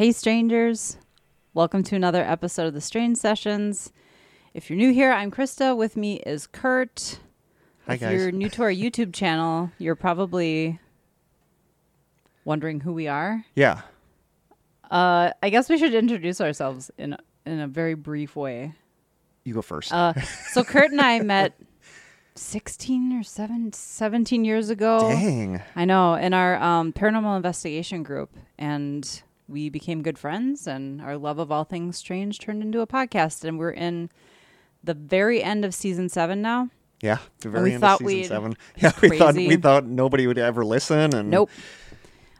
Hey, strangers. Welcome to another episode of the Strange Sessions. If you're new here, I'm Krista. With me is Kurt. Hi, if guys. you're new to our YouTube channel, you're probably wondering who we are. Yeah. Uh, I guess we should introduce ourselves in in a very brief way. You go first. Uh, so Kurt and I met 16 or 7, 17 years ago. Dang. I know, in our um, paranormal investigation group, and we became good friends, and our love of all things strange turned into a podcast, and we're in the very end of season seven now. Yeah. The we very end thought of season seven. Yeah, we thought we thought nobody would ever listen and Nope.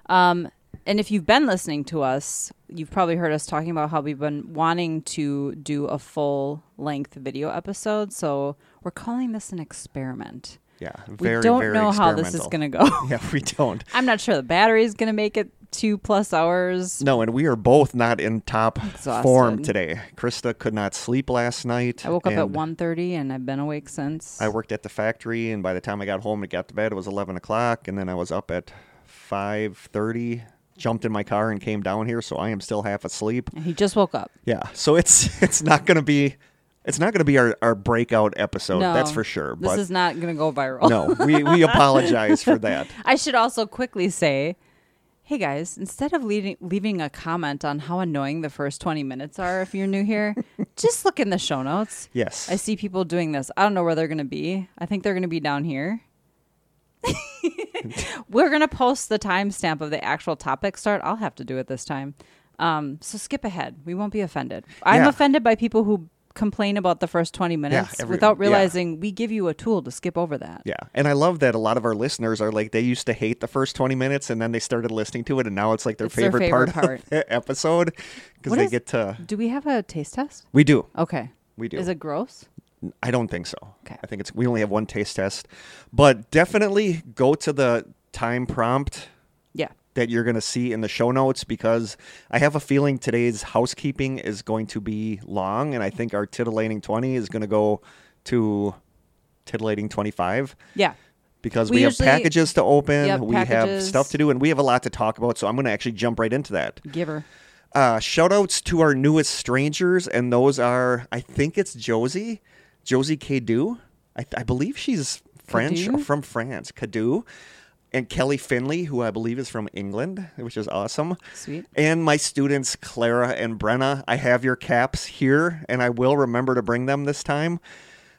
Um, and if you've been listening to us, you've probably heard us talking about how we've been wanting to do a full length video episode. So we're calling this an experiment. Yeah. We don't very know how this is going to go. Yeah, we don't. I'm not sure the battery is going to make it two plus hours. No, and we are both not in top form today. Krista could not sleep last night. I woke up at and 1.30 and I've been awake since. I worked at the factory, and by the time I got home and got to bed, it was 11 o'clock, and then I was up at 5.30, jumped in my car and came down here, so I am still half asleep. he just woke up. Yeah, so it's it's not going to be it's not going to be our, our breakout episode. no, that's for sure. This is not going to go viral. no, we we apologize for that. I should also quickly say, hey guys, instead of leaving, leaving a comment on how annoying the first 20 minutes are if you're new here, just look in the show notes. Yes. I see people doing this. I don't know where they're going to be. I think they're going to be down here. We're going to post the timestamp of the actual topic start. I'll have to do it this time. Um, so skip ahead. We won't be offended. I'm Yeah. offended by people who complain about the first 20 minutes every- without yeah. realizing we give you a tool to skip over that. Yeah, and I love that a lot of our listeners are like they used to hate the first twenty minutes, and then they started listening to it, and now it's like their, It's their favorite, favorite part, part. of the episode because they is- get to. Do we have a taste test? We do, Okay. we do. Is it gross? I don't think so. Okay. I think it's we only have one taste test, but definitely go to the time prompt Yeah. That you're going to see in the show notes because I have a feeling today's housekeeping is going to be long, and I think our titillating 20 is going to go to titillating 25 Yeah. because We we, have usually- packages to open, Yep, we have stuff to do, and we have a lot to talk about. So I'm going to actually jump right into that. Giver. Uh, shout outs to our newest strangers, and those are, I think it's Josie, Josie Cadu. I, I believe she's French or from France, Cadu. And Kelly Finley, who I believe is from England, which is awesome. Sweet. And my students, Clara and Brenna. I have your caps here, and I will remember to bring them this time.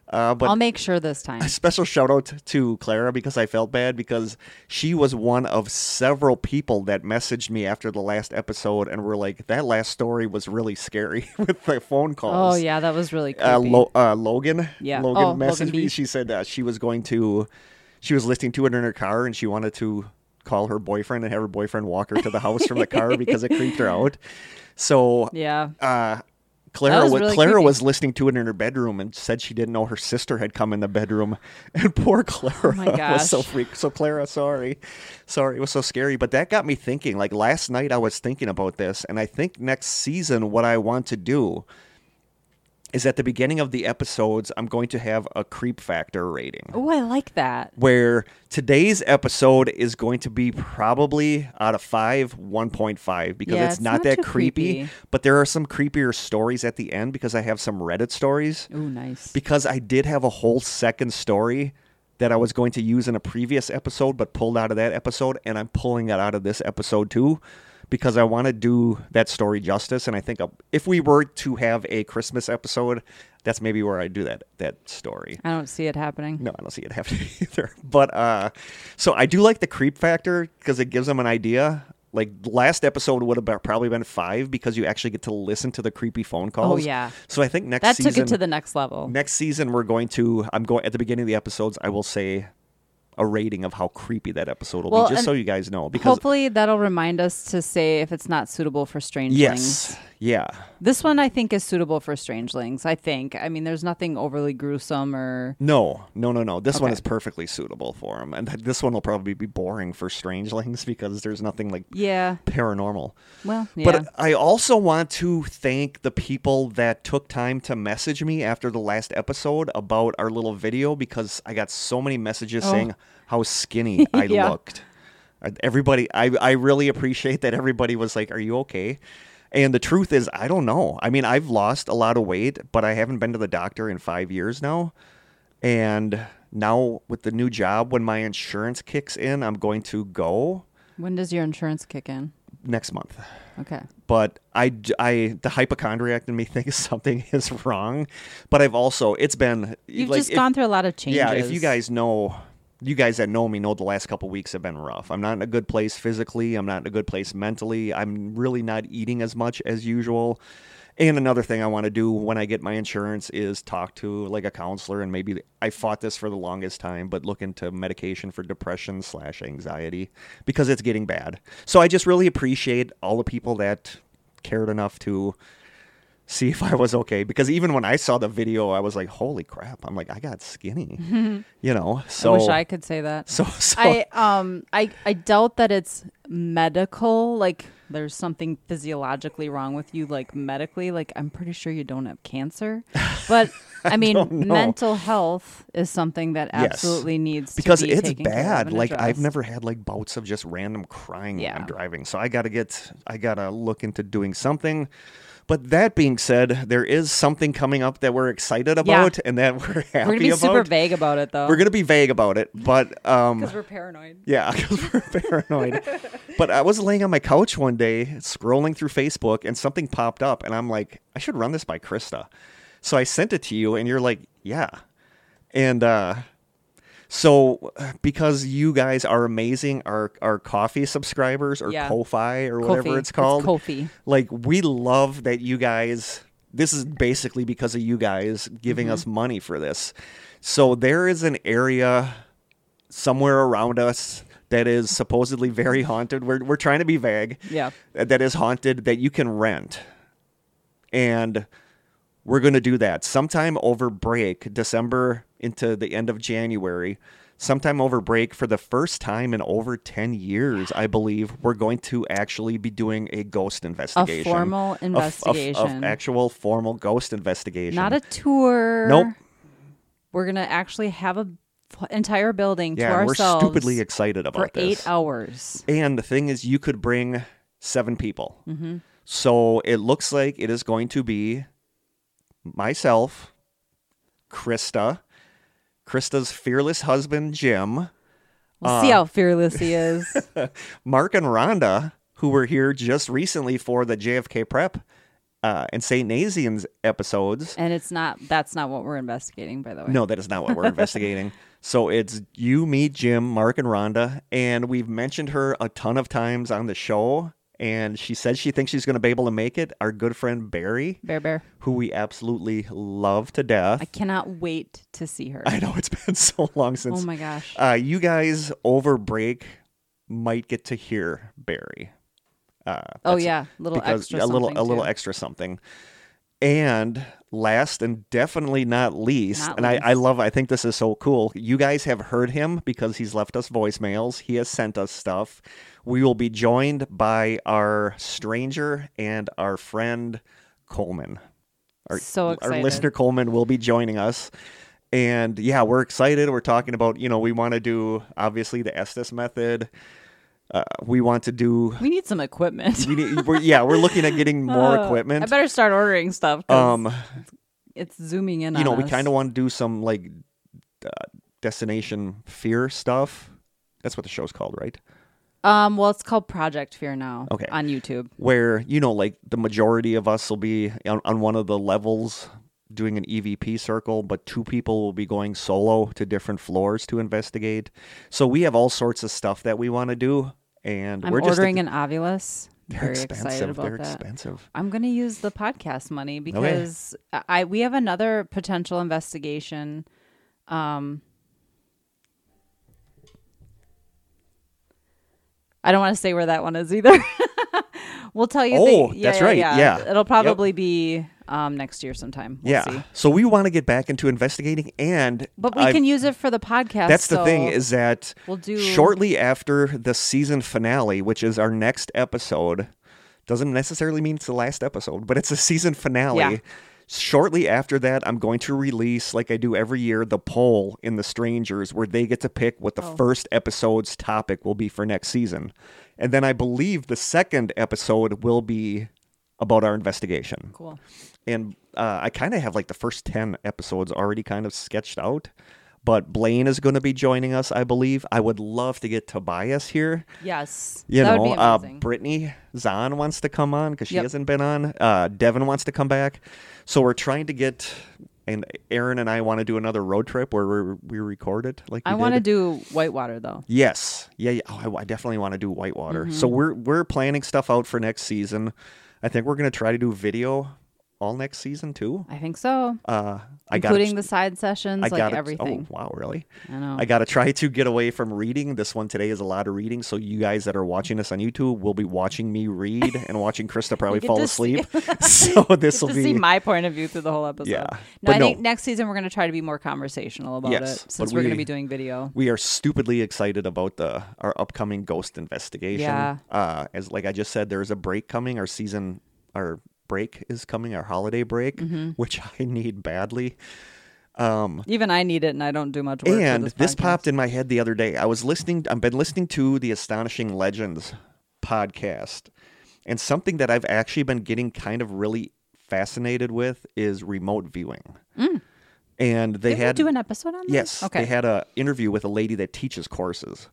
Uh, but I'll make sure this time. a special shout out to Clara because I felt bad because she was one of several people that messaged me after the last episode and were like, "That last story was really scary" with the phone calls." Oh yeah, that was really creepy. Uh, Lo- uh, Logan. Yeah. Logan Oh, Logan messaged me. She said she was going to, she was listening to it in her car and she wanted to call her boyfriend and have her boyfriend walk her to the house from the car because it creeped her out. So yeah. uh, Clara was really Clara creepy. was listening to it in her bedroom and said she didn't know her sister had come in the bedroom, and poor Clara Oh was so freaked. So Clara, sorry, sorry, it was so scary. But that got me thinking. Like last night, I was thinking about this, and I think next season, what I want to do is at the beginning of the episodes, I'm going to have a creep factor rating Oh, I like that. where today's episode is going to be probably out of five, 1.5 because Yeah, it's, it's not, not that creepy, creepy. But there are some creepier stories at the end because I have some Reddit stories. Oh, nice. Because I did have a whole second story that I was going to use in a previous episode, but pulled out of that episode, and I'm pulling it out of this episode too. Because I want to do that story justice, and I think if we were to have a Christmas episode, that's maybe where I do that that story. I don't see it happening. No, I don't see it happening either. But uh, so I do like the creep factor because it gives them an idea. Like last episode would have probably been five because you actually get to listen to the creepy phone calls. Oh, yeah. So I think next That season, took it to the next level. next season we're going to. I'm going at the beginning of the episodes. I will say a rating of how creepy that episode will Well, be, just so you guys know. Because Hopefully that'll remind us to say if it's not suitable for strangelings. yes, yeah, This one I think is suitable for strangelings. I think. I mean, there's nothing overly gruesome or no, no, no, no. This one is perfectly suitable for them, and this one will probably be boring for strangelings because there's nothing like yeah. paranormal. Well, yeah. But I also want to thank the people that took time to message me after the last episode about our little video because I got so many messages Oh. saying how skinny I Yeah. looked. Everybody, I I really appreciate that everybody was like, "Are you okay?" And the truth is, I don't know. I mean, I've lost a lot of weight, but I haven't been to the doctor in five years now. And now with the new job, when my insurance kicks in, I'm going to go When does your insurance kick in? next month. Okay. But I, I, the hypochondriac in me thinks something is wrong. But I've also, it's been You've like, just if- gone through a lot of changes. Yeah, if you guys know, you guys that know me know the last couple weeks have been rough. I'm not in a good place physically. I'm not in a good place mentally. I'm really not eating as much as usual. And another thing I want to do when I get my insurance is talk to like a counselor and maybe I fought this for the longest time, but look into medication for depression slash anxiety because it's getting bad. So I just really appreciate all the people that cared enough to see if I was okay. Because even when I saw the video, I was like, "Holy crap!" I'm like, I got skinny, you know. So I wish I could say that. So so I um I I doubt that it's medical. Like there's something physiologically wrong with you, like medically. Like I'm pretty sure you don't have cancer, but I mean, mental health is something that Yes. absolutely needs because to be it's taken care of bad. and Like I've never had like bouts of just random crying when Yeah. I'm driving. So I got to get I got to look into doing something. But that being said, there is something coming up that we're excited about and that we're happy about. We're gonna be about. super vague about it though. We're gonna be vague about it, but um, because we're paranoid. Yeah, because we're paranoid. but I was laying on my couch one day, scrolling through Facebook, and something popped up, and I'm like, I should run this by Krista. So I sent it to you, and you're like, yeah. And uh, so because you guys are amazing, our our coffee subscribers or Yeah. Ko-fi or whatever Ko-fi. it's called, Ko-fi. like we love that you guys this is basically because of you guys giving Mm-hmm. us money for this so there is an area somewhere around us that is supposedly very haunted we're, we're trying to be vague Yeah. that is haunted that you can rent and we're going to do that sometime over break december into the end of january sometime over break for the first time in over 10 years i believe we're going to actually be doing a ghost investigation A formal A f- a f- investigation. actual formal ghost investigation Not a tour. Nope. We're gonna actually have a entire building to yeah we're ourselves stupidly excited about for eight hours. And the thing is, you could bring seven people. Mm-hmm. So it looks like it is going to be myself, Krista, Krista's fearless husband, Jim, We'll see how fearless he is. Mark and Rhonda, who were here just recently for the JFK Prep uh, and St. Nazianz episodes. and it's not. That's not what we're investigating, by the way. No, that is not what we're investigating. So it's you, me, Jim, Mark, and Rhonda. And we've mentioned her a ton of times on the show. And she says she thinks she's going to be able to make it. Our good friend Barry, Bear Bear. who we absolutely love to death. I cannot wait to see her. I know it's been so long since. oh my gosh. Uh, you guys over break might get to hear Barry. Uh, oh yeah, little because extra. a little a little too. extra something. And last and definitely not least, Not and I, I love I think this is so cool. You guys have heard him because he's left us voicemails. He has sent us stuff. We will be joined by our stranger and our friend Coleman. Our, So our listener Coleman will be joining us. And yeah, we're excited. We're talking about, you know, we want to do obviously the Estes method. Uh, we want to do We need some equipment. we need, we're, yeah, we're looking at getting more Uh, equipment. I better start ordering stuff. um, it's zooming in. you know, on we kind of want to do some like uh, destination fear stuff. That's what the show's called, right? Um, well, it's called Project Fear now. Okay. On YouTube. Where you know, like the majority of us will be on, on one of the levels doing an EVP circle, but two people will be going solo to different floors to investigate. So we have all sorts of stuff that we want to do, and I'm we're just ordering an Ovilus. they're Very expensive. excited about they're that. expensive. I'm going to use the podcast money because I we have another potential investigation. Um, I don't want to say where that one is either. we'll tell you. Oh, yeah, that's yeah, right. Yeah, Yeah. it'll probably be um, next year sometime. We'll yeah. see. So we want to get back into investigating, and but we I've- can use it for the podcast. That's the thing is that we'll do shortly after the season finale, which is our next episode, doesn't necessarily mean it's the last episode, but it's a season finale. Yeah. Shortly after that, I'm going to release, like I do every year, the poll in The Strangers where they get to pick what the Oh. first episode's topic will be for next season. And then I believe the second episode will be about our investigation. Cool. And uh, I kind of have like the first 10 episodes already kind of sketched out. But Blaine is going to be joining us, I believe. I would love to get Tobias here. Yes. You that know, would be uh. Brittany Zahn wants to come on because she Yep. hasn't been on. Uh, Devin wants to come back. So we're trying to get, and Aaron and I want to do another road trip where we we record it. Like I want to do Whitewater though. Yes. Yeah. yeah. Oh, I, I definitely want to do Whitewater. So Mm-hmm. we're we're planning stuff out for next season. I think we're gonna try to do video all next season too. I think so. Uh, I Including got the side sessions, I like got everything. Oh wow, really? I know. I got to try to get away from reading. This one today is a lot of reading. So you guys that are watching us on YouTube will be watching me read and watching Krista probably fall see- asleep. so this will be see my point of view through the whole episode. Yeah. No, But I no. think next season we're going to try to be more conversational about Yes, it since we're going to be doing video. we are stupidly excited about the our upcoming ghost investigation. Yeah. Uh, as like I just said, there's a break coming. Our season, our break is coming. Our holiday break, Mm-hmm. which I need badly. Um, Even I need it, and I don't do much work. and this, this popped in my head the other day. I was listening. I've been listening to the Astonishing Legends podcast, and something that I've actually been getting kind of really fascinated with is remote viewing. And they Did had do an episode on this? Yes. Okay. They had a interview with a lady that teaches courses.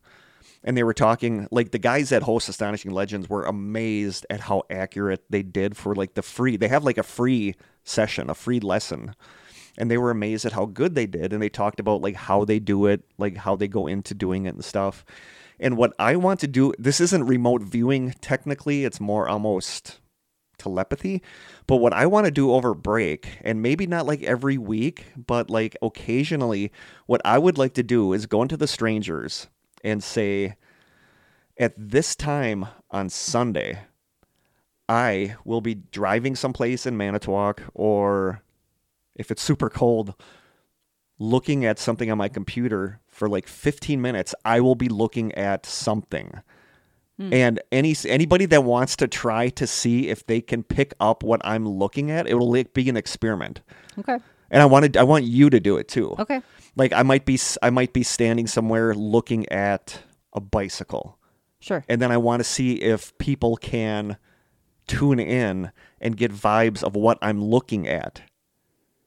And they were talking like the guys that host Astonishing Legends were amazed at how accurate they did for like the free. They have like a free session, a free lesson. And they were amazed at how good they did and they talked about like how they do it, like how they go into doing it and stuff. And what I want to do, this isn't remote viewing technically, it's more almost telepathy. But what I want to do over break, and maybe not like every week, but like occasionally, what I would like to do is go into the strangers and say, at this time on Sunday, I will be driving someplace in Manitowoc, or if it's super cold, looking at something on my computer for like 15 minutes. I will be looking at something. Hmm. And any anybody that wants to try to see if they can pick up what I'm looking at, it will be an experiment. Okay. And I wanted I want you to do it too. Okay. Like I might be I might be standing somewhere looking at a bicycle. Sure. And then I want to see if people can tune in and get vibes of what I'm looking at.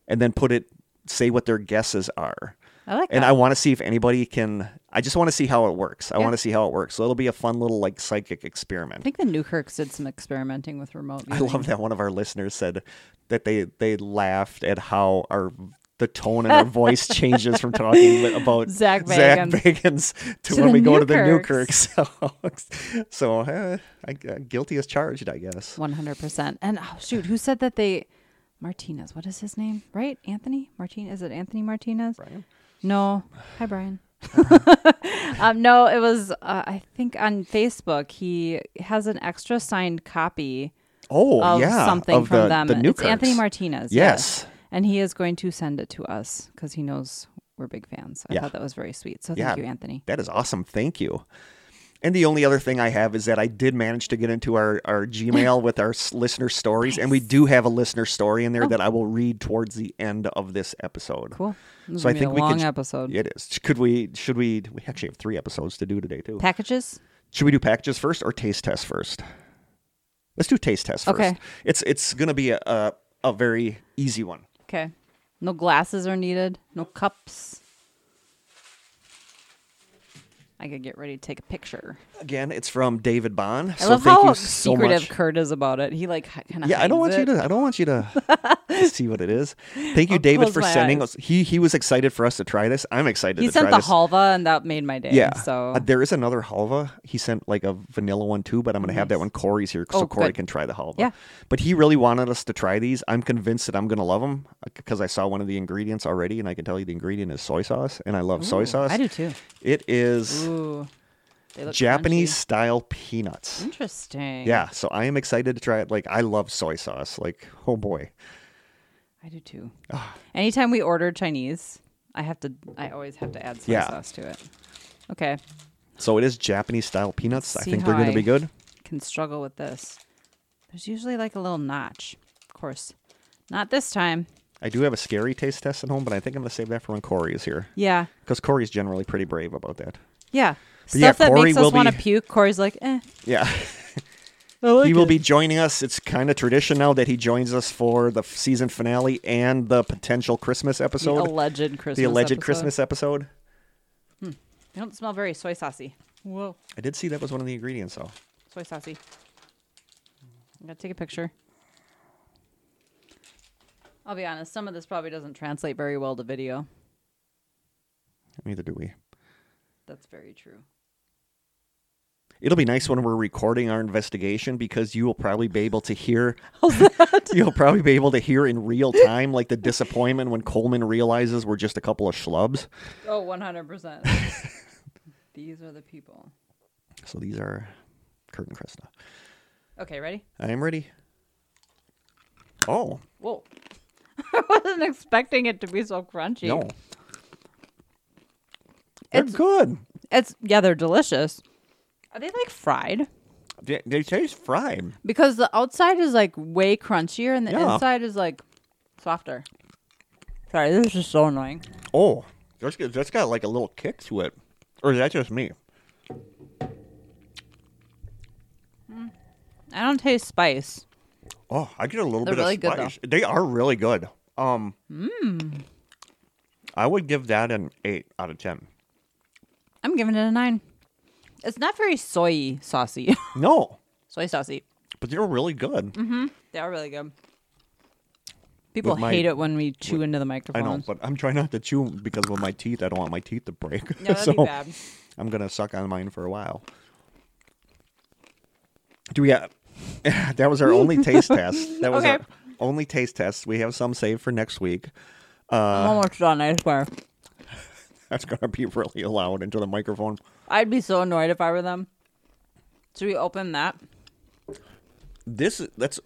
And then put it say what their guesses are. I like And that. I want to see if anybody can I just want to see how it works. I Yeah. want to see how it works. So it'll be a fun little like psychic experiment. I think the Newkirks did some experimenting with remote I love that one of our listeners said that they they laughed at how our the tone in our voice changes from talking about Zach Zach Bagans. To, To when we go to the Newkirks. Newkirks. So, so uh, I, uh, guilty as charged, I guess. One hundred percent. And oh, shoot, who said that they Martinez? What is his name? Right, Anthony Martinez. Is it Anthony Martinez? Brian? No. Hi, Brian. um, no, it was. Uh, I think on Facebook he has an extra signed copy Oh of yeah, something of from the, them. The it's Newkirks. Anthony Martinez. yeah. Yes. and he is going to send it to us because he knows we're big fans. I Yeah. thought that was very sweet. So Yeah. thank you, Anthony. That is awesome. Thank you. And the only other thing I have is that I did manage to get into our, our Gmail with our listener stories, and we do have a listener story in there Oh. that I will read towards the end of this episode. Cool. This So I think a we long could- episode. It is. Could we? Should we? We actually have three episodes to do today too. Packages. Should we do packages first or taste test first? Let's do taste test first. Okay. It's it's gonna be a, a a very easy one. Okay. No glasses are needed. No cups. I could get ready to take a picture. Again, it's from David Bond. I so love thank how you so secretive much. Kurt is about it. He like kind of Yeah, I don't want you to. I don't want you to see what it is. Thank you, I'll David, for sending eyes. us. He he was excited for us to try this. I'm excited He sent the this. halva, and that made my day. Yeah. So Uh, there is another halva. He sent like a vanilla one too, but I'm gonna have that one. Corey's here, so Oh, Corey good. can try the halva. Yeah. But he really wanted us to try these. I'm convinced that I'm gonna love them because I saw one of the ingredients already, and I can tell you the ingredient is soy sauce, and I love soy sauce. I do too. It is Ooh. Japanese crunchy. style peanuts. Interesting. Yeah, so I am excited to try it. Like I love soy sauce. Like oh boy. I do too. Ah. Anytime we order Chinese, I have to. I always have to add soy Yeah. sauce to it. Okay, So it is Japanese style peanuts. I think they're going to be good. can struggle with this. There's usually like a little notch. Of course, Not this time. I do have a scary taste test at home, but I think I'm gonna save that for when Corey is here Yeah. because Corey's generally pretty brave about that. Yeah. But yeah, Stuff that Corey makes us will want to be- puke. Corey's like, eh. Yeah. I like he will it. be joining us. It's kind of tradition now that he joins us for the f- season finale and the potential Christmas the episode. alleged Christmas. the alleged episode. Christmas episode. They don't smell very soy saucy. Whoa. I did see that was one of the ingredients, though. Soy saucy. I gotta take a picture. I'll be honest, some of this probably doesn't translate very well to video. Neither do we. That's very true. It'll be nice when we're recording our investigation because you will probably be able to hear. You'll probably be able to hear in real time, like the disappointment when Coleman realizes we're just a couple of schlubs. Oh, 100%. These are the people. So these are Kurt and Krista. Okay, ready? I am ready. Oh Whoa. I wasn't expecting it to be so crunchy. no, they're It's- good. It's yeah, they're delicious. Are they like fried? They, they taste fried. Because the outside is like way crunchier and the Yeah. inside is like softer. Sorry, this is just so annoying. Oh, that's got, that's got like a little kick to it, or is that just me? Hmm. I don't taste spice. Oh, I get a little They're bit really of good, spice. They are really good. Um, I would give that an eight out of ten. I'm giving it a nine. It's not very soy saucy. No, soy saucy. but they're really good. Mm-hmm. They are really good. People my- hate it when we chew into the microphone. I know, but I'm trying not to chew because with my teeth, I don't want my teeth to break. Yeah, that'd so be bad. I'm gonna suck on mine for a while. Do we have? that was our only taste test. That was Okay. our only taste test. We have some saved for next week. I'm Uh, almost done, I swear. That's gonna be really loud into the microphone. I'd be so annoyed if I were them. Should we open that? This that's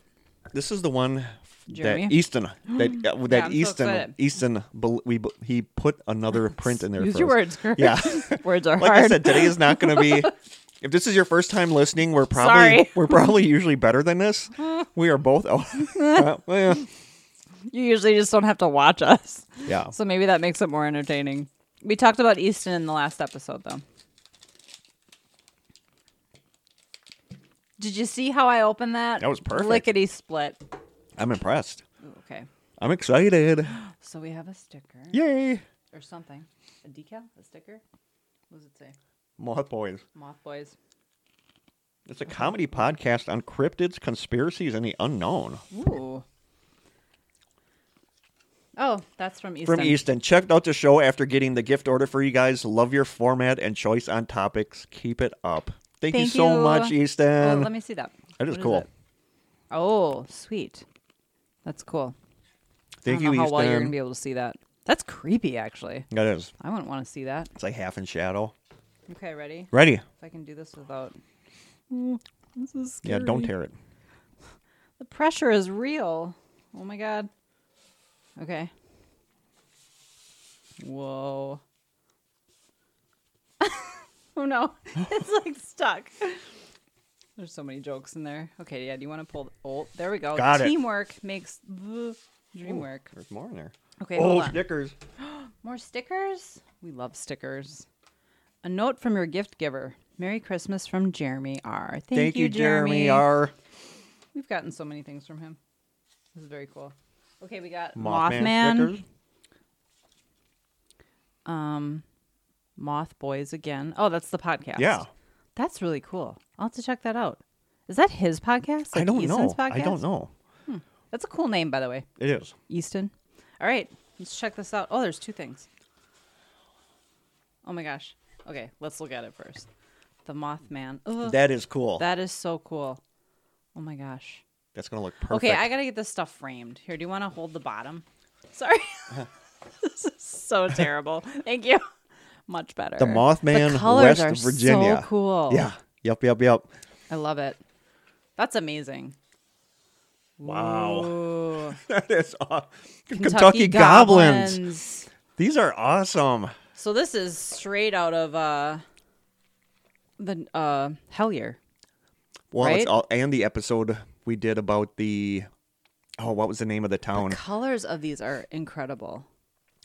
this is the one Jeremy? that Easton that uh, that I'm so Easton. Easton we he put another print in there. Use your us. words. Yeah. words are hard. like hard. I said, today is not going to be. If this is your first time listening, we're probably Sorry. we're probably usually better than this. we are both. Oh, uh, well, you usually just don't have to watch us. yeah. So maybe that makes it more entertaining. We talked about Easton in the last episode, though. Did you see how I opened that? That was perfect. Lickety split. I'm impressed. Okay. I'm excited. So we have a sticker Yay! or something. A decal? A sticker? What does it say? Moth Boys. Moth Boys. It's a comedy podcast on cryptids, conspiracies, and the unknown. Ooh. Oh, that's from Easton. From Easton. Checked out the show after getting the gift order for you guys. Love your format and choice on topics. Keep it up. Thank, you so you. much, Oh, Easton. let me see that. That is What cool. it? Oh, sweet. That's cool. Thank I don't you, know how Easton. well you're gonna be able to see that. That's creepy, actually. that is. I wouldn't want to see that. It's like half in shadow. Okay, ready? Ready? If I can do this without. Mm, this is Yeah, don't scary. tear it. The pressure is real. Oh my god. Okay. Whoa. oh no, it's like stuck. There's so many jokes in there. Okay, yeah. Do you want to pull? The, oh, there we go. Got it. Teamwork makes the dream work. There's more in there. Okay, oh, hold on. stickers. More stickers? We love stickers. A note from your gift giver. Merry Christmas from Jeremy R. Thank, you, Jeremy R. We've gotten so many things from him. This is very cool. Okay, we got Mothman, Mothman. Um, Moth Boys again. Oh, that's the podcast. Yeah. That's really cool. I'll have to check that out. Is that his podcast? I Like don't Easton's know. I don't know. That's a cool name, by the way. It is. Easton. All right, let's check this out. Oh, there's two things. Oh my gosh. Okay, let's look at it first. The Mothman. Ugh, That is cool. that is so cool. Oh my gosh. That's gonna look perfect. Okay, I gotta get this stuff framed. Here, do you want to hold the bottom? Sorry. this is so terrible. Thank you. Much better. the Mothman, colors West are Virginia. So cool. Yeah. Yep. Yep. Yep. I love it. That's amazing. Wow. Ooh. That is aw- Kentucky. Goblins. These are awesome. So this is straight out of uh the uh Hellier. Well, it's Right? all, and the episode we did about the Oh, what was the name of the town? The colors of these are incredible.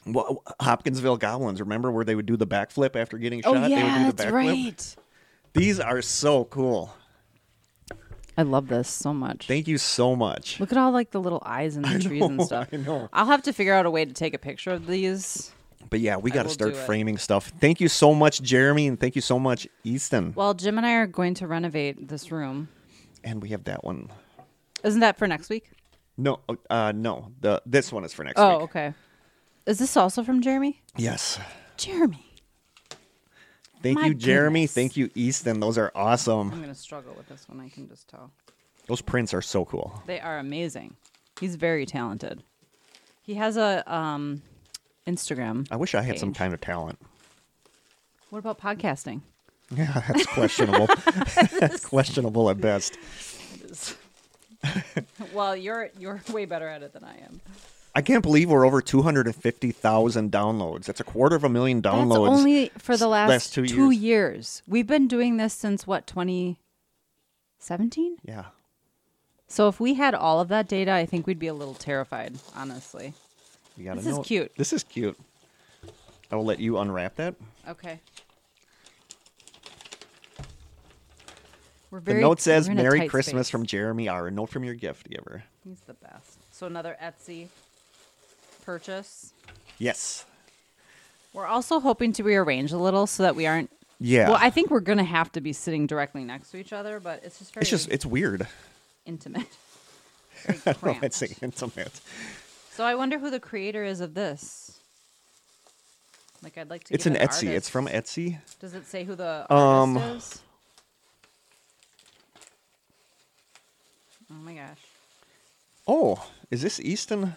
Well, Hopkinsville Goblins. Remember where they would do the backflip after getting Oh shot? they would yeah, do the that's backflip. right. These are so cool. I love this so much. Thank you so much. Look at all like the little eyes in the trees and stuff. I know. I'll have to figure out a way to take a picture of these. But yeah, we got to start framing stuff. Thank you so much, Jeremy, and thank you so much, Easton. Well, Jim and I are going to renovate this room. And we have that one. Isn't that for next week? No, uh, no. The this one is for next Oh, week. Oh, okay. Is this also from Jeremy? Yes. Jeremy. Thank My you, Jeremy. goodness. Thank you, Easton. Those are awesome. I'm gonna struggle with this one. I can just tell. Those prints are so cool. They are amazing. He's very talented. He has a um, Instagram. I wish I had some kind of talent. What about podcasting? Yeah, that's questionable. questionable at best. well, you're you're way better at it than I am. I can't believe we're over 250,000 downloads. That's a quarter of a million downloads. That's only for the s- last, two, two, years. years. We've been doing this since what 2017. Yeah. So if we had all of that data, I think we'd be a little terrified, honestly. You gotta This is know- cute. This is cute. I will let you unwrap that. Okay. We're The note says we're in a "Merry tight Christmas" space. from Jeremy R. A note from your gift giver. He's the best. So another Etsy purchase. Yes. We're also hoping to rearrange a little so that we aren't. Yeah. Well, I think we're gonna have to be sitting directly next to each other, but it's just very it's just it's weird. intimate. Very I cramped. would say intimate. So I wonder who the creator is of this. Like, I'd like to. It's get an Etsy. It's from Etsy. Does it say who the Um, artist is? Oh my gosh! Oh, is this Easton?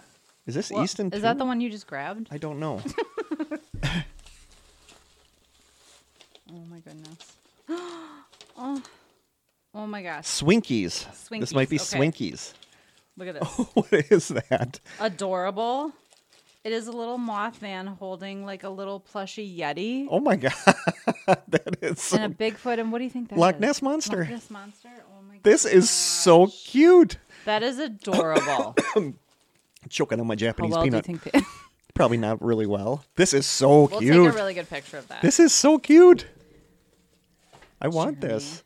Is this Well, Easton? is that the one you just grabbed? I don't know. Oh my goodness! oh, oh my gosh! Swinkies. This might be okay. Swinkies. Look at this. what is that? Adorable. It is a little Mothman holding like a little plushy Yeti Oh my god, that is so, and a Bigfoot. And what do you think that is? Loch Ness monster. Loch Ness monster. Oh my god! This is so cute. That is adorable. Choking on my Japanese well peanut. think? They- Probably not really well. This is so we'll cute. take a really good picture of that. This is so cute. I want Jeremy. this.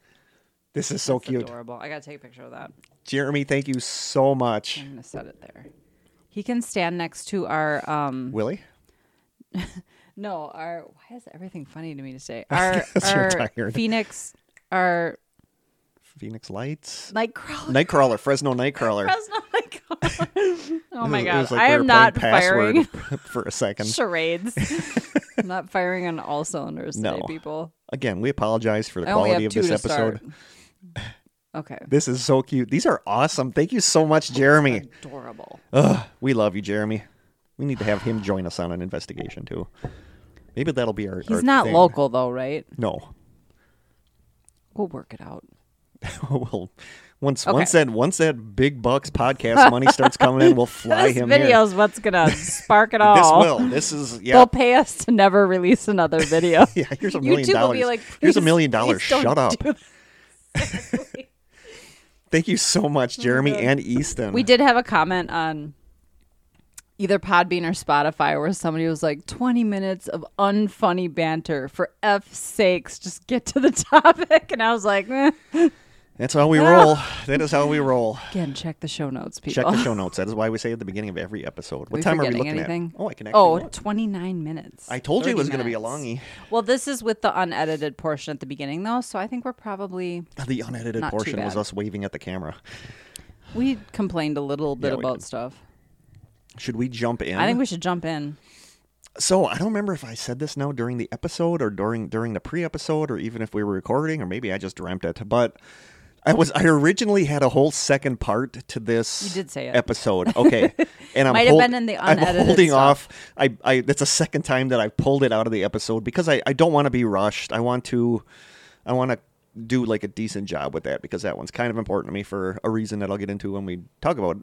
This is so That's cute. Adorable. I gotta take a picture of that. Jeremy, thank you so much. I'm gonna set it there. He can stand next to our um Willie? no our why is everything funny to me to say our our tired. Phoenix our Phoenix Lights? Nightcrawler. Nightcrawler, Fresno Nightcrawler. Fresno Nightcrawler. oh my god! like I am not firing for a second. charades. I'm not firing on all cylinders today, No. people. Again, we apologize for the I quality of this episode. start. Okay. This is so cute. These are awesome. Thank you so much, Jeremy. Adorable. Ugh, we love you, Jeremy. We need to have him join us on an investigation too. Maybe that'll be our. He's our not thing. local though, right? No. We'll work it out. well, once Okay. once that once that big bucks podcast money starts coming in, we'll fly this him video's what's gonna spark it here. all. This will. This is yeah. They'll pay us to never release another video. yeah. Here's a million YouTube will dollars. be like, here's a million dollars. Shut up. Do. Thank you so much, Jeremy God. and Easton. we did have a comment on either Podbean or Spotify where somebody was like, 20 minutes of unfunny banter. For F's sakes, just get to the topic. And I was like, eh. That's how we ah. roll. that is how we roll. again, check the show notes, people. Check the show notes. That is why we say at the beginning of every episode. What we time are we looking anything? at? Oh, I can actually Oh, look. 29 minutes. I told you it was going to be a longie. Well, this is with the unedited portion at the beginning, though. So I think we're probably. The unedited portion was us waving at the camera. We complained a little bit Yeah, about stuff. Should we jump in? I think we should jump in. So I don't remember if I said this now during the episode or during during the pre-episode or even if we were recording or maybe I just dreamt it. But I was I originally had a whole second part to this. You did say it. episode. Okay, and I'm Might have been in the I'm holding stuff. off. I I that's the second time that I've pulled it out of the episode because I I don't want to be rushed. I want to I want to do like a decent job with that because that one's kind of important to me for a reason that I'll get into when we talk about it.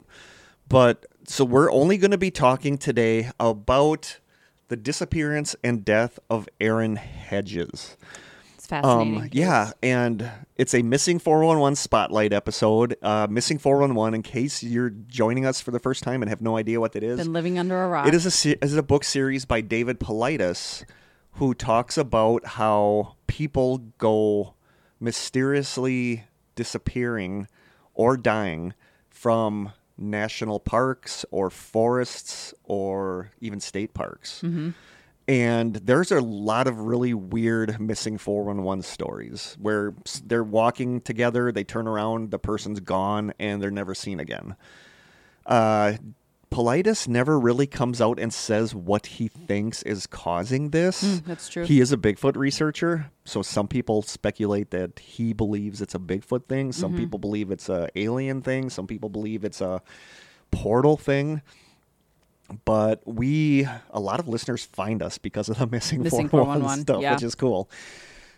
But so we're only going to be talking today about the disappearance and death of Aaron Hedges. It's fascinating. Um, yeah, and it's a missing 411 spotlight episode. Uh, missing 411. In case you're joining us for the first time and have no idea what that is, Been living under a rock. it is a se- is a book series by David Paulides, who talks about how people go mysteriously disappearing or dying from national parks or forests or even state parks. And there's a lot of really weird missing 411 stories where they're walking together, they turn around, the person's gone, and they're never seen again. Uh, Paulides never really comes out and says what he thinks is causing this. Mm, that's true. He is a Bigfoot researcher, so some people speculate that he believes it's a Bigfoot thing. Some Mm-hmm. people believe it's a alien thing. Some people believe it's a portal thing. But we, a lot of listeners find us because of the missing, Missing 411 411, stuff, yeah. which is cool.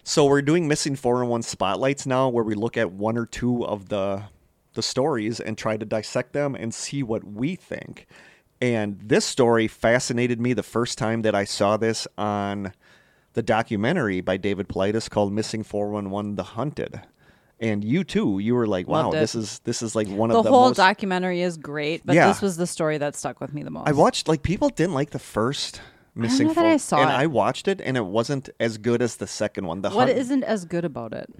So we're doing missing 411 spotlights now, where we look at one or two of the the stories and try to dissect them and see what we think. And this story fascinated me the first time that I saw this on the documentary by David Paulides called "Missing 411: The Hunted." And you too, you were like, "Wow, Loved it. this is this is like one the of the whole most." documentary is great, but Yeah. this was the story that stuck with me the most. I watched like people didn't like the first missing know that I saw and it. I watched it and it wasn't as good as the second one. The What Hunt- isn't as good about it?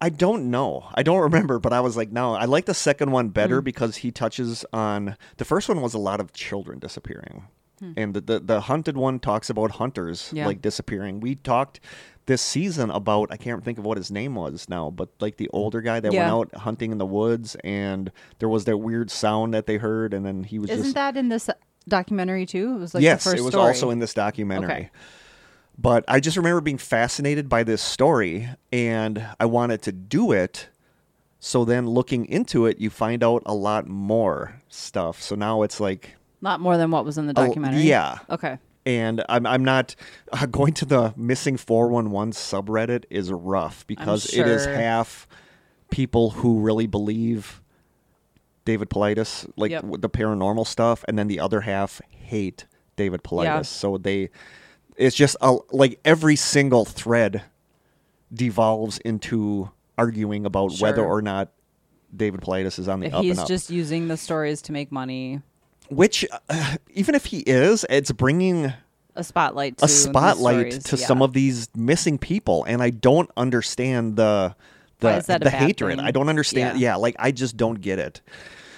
I don't know. I don't remember, but I was like, no, I like the second one Hmm. better because he touches on the first one was a lot of children disappearing. And the, the the hunted one talks about hunters Hmm. Yeah. like disappearing. We talked this season about I can't think of what his name was now, but like the older guy that Yeah. went out hunting in the woods and there was that weird sound that they heard and then he was Isn't just that in this documentary too? It was like yes, the first it was story. also in this documentary. Okay. But I just remember being fascinated by this story, and I wanted to do it. So then, looking into it, you find out a lot more stuff. So now it's like, Not more than what was in the Oh, documentary. yeah. Okay. And I'm I'm not uh, going to the missing four one one subreddit is rough because it is half people who really believe David Paulides, like Yep. the paranormal stuff, and then the other half hate David Paulides. Yeah. So they, it's just a, like every single thread devolves into arguing about whether or not David Paulides is on the up He's and up. just using the stories to make money. Which, uh, even if he is, it's bringing A spotlight to a spotlight to yeah. some of these missing people and i don't understand the the, Why is that a the hatred thing? i don't understand Yeah. yeah. like i just don't get it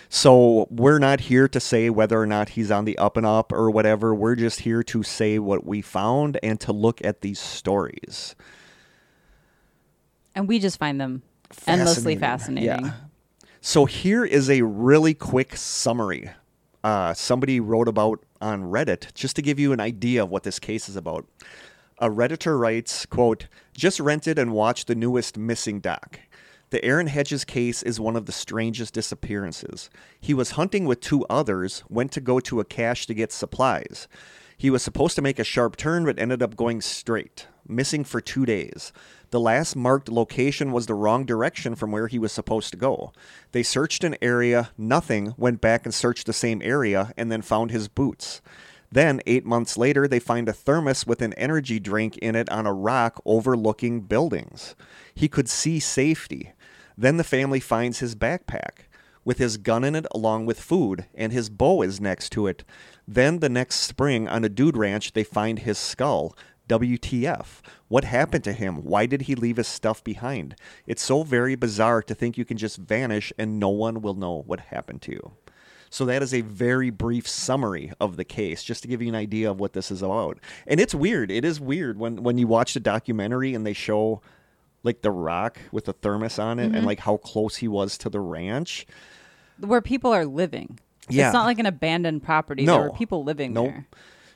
so we're not here to say whether or not he's on the up and up or whatever we're just here to say what we found and to look at these stories and we just find them endlessly fascinating. Yeah. So here is a really quick summary. Uh, somebody wrote about on Reddit just to give you an idea of what this case is about. A redditor writes, "quote Just rented and watched the newest missing doc. The Aaron Hedges case is one of the strangest disappearances. He was hunting with two others, went to go to a cache to get supplies. He was supposed to make a sharp turn but ended up going straight, missing for two days. The last marked location was the wrong direction from where he was supposed to go. They searched an area, nothing, went back and searched the same area, and then found his boots. Then, eight months later, they find a thermos with an energy drink in it on a rock overlooking buildings. He could see safety. Then the family finds his backpack with his gun in it along with food, and his bow is next to it. Then the next spring on a dude ranch, they find his skull. WTF? What happened to him? Why did he leave his stuff behind? It's so very bizarre to think you can just vanish and no one will know what happened to you. So that is a very brief summary of the case, just to give you an idea of what this is about. And it's weird. It is weird when when you watch the documentary and they show like the rock with the thermos on it Mm-hmm. and like how close he was to the ranch. Where people are living. Yeah. It's not like an abandoned property. No. There were people living Nope. there.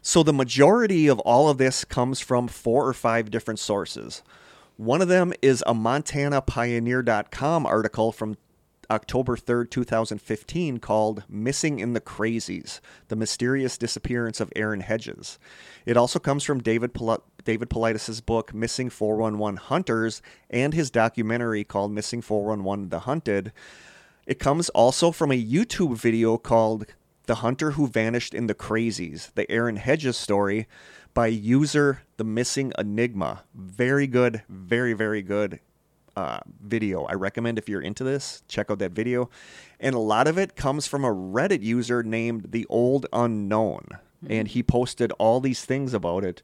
So the majority of all of this comes from four or five different sources. One of them is a MontanaPioneer.com article from October 3rd, 2015, called Missing in the Crazies The Mysterious Disappearance of Aaron Hedges. It also comes from David, Pol- David Paulides' book, Missing 411 Hunters, and his documentary called Missing 411 The Hunted. It comes also from a YouTube video called The Hunter Who Vanished in the Crazies, the Aaron Hedges story by user The Missing Enigma. Very good, very, very good uh, video. I recommend if you're into this, check out that video. And a lot of it comes from a Reddit user named The Old Unknown. And he posted all these things about it,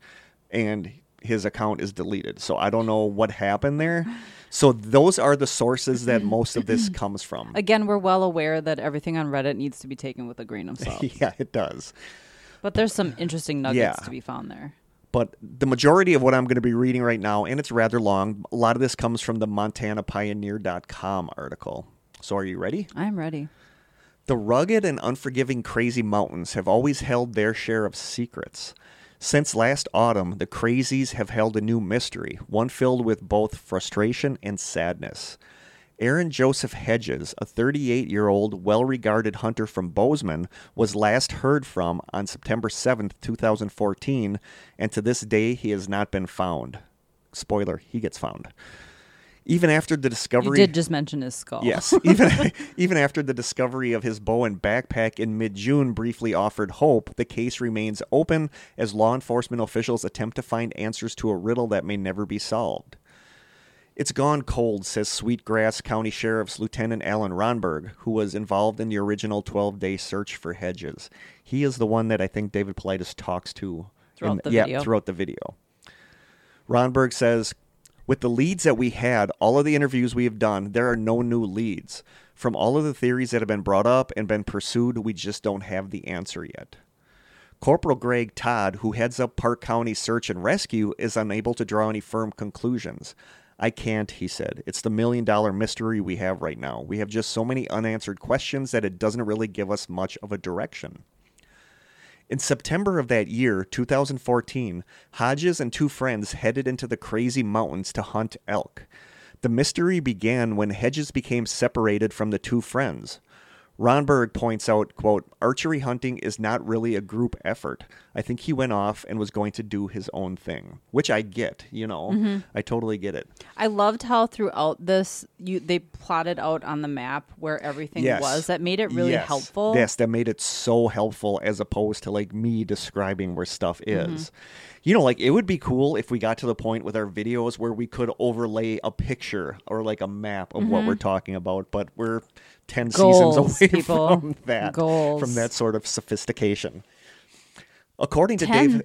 and his account is deleted. So I don't know what happened there. So those are the sources that mm-hmm. most of this comes from. Again, we're well aware that everything on Reddit needs to be taken with a grain of salt. yeah, it does. but there's some interesting nuggets Yeah. to be found there. But the majority of what I'm going to be reading right now, and it's rather long, a lot of this comes from the MontanaPioneer.com article. So are you ready? I'm ready. The rugged and unforgiving Crazy Mountains have always held their share of secrets. Since last autumn, the Crazies have held a new mystery, one filled with both frustration and sadness. Aaron Joseph Hedges, a 38 year old, well regarded hunter from Bozeman, was last heard from on September 7th, 2014, and to this day he has not been found. Spoiler, he gets found. Even after the You discovery. did just mention his skull. Yes, even even after the discovery of his bow and backpack in mid-June briefly offered hope, the case remains open as law enforcement officials attempt to find answers to a riddle that may never be solved. It's gone cold, says Sweetgrass County Sheriff's Lieutenant Alan Ronberg, who was involved in the original 12-day search for Hedges. He is the one that I think David Paulides talks to Throughout in- the yeah, video. throughout the video. Ronberg says, with the leads that we had, all of the interviews we have done, there are no new leads. From all of the theories that have been brought up and been pursued, we just don't have the answer yet. Corporal Greg Todd, who heads up Park County Search and Rescue, is unable to draw any firm conclusions. I can't, he said. It's the million dollar mystery we have right now. We have just so many unanswered questions that it doesn't really give us much of a direction. In September of that year, 2014, Hodges and two friends headed into the crazy mountains to hunt elk. The mystery began when Hedges became separated from the two friends. Ronberg points out, quote, archery hunting is not really a group effort. I think he went off and was going to do his own thing, which I get, you know. I totally get it. I loved how throughout this you they plotted out on the map where everything Yes. was. That made it really Yes. helpful. Yes, that made it so helpful as opposed to like me describing where stuff Mm-hmm. You know, like it would be cool if we got to the point with our videos where we could overlay a picture or like a map of what we're talking about, but we're 10 Mm-hmm. Goals, seasons away people. from that Goals. from that sort of sophistication. According to Ten. Dave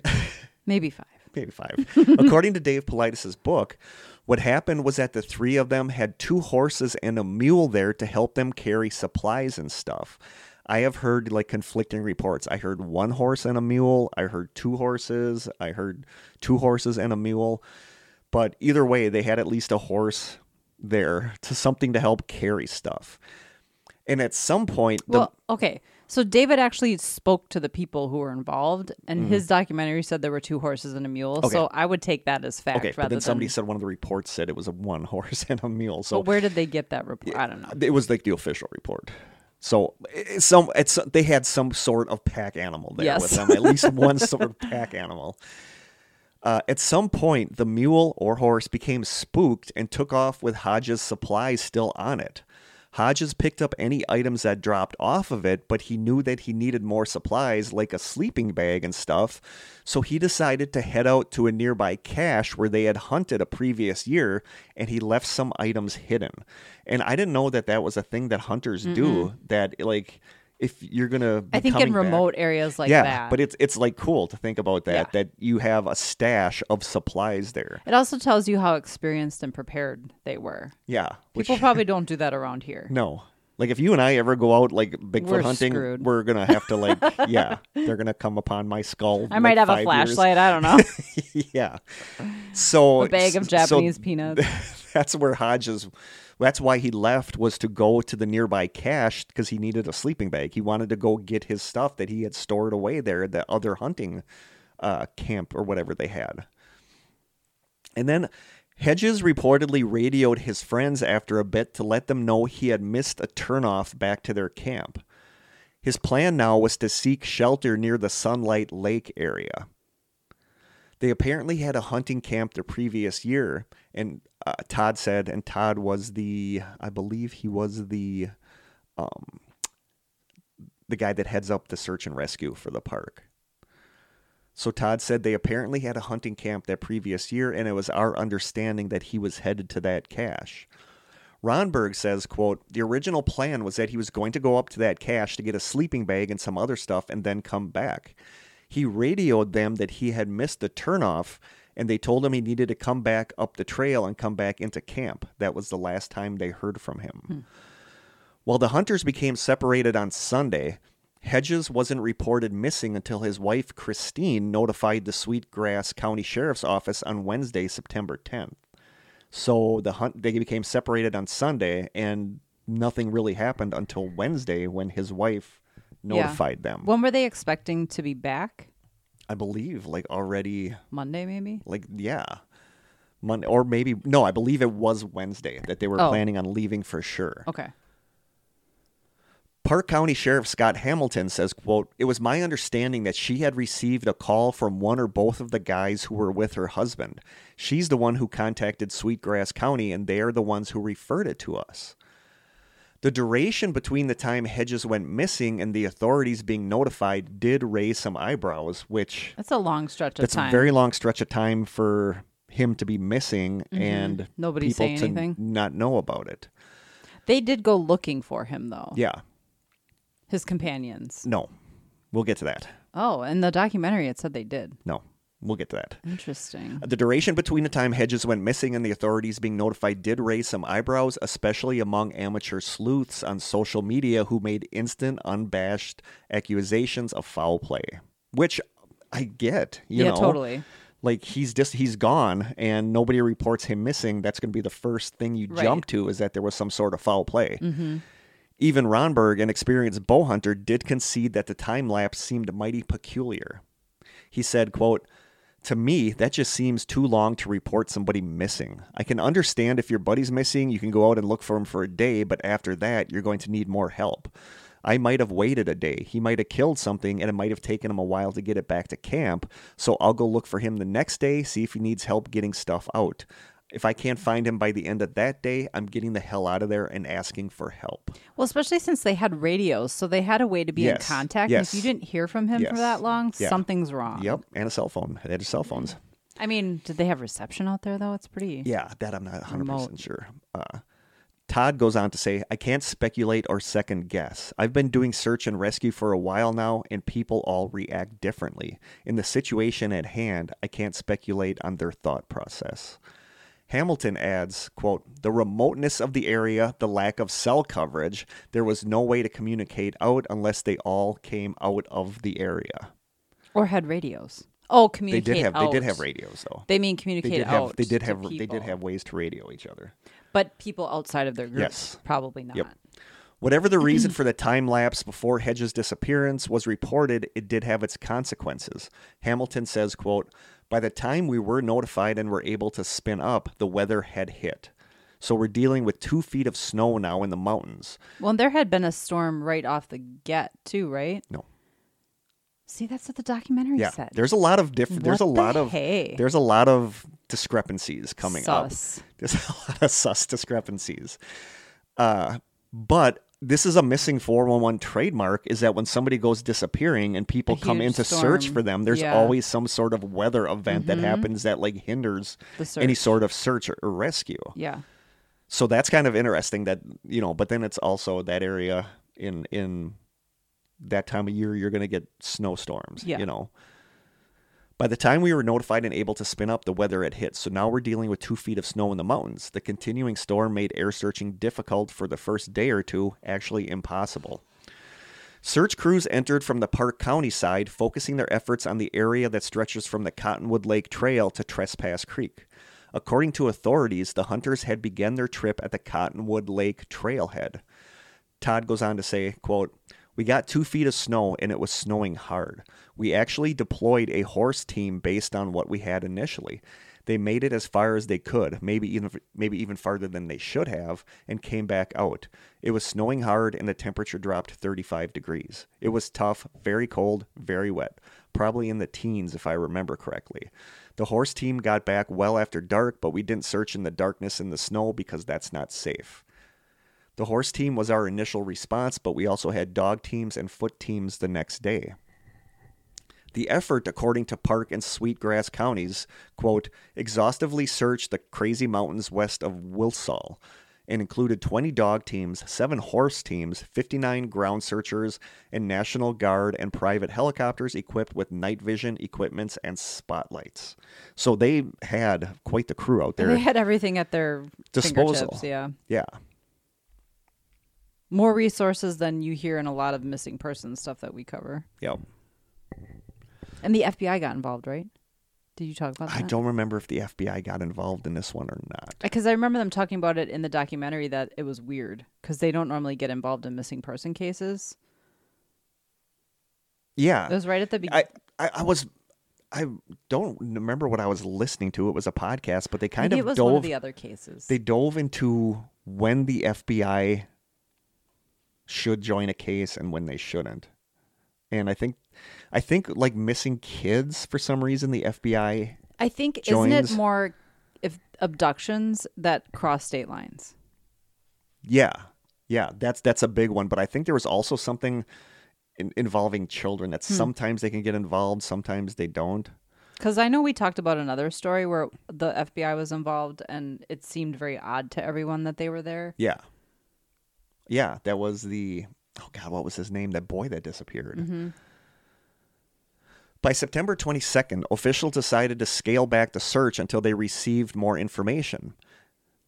Maybe five. maybe five. According to Dave Paulides' book, what happened was that the three of them had two horses and a mule there to help them carry supplies and stuff. I have heard like conflicting reports. I heard one horse and a mule. I heard two horses. I heard two horses and a mule. But either way, they had at least a horse there to something to help carry stuff. And at some point, the, Well, okay. So David actually spoke to the people who were involved, and mm-hmm. his documentary said there were two horses and a mule. Okay. So I would take that as fact okay, but then somebody than. said one of the reports said it was a one horse and a mule. So but where did they get that report? I don't know. It was like the official report. So it's some it's they had some sort of pack animal there Yes. with them, at least one sort of pack animal. Uh, at some point, the mule or horse became spooked and took off with Hodges' supplies still on it. Hodges picked up any items that dropped off of it, but he knew that he needed more supplies, like a sleeping bag and stuff, so he decided to head out to a nearby cache where they had hunted a previous year, and he left some items hidden. And I didn't know that that was a thing that hunters do, that, like, if you're gonna be I think in coming back- remote areas like yeah, that. but it's it's like cool to think about that Yeah. that you have a stash of supplies there. it also tells you how experienced and prepared they were. Yeah, which People probably don't do that around here. no. Like if you and I ever go out like Bigfoot We're hunting, screwed. we're gonna have to like yeah, they're gonna come upon my skull. I like, might have a five years. flashlight. I don't know. yeah. So a bag of so Japanese peanuts. that's where Hodges. That's why he left was to go to the nearby cache because he needed a sleeping bag. He wanted to go get his stuff that he had stored away there at the other hunting uh, camp or whatever they had. And then Hedges reportedly radioed his friends after a bit to let them know he had missed a turnoff back to their camp. His plan now was to seek shelter near the Sunlight Lake area. They apparently had a hunting camp the previous year, and uh, Todd said, and Todd was the, I believe he was the, um, the guy that heads up the search and rescue for the park. So Todd said they apparently had a hunting camp that previous year, and it was our understanding that he was headed to that cache. Ronberg says, quote, the original plan was that he was going to go up to that cache to get a sleeping bag and some other stuff and then come back. He radioed them that he had missed the turnoff and they told him he needed to come back up the trail and come back into camp. That was the last time they heard from him. Hmm. While the hunters became separated on Sunday, Hedges wasn't reported missing until his wife Christine notified the Sweetgrass County Sheriff's Office on Wednesday, September 10th. So the hunt they became separated on Sunday and nothing really happened until Wednesday when his wife notified yeah. them. When were they expecting to be back? I believe like already Monday maybe? Like yeah. Monday or maybe no, I believe it was Wednesday that they were oh. planning on leaving for sure. Okay. Park County Sheriff Scott Hamilton says, quote, It was my understanding that she had received a call from one or both of the guys who were with her husband. She's the one who contacted Sweetgrass County, and they are the ones who referred it to us. The duration between the time Hedges went missing and the authorities being notified did raise some eyebrows, which That's a long stretch of time. that's time. a very long stretch of time for him to be missing mm-hmm. and nobody people to anything. not know about it. They did go looking for him though. Yeah. His companions. No. We'll get to that. Oh, in the documentary it said they did. No. We'll get to that. Interesting. The duration between the time Hedges went missing and the authorities being notified did raise some eyebrows, especially among amateur sleuths on social media who made instant, unabashed accusations of foul play. Which I get, you yeah, know. totally. Like he's just he's gone and nobody reports him missing. That's going to be the first thing you right. jump to is that there was some sort of foul play. Mm-hmm. Even Ronberg, an experienced bow hunter, did concede that the time lapse seemed mighty peculiar. He said, quote, to me, that just seems too long to report somebody missing. I can understand if your buddy's missing, you can go out and look for him for a day, but after that, you're going to need more help. I might have waited a day. He might have killed something and it might have taken him a while to get it back to camp. So I'll go look for him the next day, see if he needs help getting stuff out. If I can't find him by the end of that day, I'm getting the hell out of there and asking for help. Well, especially since they had radios, so they had a way to be yes. in contact. Yes. If you didn't hear from him yes. for that long, yeah. something's wrong. Yep, and a cell phone. They had cell phones. I mean, did they have reception out there though? It's pretty. Yeah, that I'm not 100 percent sure. Uh, Todd goes on to say, I can't speculate or second guess. I've been doing search and rescue for a while now, and people all react differently. In the situation at hand, I can't speculate on their thought process. Hamilton adds, quote, the remoteness of the area, the lack of cell coverage, there was no way to communicate out unless they all came out of the area. Or had radios. Oh, communicate. They did have out. they did have radios though. They mean communicate they did out. Have, they did have they did have ways to radio each other. But people outside of their group, yes. probably not. Yep. Whatever the reason for the time lapse before Hedges' disappearance was reported, it did have its consequences. Hamilton says, quote, by the time we were notified and were able to spin up, the weather had hit. So we're dealing with two feet of snow now in the mountains. Well, there had been a storm right off the get too, right? No. See, that's what the documentary yeah, said. there's a lot of different. There's a What lot of hey? there's a lot of discrepancies coming Sus. up. There's a lot of sus discrepancies. Uh, but this is a missing 411 trademark is that when somebody goes disappearing and people A come in to search for them, there's Yeah. always some sort of weather event that Mhm. happens that like hinders any sort of search or, or rescue. Yeah. So that's kind of interesting that you know, but then it's also that area in in that time of year you're going to get snowstorms, Yeah. you know. By the time we were notified and able to spin up, the weather had hit. So now we're dealing with two feet of snow in the mountains. The continuing storm made air searching difficult for the first day or two, actually impossible. Search crews entered from the Park County side, focusing their efforts on the area that stretches from the Cottonwood Lake Trail to Trespass Creek. According to authorities, the hunters had begun their trip at the Cottonwood Lake trailhead. Todd goes on to say, quote, we got two feet of snow and it was snowing hard. We actually deployed a horse team based on what we had initially. They made it as far as they could, maybe even maybe even farther than they should have, and came back out. It was snowing hard and the temperature dropped 35 degrees. It was tough, very cold, very wet, probably in the teens if I remember correctly. The horse team got back well after dark, but we didn't search in the darkness in the snow because that's not safe. The horse team was our initial response, but we also had dog teams and foot teams the next day. The effort, according to Park and Sweetgrass counties, quote, exhaustively searched the crazy mountains west of Wilsall and included 20 dog teams, 7 horse teams, 59 ground searchers, and National Guard and private helicopters equipped with night vision equipments and spotlights. So they had quite the crew out there. They had everything at their Disposal. Yeah, yeah. More resources than you hear in a lot of missing persons stuff that we cover. Yep. And the FBI got involved, right? Did you talk about that? I don't remember if the FBI got involved in this one or not. Uh, because I remember them talking about it in the documentary that it was weird because they don't normally get involved in missing person cases. Yeah. It was right at the beginning. I, I, I was I don't remember what I was listening to. It was a podcast, but they kind Maybe of it was dove one of the other cases. they dove into when the FBI should join a case and when they shouldn't. And I think I think like missing kids for some reason the FBI I think isn't it more if abductions that cross state lines? Yeah. Yeah, that's that's a big one, but I think there was also something in, involving children that hmm. sometimes they can get involved, sometimes they don't. Because I know we talked about another story where the FBI was involved, and it seemed very odd to everyone that they were there. Yeah. Yeah, that was the oh god, what was his name? That boy that disappeared. By September 22nd, officials decided to scale back the search until they received more information.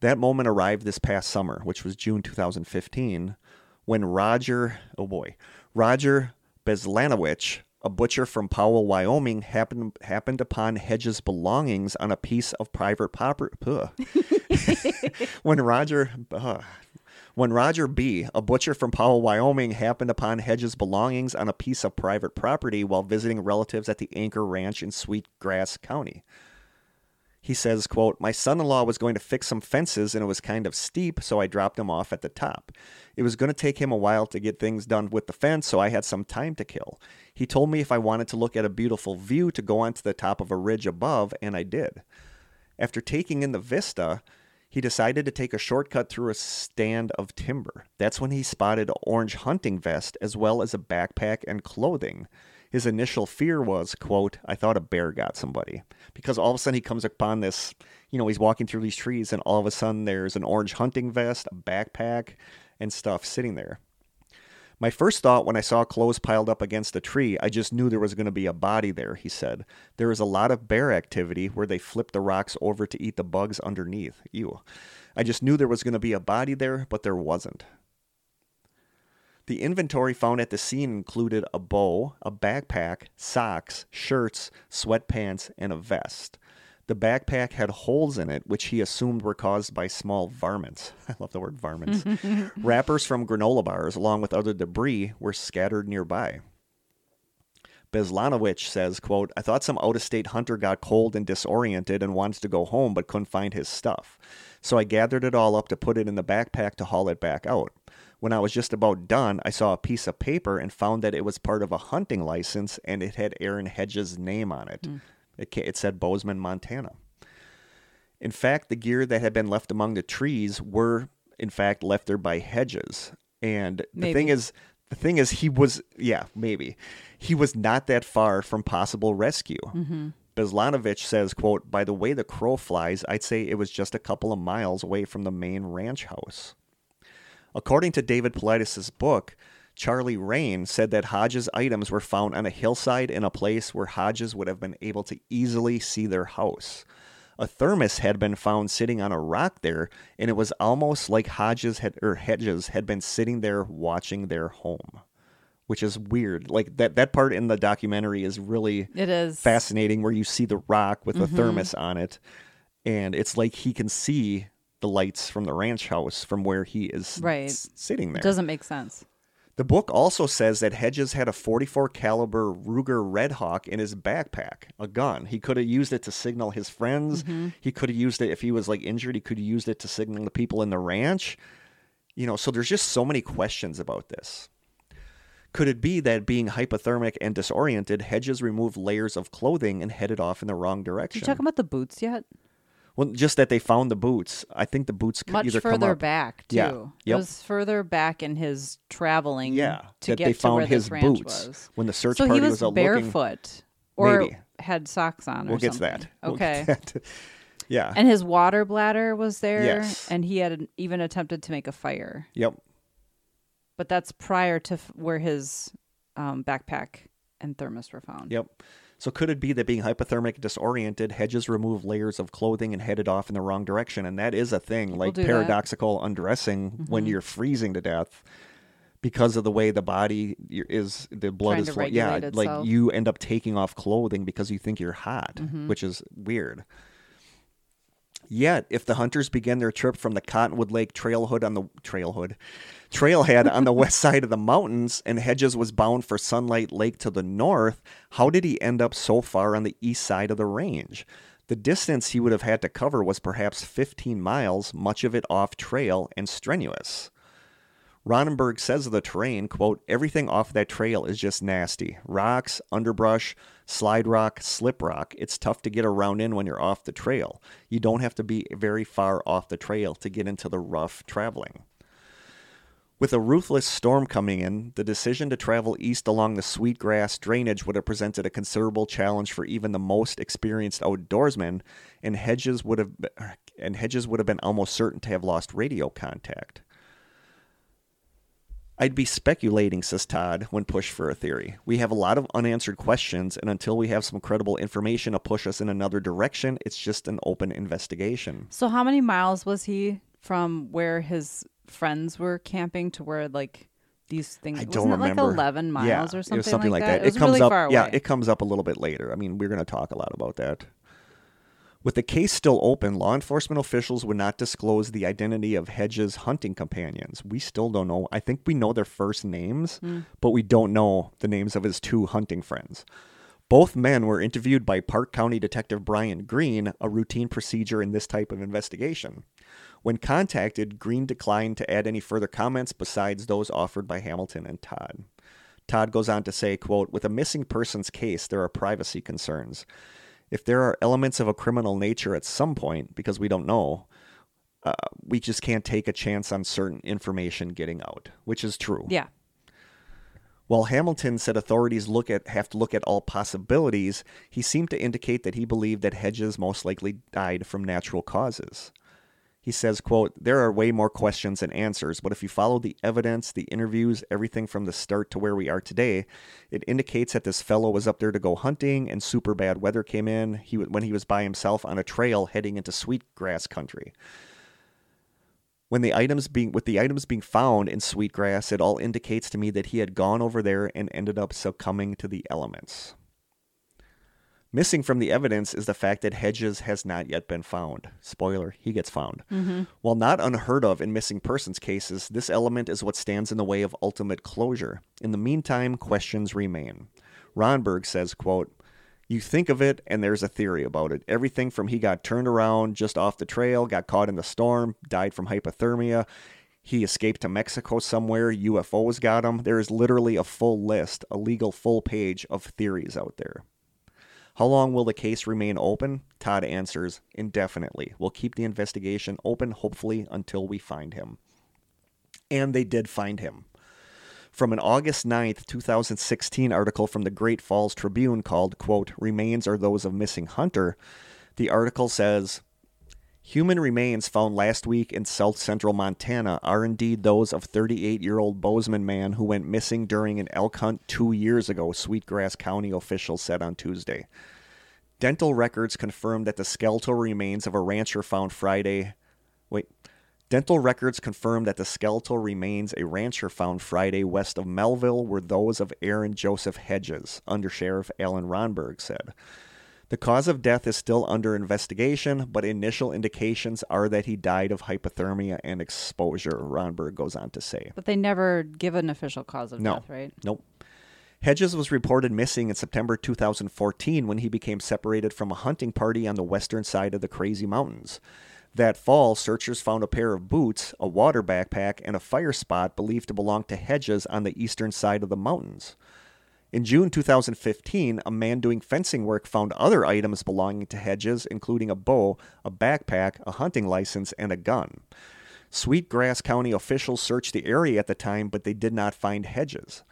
That moment arrived this past summer, which was June 2015, when Roger, oh boy, Roger Beslanowicz, a butcher from Powell, Wyoming, happened happened upon Hedges' belongings on a piece of private property. when Roger, uh, when Roger B., a butcher from Powell, Wyoming, happened upon Hedges' belongings on a piece of private property while visiting relatives at the Anchor Ranch in Sweetgrass County. He says, quote, My son-in-law was going to fix some fences and it was kind of steep, so I dropped him off at the top. It was going to take him a while to get things done with the fence, so I had some time to kill. He told me if I wanted to look at a beautiful view to go onto the top of a ridge above, and I did. After taking in the vista, he decided to take a shortcut through a stand of timber. That's when he spotted an orange hunting vest as well as a backpack and clothing. His initial fear was, quote, I thought a bear got somebody. Because all of a sudden he comes upon this, you know, he's walking through these trees and all of a sudden there's an orange hunting vest, a backpack, and stuff sitting there. My first thought when I saw clothes piled up against a tree, I just knew there was going to be a body there, he said. There is a lot of bear activity where they flip the rocks over to eat the bugs underneath. Ew. I just knew there was going to be a body there, but there wasn't. The inventory found at the scene included a bow, a backpack, socks, shirts, sweatpants, and a vest. The backpack had holes in it, which he assumed were caused by small varmints. I love the word varmints. Wrappers from granola bars, along with other debris, were scattered nearby. Beslanowicz says, quote, I thought some out-of-state hunter got cold and disoriented and wanted to go home but couldn't find his stuff. So I gathered it all up to put it in the backpack to haul it back out. When I was just about done, I saw a piece of paper and found that it was part of a hunting license and it had Aaron Hedges' name on it. Hmm. It, it said Bozeman, Montana. In fact, the gear that had been left among the trees were, in fact, left there by Hedges. And the Maybe. thing is, the thing is, he was, yeah, maybe, he was not that far from possible rescue. Mm-hmm. Beslanowicz says, quote, by the way the crow flies, I'd say it was just a couple of miles away from the main ranch house. According to David Paulides' book, Charlie Rain said that Hodges' items were found on a hillside in a place where Hodges would have been able to easily see their house. A thermos had been found sitting on a rock there, and it was almost like Hodges had or Hedges had been sitting there watching their home, which is weird. Like that that part in the documentary is really It is fascinating where you see the rock with the mm-hmm. thermos on it and it's like he can see the lights from the ranch house from where he is Right. s- sitting there. It doesn't make sense. The book also says that Hedges had a 44 caliber Ruger Redhawk in his backpack, a gun. He could have used it to signal his friends. Mm-hmm. He could have used it if he was like injured, he could have used it to signal the people in the ranch. You know, so there's just so many questions about this. Could it be that being hypothermic and disoriented, Hedges removed layers of clothing and headed off in the wrong Did direction? you talk about the boots yet? Well, just that they found the boots. I think the boots could Much either come further back too. Yeah, It was further back in his traveling. Yeah, to that get they to found where his this ranch boots was. when the search So party he was, out looking. barefoot, or Maybe. had socks on. or We'll get to that. We'll Okay. get that. Yeah. And his water bladder was there, Yes. and he had even attempted to make a fire. yep. But that's prior to f- where his um, backpack and thermos were found. Yep. So could it be that being hypothermic disoriented, Hedges remove layers of clothing and headed off in the wrong direction? And that is a thing, like do that. Mm-hmm. paradoxical undressing when you're freezing to death because of the way the body is, the blood Trying is flowing. Yeah, regulate like you end up taking off clothing because you think you're hot, Mm-hmm. which is weird. Yet, if the hunters began their trip from the Cottonwood Lake trailhood on the trailhood, trailhead on the west side of the mountains, and Hedges was bound for Sunlight Lake to the north, how did he end up so far on the east side of the range? The distance he would have had to cover was perhaps 15 miles, much of it off trail and strenuous. Ronenberg says of the terrain, quote, everything off that trail is just nasty. Rocks, underbrush, slide rock, slip rock. It's tough to get around in when you're off the trail. You don't have to be very far off the trail to get into the rough traveling. With a ruthless storm coming in, the decision to travel east along the sweetgrass drainage would have presented a considerable challenge for even the most experienced outdoorsmen, and Hedges would have and Hedges would have been almost certain to have lost radio contact. I'd be speculating, says Todd, when pushed for a theory. We have a lot of unanswered questions, and until we have some credible information to push us in another direction, it's just an open investigation. So how many miles was he from where his friends were camping to where like these things? I wasn't don't it remember. like eleven miles yeah, or something, it was something like, that. It, was comes really up. far away. Yeah, it comes up a little bit later. I mean, we're going to talk a lot about that. With the case still open, law enforcement officials would not disclose the identity of Hedges' hunting companions. We still don't know. I think we know their first names, Hmm. but we don't know the names of his two hunting friends. Both men were interviewed by Park County Detective Brian Green, a routine procedure in this type of investigation. When contacted, Green declined to add any further comments besides those offered by Hamilton and Todd. Todd goes on to say, quote, with a missing persons case, there are privacy concerns. If there are elements of a criminal nature at some point, because we don't know, uh, we just can't take a chance on certain information getting out, which is true. Yeah. While Hamilton said authorities look at have to look at all possibilities, he seemed to indicate that he believed that Hedges most likely died from natural causes. He says, quote, There are way more questions than answers, but if you follow the evidence, the interviews, everything from the start to where we are today, it indicates that this fellow was up there to go hunting and super bad weather came in he, when he was by himself on a trail heading into sweetgrass country. When the items being with the items being found in sweetgrass, it all indicates to me that he had gone over there and ended up succumbing to the elements. Missing from the evidence is the fact that Hedges has not yet been found. Spoiler, he gets found. Mm-hmm. While not unheard of in missing persons cases, this element is what stands in the way of ultimate closure. In the meantime, questions remain. Ronberg says, quote, you think of it, and there's a theory about it. Everything from he got turned around just off the trail, got caught in the storm, died from hypothermia, he escaped to Mexico somewhere, UFOs got him. There is literally a full list, a legal full page of theories out there. How long will the case remain open? Todd answers, indefinitely. We'll keep the investigation open, hopefully, until we find him. And they did find him from an August 9th, 2016 article from the Great Falls Tribune called, quote, Remains are those of missing hunter. The article says, Human remains found last week in south central Montana are indeed those of 38 year old Bozeman man who went missing during an elk hunt two years ago, Sweetgrass County officials said on Tuesday. Dental records confirmed that the skeletal remains of a rancher found Friday. Wait. Dental records confirmed that the skeletal remains a rancher found Friday west of Melville were those of Aaron Joseph Hedges, Undersheriff Alan Ronberg said. The cause of death is still under investigation, but initial indications are that he died of hypothermia and exposure, Ronberg goes on to say. But they never give an official cause of No. death, right? Nope. Hedges was reported missing in September 2014 when he became separated from a hunting party on the western side of the Crazy Mountains. That fall, searchers found a pair of boots, a water backpack, and a fire spot believed to belong to Hedges on the eastern side of the mountains. In June 2015, a man doing fencing work found other items belonging to Hedges, including a bow, a backpack, a hunting license, and a gun. Sweetgrass County officials searched the area at the time, but they did not find Hedges.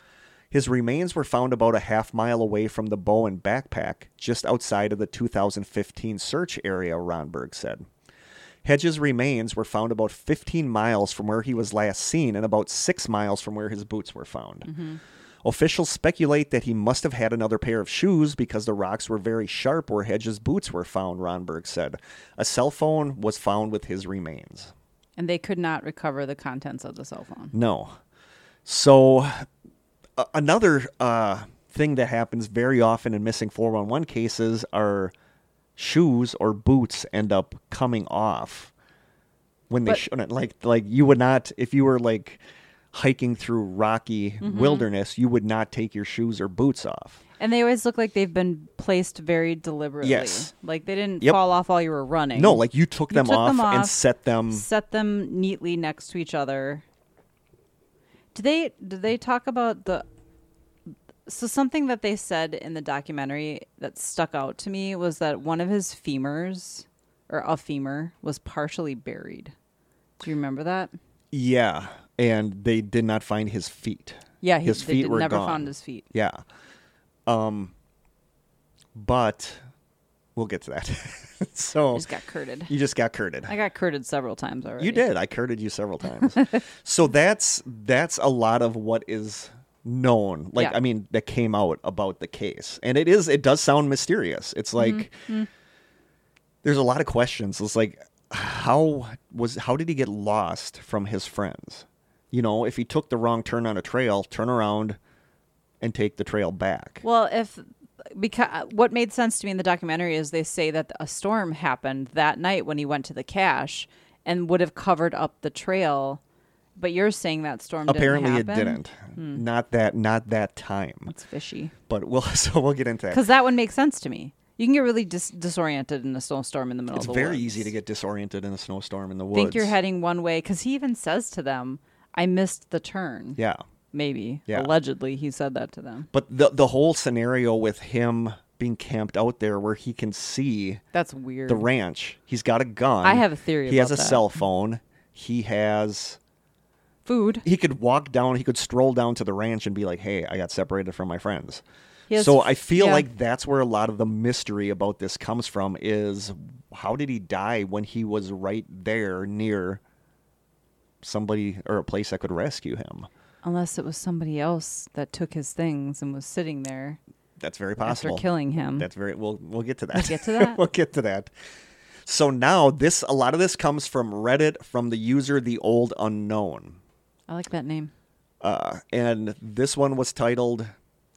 His remains were found about a half mile away from the bow and backpack, just outside of the 2015 search area, Ronberg said. Hedges' remains were found about 15 miles from where he was last seen and about 6 miles from where his boots were found. Mm-hmm. Officials speculate that he must have had another pair of shoes because the rocks were very sharp where Hedges' boots were found, Ronberg said. A cell phone was found with his remains. And they could not recover the contents of the cell phone. No. So, uh, another uh, thing that happens very often in missing 411 cases are shoes or boots end up coming off when they But- shouldn't. Like, like you would not, if you were like hiking through rocky Mm-hmm. wilderness, you would not take your shoes or boots off. And they always look like they've been placed very deliberately. Yes. Like they didn't Yep. fall off while you were running. No, like you took, You them, took off them and set them. set them neatly next to each other. Do they did they talk about the so something that they said in the documentary that stuck out to me was that one of his femurs or a femur was partially buried. Do you remember that? Yeah, and they did not find his feet. Yeah, he, his feet did- were never gone. found his feet. Yeah. Um but we'll get to that. so I just got curded. you just got curded. I got curded several times already. You did. I curded you several times. so that's that's a lot of what is known. Like Yeah. I mean that came out about the case. And it is it does sound mysterious. It's like Mm-hmm. there's a lot of questions. It's like how was how did he get lost from his friends? You know, if he took the wrong turn on a trail, turn around and take the trail back. Well, if because what made sense to me in the documentary is they say that a storm happened that night when he went to the cache and would have covered up the trail. But you're saying that storm Apparently it didn't happen? didn't. Hmm. Not that not that time. It's fishy. But we'll so we'll get into that. Because that one makes sense to me. You can get really dis- disoriented in a snowstorm in the middle It's of the very woods. easy to get disoriented in a snowstorm in the woods. Think you're heading one way because he even says to them, "I missed the turn." Yeah. Maybe Yeah. allegedly he said that to them. But the the whole scenario with him being camped out there where he can see That's weird. the ranch. He's got a gun. I have a theory He has a that. cell phone. He has Food. he could walk down, he could stroll down to the ranch and be like, "Hey, I got separated from my friends." Has so I feel yeah. like that's where a lot of the mystery about this comes from is how did he die when he was right there near somebody or a place that could rescue him? Unless it was somebody else that took his things and was sitting there That's very after possible. killing him. That's very we'll we'll get to that. We'll get to that? we'll get to that. So now this a lot of this comes from Reddit from the user the old unknown. I like that name. Uh, and this one was titled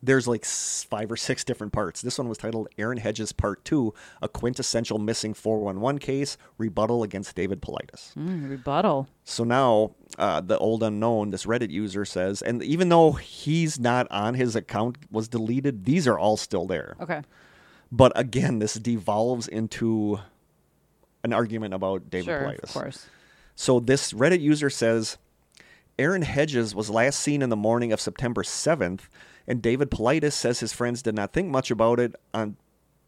there's like five or six different parts. This one was titled Aaron Hedges Part 2, a quintessential missing 411 case, rebuttal against David Paulides. Mm, rebuttal. So now, uh, the old unknown, this Reddit user says, and even though he's not on his account was deleted, these are all still there. Okay. But again, this devolves into an argument about David sure, Paulides. of course. So this Reddit user says Aaron Hedges was last seen in the morning of September 7th, and David Paulides says his friends did not think much about it on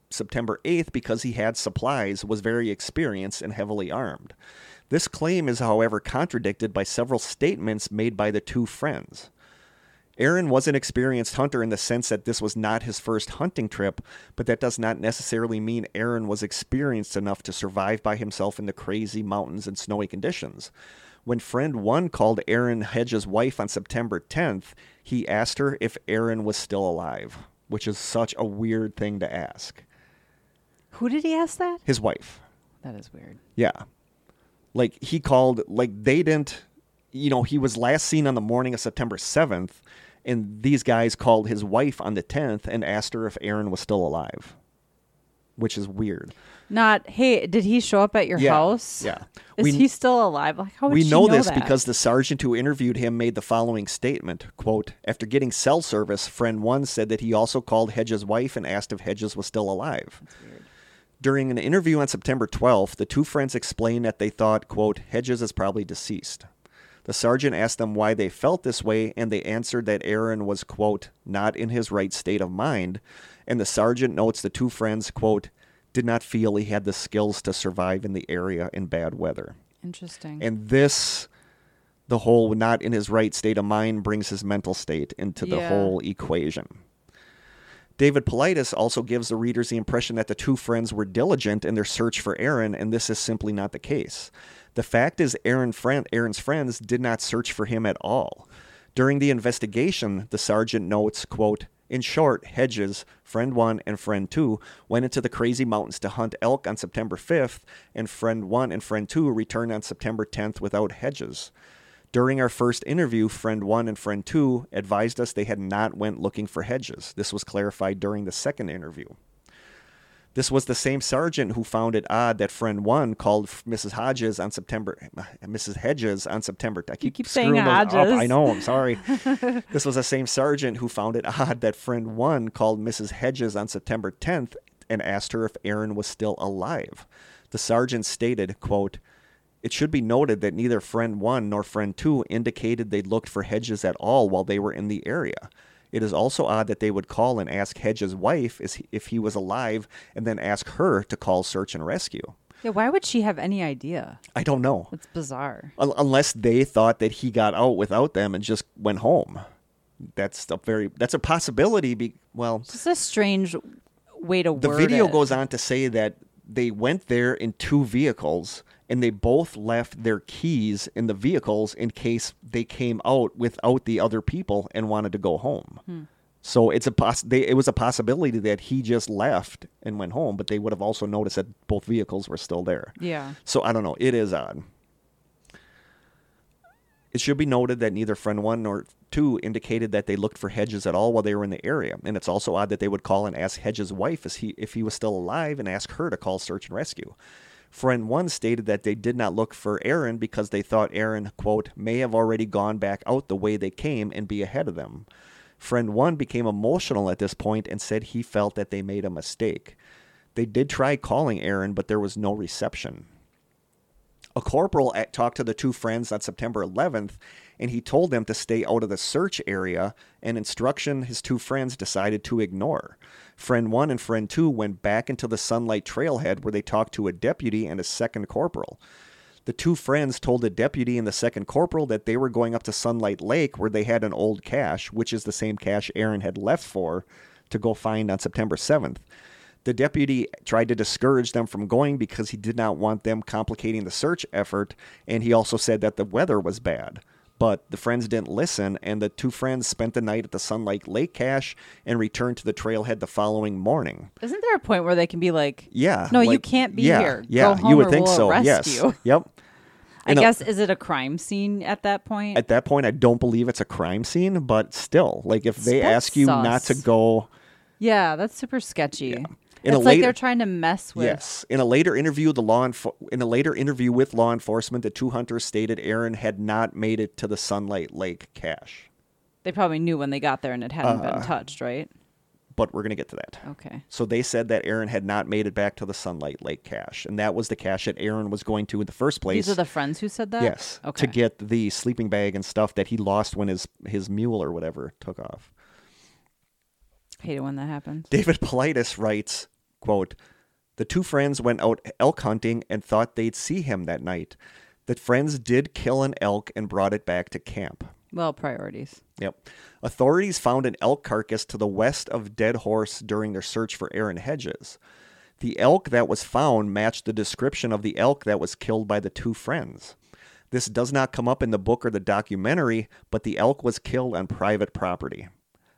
September 8th because he had supplies, was very experienced, and heavily armed. This claim is, however, contradicted by several statements made by the two friends. Aaron was an experienced hunter in the sense that this was not his first hunting trip, but that does not necessarily mean Aaron was experienced enough to survive by himself in the crazy mountains and snowy conditions. When friend one called Aaron Hedges' wife on September 10th, he asked her if Aaron was still alive, which is such a weird thing to ask. Who did he ask that? His wife. That is weird. Yeah. Like he called like they didn't you know, he was last seen on the morning of September 7th and these guys called his wife on the 10th and asked her if Aaron was still alive. Which is weird. Not, hey, did he show up at your Yeah, house? yeah. Is We- he still alive? Like, how would we she know, this that? because the sergeant who interviewed him made the following statement quote after getting cell service friend one said that he also called hedges wife and asked if hedges was still alive during an interview on september 12th the two friends explained that they thought quote hedges is probably deceased The sergeant asked them why they felt this way, and they answered that Aaron was, quote, not in his right state of mind. And the sergeant notes the two friends, quote, did not feel he had the skills to survive in the area in bad weather. Interesting. And this, the whole not in his right state of mind, brings his mental state into the Yeah. whole equation. David Paulides also gives the readers the impression that the two friends were diligent in their search for Aaron, and this is simply not the case. The fact is, Aaron friend, Aaron's friends did not search for him at all. During the investigation, the sergeant notes, quote, in short, Hedges, friend one and friend two, went into the crazy mountains to hunt elk on September 5th, and friend one and friend two returned on September 10th without Hedges. During our first interview, friend 1 and friend 2 advised us they had not went looking for hedges. This was clarified during the second interview. This was the same sergeant who found it odd that friend 1 called Mrs. Hodges on September eh, Mrs. Hedges on September I keep, keep saying those up. I know, I'm sorry. this was the same sergeant who found it odd that friend 1 called Mrs. Hedges on September 10th and asked her if Aaron was still alive. The sergeant stated, quote, it should be noted that neither friend 1 nor friend 2 indicated they looked for Hedges at all while they were in the area. It is also odd that they would call and ask Hedges' wife if he was alive and then ask her to call search and rescue. yeah, why would she have any idea? I don't know. It's bizarre. Unless they thought that he got out without them and just went home. That's a very that's a possibility be, well, Just a strange way to the video it. goes on to say that they went there in two vehicles and they both left their keys in the vehicles in case they came out without the other people and wanted to go home. Hmm. So it's a poss- they, it was a possibility that he just left and went home, but they would have also noticed that both vehicles were still there. Yeah. So I don't know. It is odd. It should be noted that neither friend one nor two indicated that they looked for Hedges at all while they were in the area, and it's also odd that they would call and ask Hedges' wife if he if he was still alive and ask her to call search and rescue. Friend one stated that they did not look for Aaron because they thought Aaron quote may have already gone back out the way they came and be ahead of them. Friend one became emotional at this point and said he felt that they made a mistake. They did try calling Aaron, but there was no reception. A corporal at, talked to the two friends on September 11th, and he told them to stay out of the search area, an instruction his two friends decided to ignore. Friend 1 and Friend 2 went back into the Sunlight Trailhead where they talked to a deputy and a second corporal. The two friends told the deputy and the second corporal that they were going up to Sunlight Lake where they had an old cache, which is the same cache Aaron had left for, to go find on September 7th. The deputy tried to discourage them from going because he did not want them complicating the search effort, and he also said that the weather was bad. But the friends didn't listen, and the two friends spent the night at the Sunlight Lake cache and returned to the trailhead the following morning. Isn't there a point where they can be like, Yeah. No, you can't be yeah, here. Yeah, you would think we'll so. yes. you. Yep. I And a- guess, is it a crime scene at that point? at that point, I don't believe it's a crime scene, but still, like if they That's ask you not to go, yeah, that's super sketchy. In a it's like later- they're trying to mess with. yes. In a later interview, the law enfo- in a later interview with law enforcement, the two hunters stated Aaron had not made it to the Sunlight Lake cache. They probably knew when they got there and it hadn't Uh, been touched, right? But we're gonna get to that. Okay. So they said that Aaron had not made it back to the Sunlight Lake cache, and that was the cache that Aaron was going to in the first place. These are the friends who said that? yes, Okay. to get the sleeping bag and stuff that he lost when his his mule or whatever took off. Hate it when that happens. David Paulides writes, quote, The two friends went out elk hunting and thought they'd see him that night. The friends did kill an elk and brought it back to camp. Well, priorities. Yep. Authorities found an elk carcass to the west of Dead Horse during their search for Aaron Hedges. The elk that was found matched the description of the elk that was killed by the two friends. This does not come up in the book or the documentary, but the elk was killed on private property.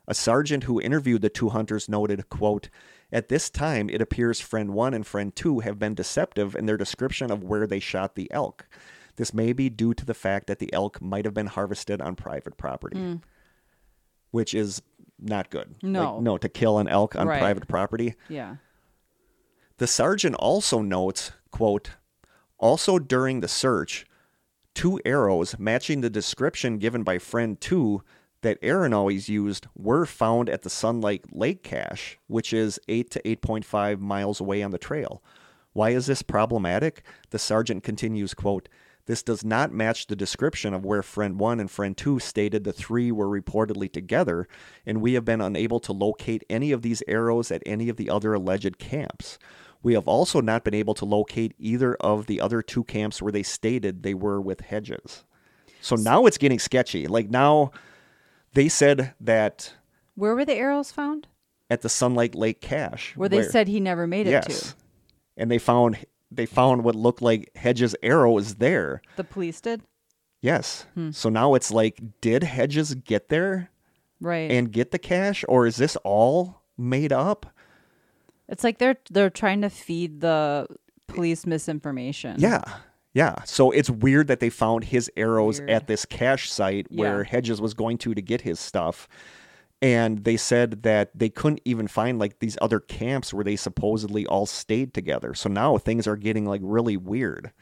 A sergeant who interviewed the two hunters noted, quote, At this time, it appears friend one and friend two have been deceptive in their description of where they shot the elk. This may be due to the fact that the elk might have been harvested on private property, mm. which is not good. Like, No. no, to kill an elk on Right. private property. Yeah. The sergeant also notes, quote, also during the search, two arrows matching the description given by friend 2 that Aaron always used were found at the Sunlight Lake cache, which is 8 to 8.5 miles away on the trail. Why is this problematic? The sergeant continues, quote, This does not match the description of where friend 1 and friend 2 stated the three were reportedly together, and we have been unable to locate any of these arrows at any of the other alleged camps. We have also not been able to locate either of the other two camps where they stated they were with Hedges. So now it's getting sketchy. Like now they said that Where were the arrows found? at the Sunlight Lake cache Where they said he never made it yes. to. And they found they found what looked like Hedges' arrow is there. The police did? Yes. Hmm. So now it's like, did Hedges get there Right. and get the cache, or is this all made up? it's like they're they're trying to feed the police misinformation. Yeah. Yeah. So it's weird that they found his arrows Weird. at this cache site where Yeah. Hedges was going to to get his stuff. And they said that they couldn't even find like these other camps where they supposedly all stayed together. So now things are getting like really weird.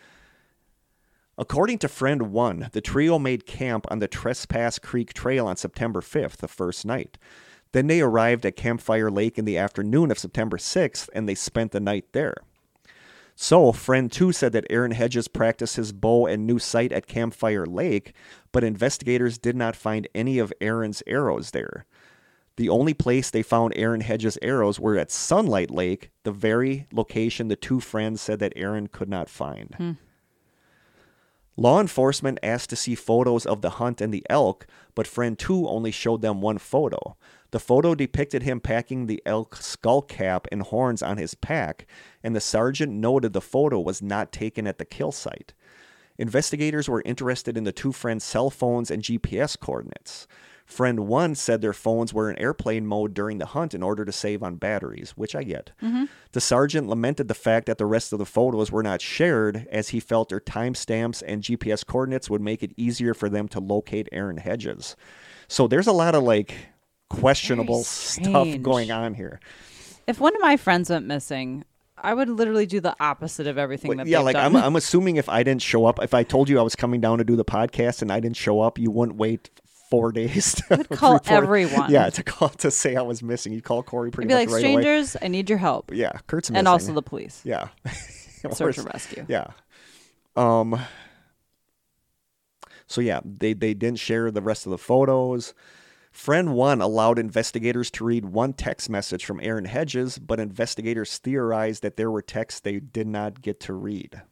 According to Friend One, the trio made camp on the Trespass Creek Trail on September 5th, the first night. Then they arrived at Campfire Lake in the afternoon of September 6th and they spent the night there. So, friend two said that Aaron Hedges practiced his bow and new sight at Campfire Lake, but investigators did not find any of Aaron's arrows there. The only place they found Aaron Hedges' arrows were at Sunlight Lake, the very location the two friends said that Aaron could not find. Hmm. Law enforcement asked to see photos of the hunt and the elk, but friend two only showed them one photo. The photo depicted him packing the elk skull cap and horns on his pack, and the sergeant noted the photo was not taken at the kill site. Investigators were interested in the two friends' cell phones and GPS coordinates. Friend one said their phones were in airplane mode during the hunt in order to save on batteries, which I get. Mm-hmm. The sergeant lamented the fact that the rest of the photos were not shared, as he felt their timestamps and GPS coordinates would make it easier for them to locate Aaron Hedges. So there's a lot of like questionable stuff going on here. If one of my friends went missing, I would literally do the opposite of everything Well, that yeah, like done. I'm, I'm assuming if I didn't show up, if I told you I was coming down to do the podcast and I didn't show up, you wouldn't wait four days to would call report- everyone. Yeah, to call to say I was missing. You call Corey pretty I'd be much like, right away. strangers, I need your help. Yeah, Kurt's missing. And also the police. yeah, Search and rescue. Yeah. Um. So yeah, they they didn't share the rest of the photos. Friend one allowed investigators to read one text message from Aaron Hedges, but investigators theorized that there were texts they did not get to read.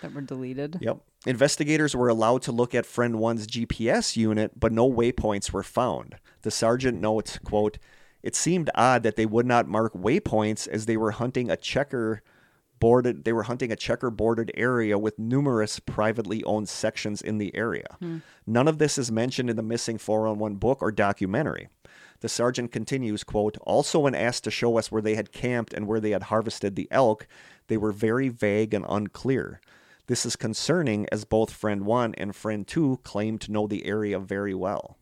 That were deleted. Yep. Investigators were allowed to look at friend one's GPS unit, but no waypoints were found. The sergeant notes, quote, it seemed odd that they would not mark waypoints as they were hunting a checker boarded they were hunting a checker bordered area with numerous privately owned sections in the area. Hmm. None of this is mentioned in the missing 411 book or documentary. The sergeant continues, quote, also when asked to show us where they had camped and where they had harvested the elk, they were very vague and unclear. This is concerning as both friend 1 and friend 2 claim to know the area very well.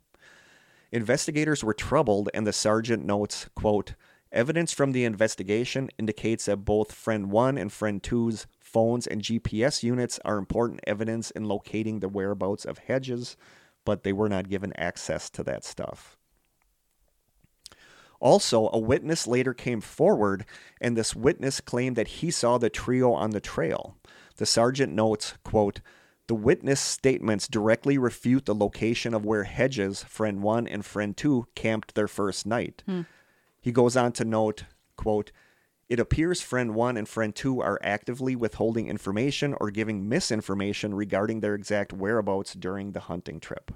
Investigators were troubled, and the sergeant notes, quote, Evidence from the investigation indicates that both friend 1 and friend 2's phones and GPS units are important evidence in locating the whereabouts of Hedges, but they were not given access to that stuff. Also, a witness later came forward, and this witness claimed that he saw the trio on the trail. The sergeant notes, quote, the witness statements directly refute the location of where Hedges, friend 1 and friend 2, camped their first night. Hmm. He goes on to note, quote, it appears friend 1 and friend 2 are actively withholding information or giving misinformation regarding their exact whereabouts during the hunting trip.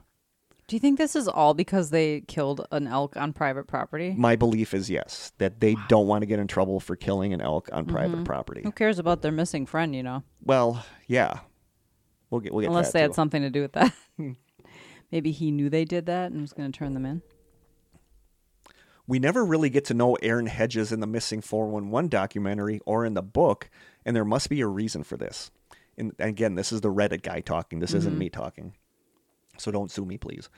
Do you think this is all because they killed an elk on private property? My belief is yes, that they don't want to get in trouble for killing an elk on private mm-hmm. property. Who cares about their missing friend, you know? Well, yeah. We'll get we'll get Unless they had something to do with that. Maybe he knew they did that and was going to turn them in. We never really get to know Aaron Hedges in the Missing 411 documentary or in the book, and there must be a reason for this. And again, this is the Reddit guy talking. This isn't mm-hmm. me talking. So don't sue me, please.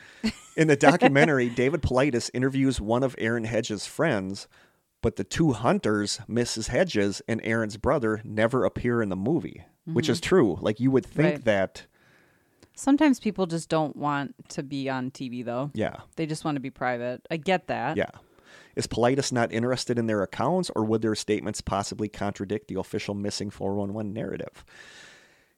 In the documentary, David Paulides interviews one of Aaron Hedges' friends, but the two hunters, Mrs. Hedges and Aaron's brother, never appear in the movie, which is mm-hmm. true. Like you would think Right. that, Sometimes people just don't want to be on TV, though. yeah, They just want to be private. I get that. yeah. Is Paulides not interested in their accounts, or would their statements possibly contradict the official missing 411 narrative?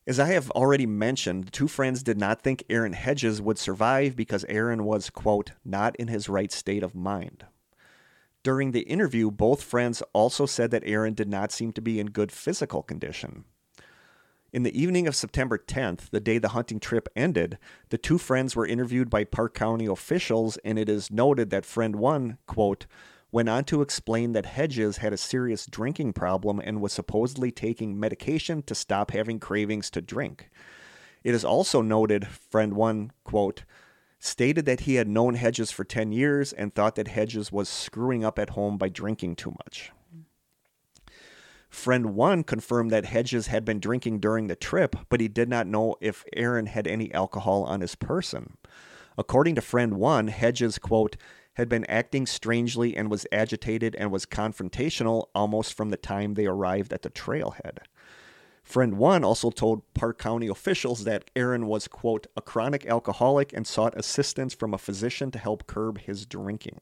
As I have already mentioned, the two friends did not think Aaron Hedges would survive because Aaron was, quote, not in his right state of mind. During the interview, both friends also said that Aaron did not seem to be in good physical condition. In the evening of September 10th, the day the hunting trip ended, the two friends were interviewed by Park County officials, and it is noted that friend one, quote, went on to explain that Hedges had a serious drinking problem and was supposedly taking medication to stop having cravings to drink. It is also noted, friend one, quote, stated that he had known Hedges for 10 years and thought that Hedges was screwing up at home by drinking too much. Friend one confirmed that Hedges had been drinking during the trip, but he did not know if Aaron had any alcohol on his person. According to friend one, Hedges, quote, had been acting strangely and was agitated and was confrontational almost from the time they arrived at the trailhead. Friend one also told Park County officials that Aaron was, quote, a chronic alcoholic and sought assistance from a physician to help curb his drinking.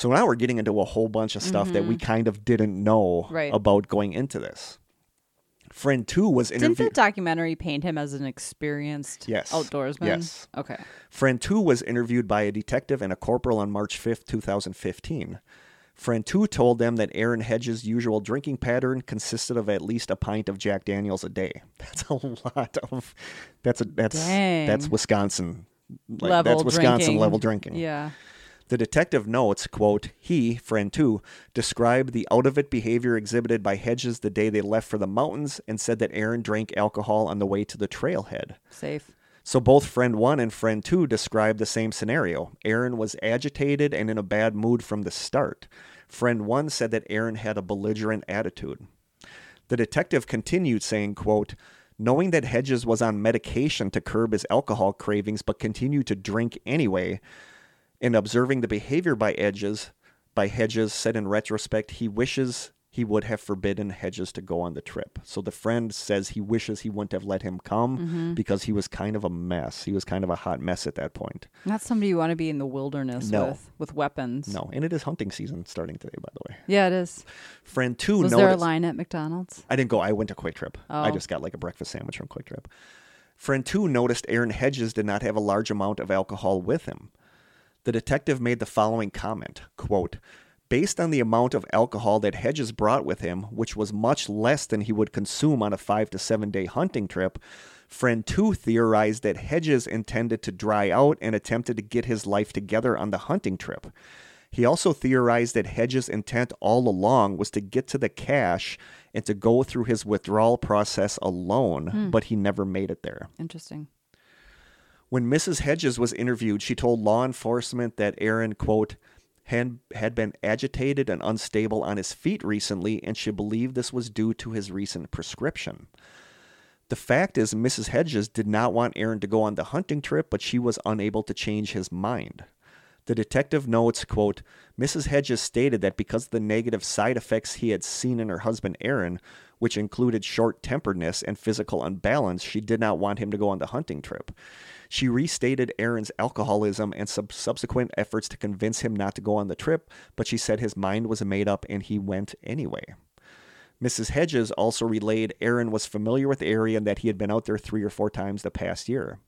So now we're getting into a whole bunch of stuff that we mm-hmm. kind of didn't know Right. about going into this. Friend two was Didn't the interviewed. documentary paint him as an experienced Yes. outdoorsman? Yes. Okay. Friend 2 was interviewed by a detective and a corporal on March 5th, 2015. Friend 2 told them that Aaron Hedges' usual drinking pattern consisted of at least a pint of Jack Daniels a day. That's a lot of that's a that's Dang. that's Wisconsin like, level that's Wisconsin drinking. level drinking. Yeah. The detective notes, quote, he, friend two, described the out of it behavior exhibited by Hedges the day they left for the mountains and said that Aaron drank alcohol on the way to the trailhead. Safe. So both friend one and friend two described the same scenario. Aaron was agitated and in a bad mood from the start. Friend one said that Aaron had a belligerent attitude. The detective continued saying, quote, Knowing that Hedges was on medication to curb his alcohol cravings but continued to drink anyway, and observing the behavior by Edges by Hedges said in retrospect he wishes he would have forbidden Hedges to go on the trip. So the friend says he wishes he wouldn't have let him come Mm-hmm. because he was kind of a mess. He was kind of a hot mess at that point. Not somebody you want to be in the wilderness No. with with weapons. No, and it is hunting season starting today, by the way. Yeah, it is. Friend two Was noticed. there a line at McDonald's? I didn't go. I went to QuikTrip. I Oh. just got like a breakfast sandwich from QuikTrip. Friend two noticed Aaron Hedges did not have a large amount of alcohol with him. The detective made the following comment quote, Based on the amount of alcohol that Hedges brought with him, which was much less than he would consume on a five to seven day hunting trip, friend two theorized that Hedges intended to dry out and attempted to get his life together on the hunting trip. He also theorized that Hedges' intent all along was to get to the cache and to go through his withdrawal process alone, hmm. but he never made it there. Interesting. When Mrs. Hedges was interviewed, she told law enforcement that Aaron, quote, had, had been agitated and unstable on his feet recently, and she believed this was due to his recent prescription. The fact is, Mrs. Hedges did not want Aaron to go on the hunting trip, but she was unable to change his mind. The detective notes, quote, Mrs. Hedges stated that because of the negative side effects he had seen in her husband Aaron, which included short temperedness and physical unbalance, she did not want him to go on the hunting trip. She restated Aaron's alcoholism and sub- subsequent efforts to convince him not to go on the trip, but she said his mind was made up and he went anyway. Mrs. Hedges also relayed Aaron was familiar with the area and that he had been out there three or four times the past year.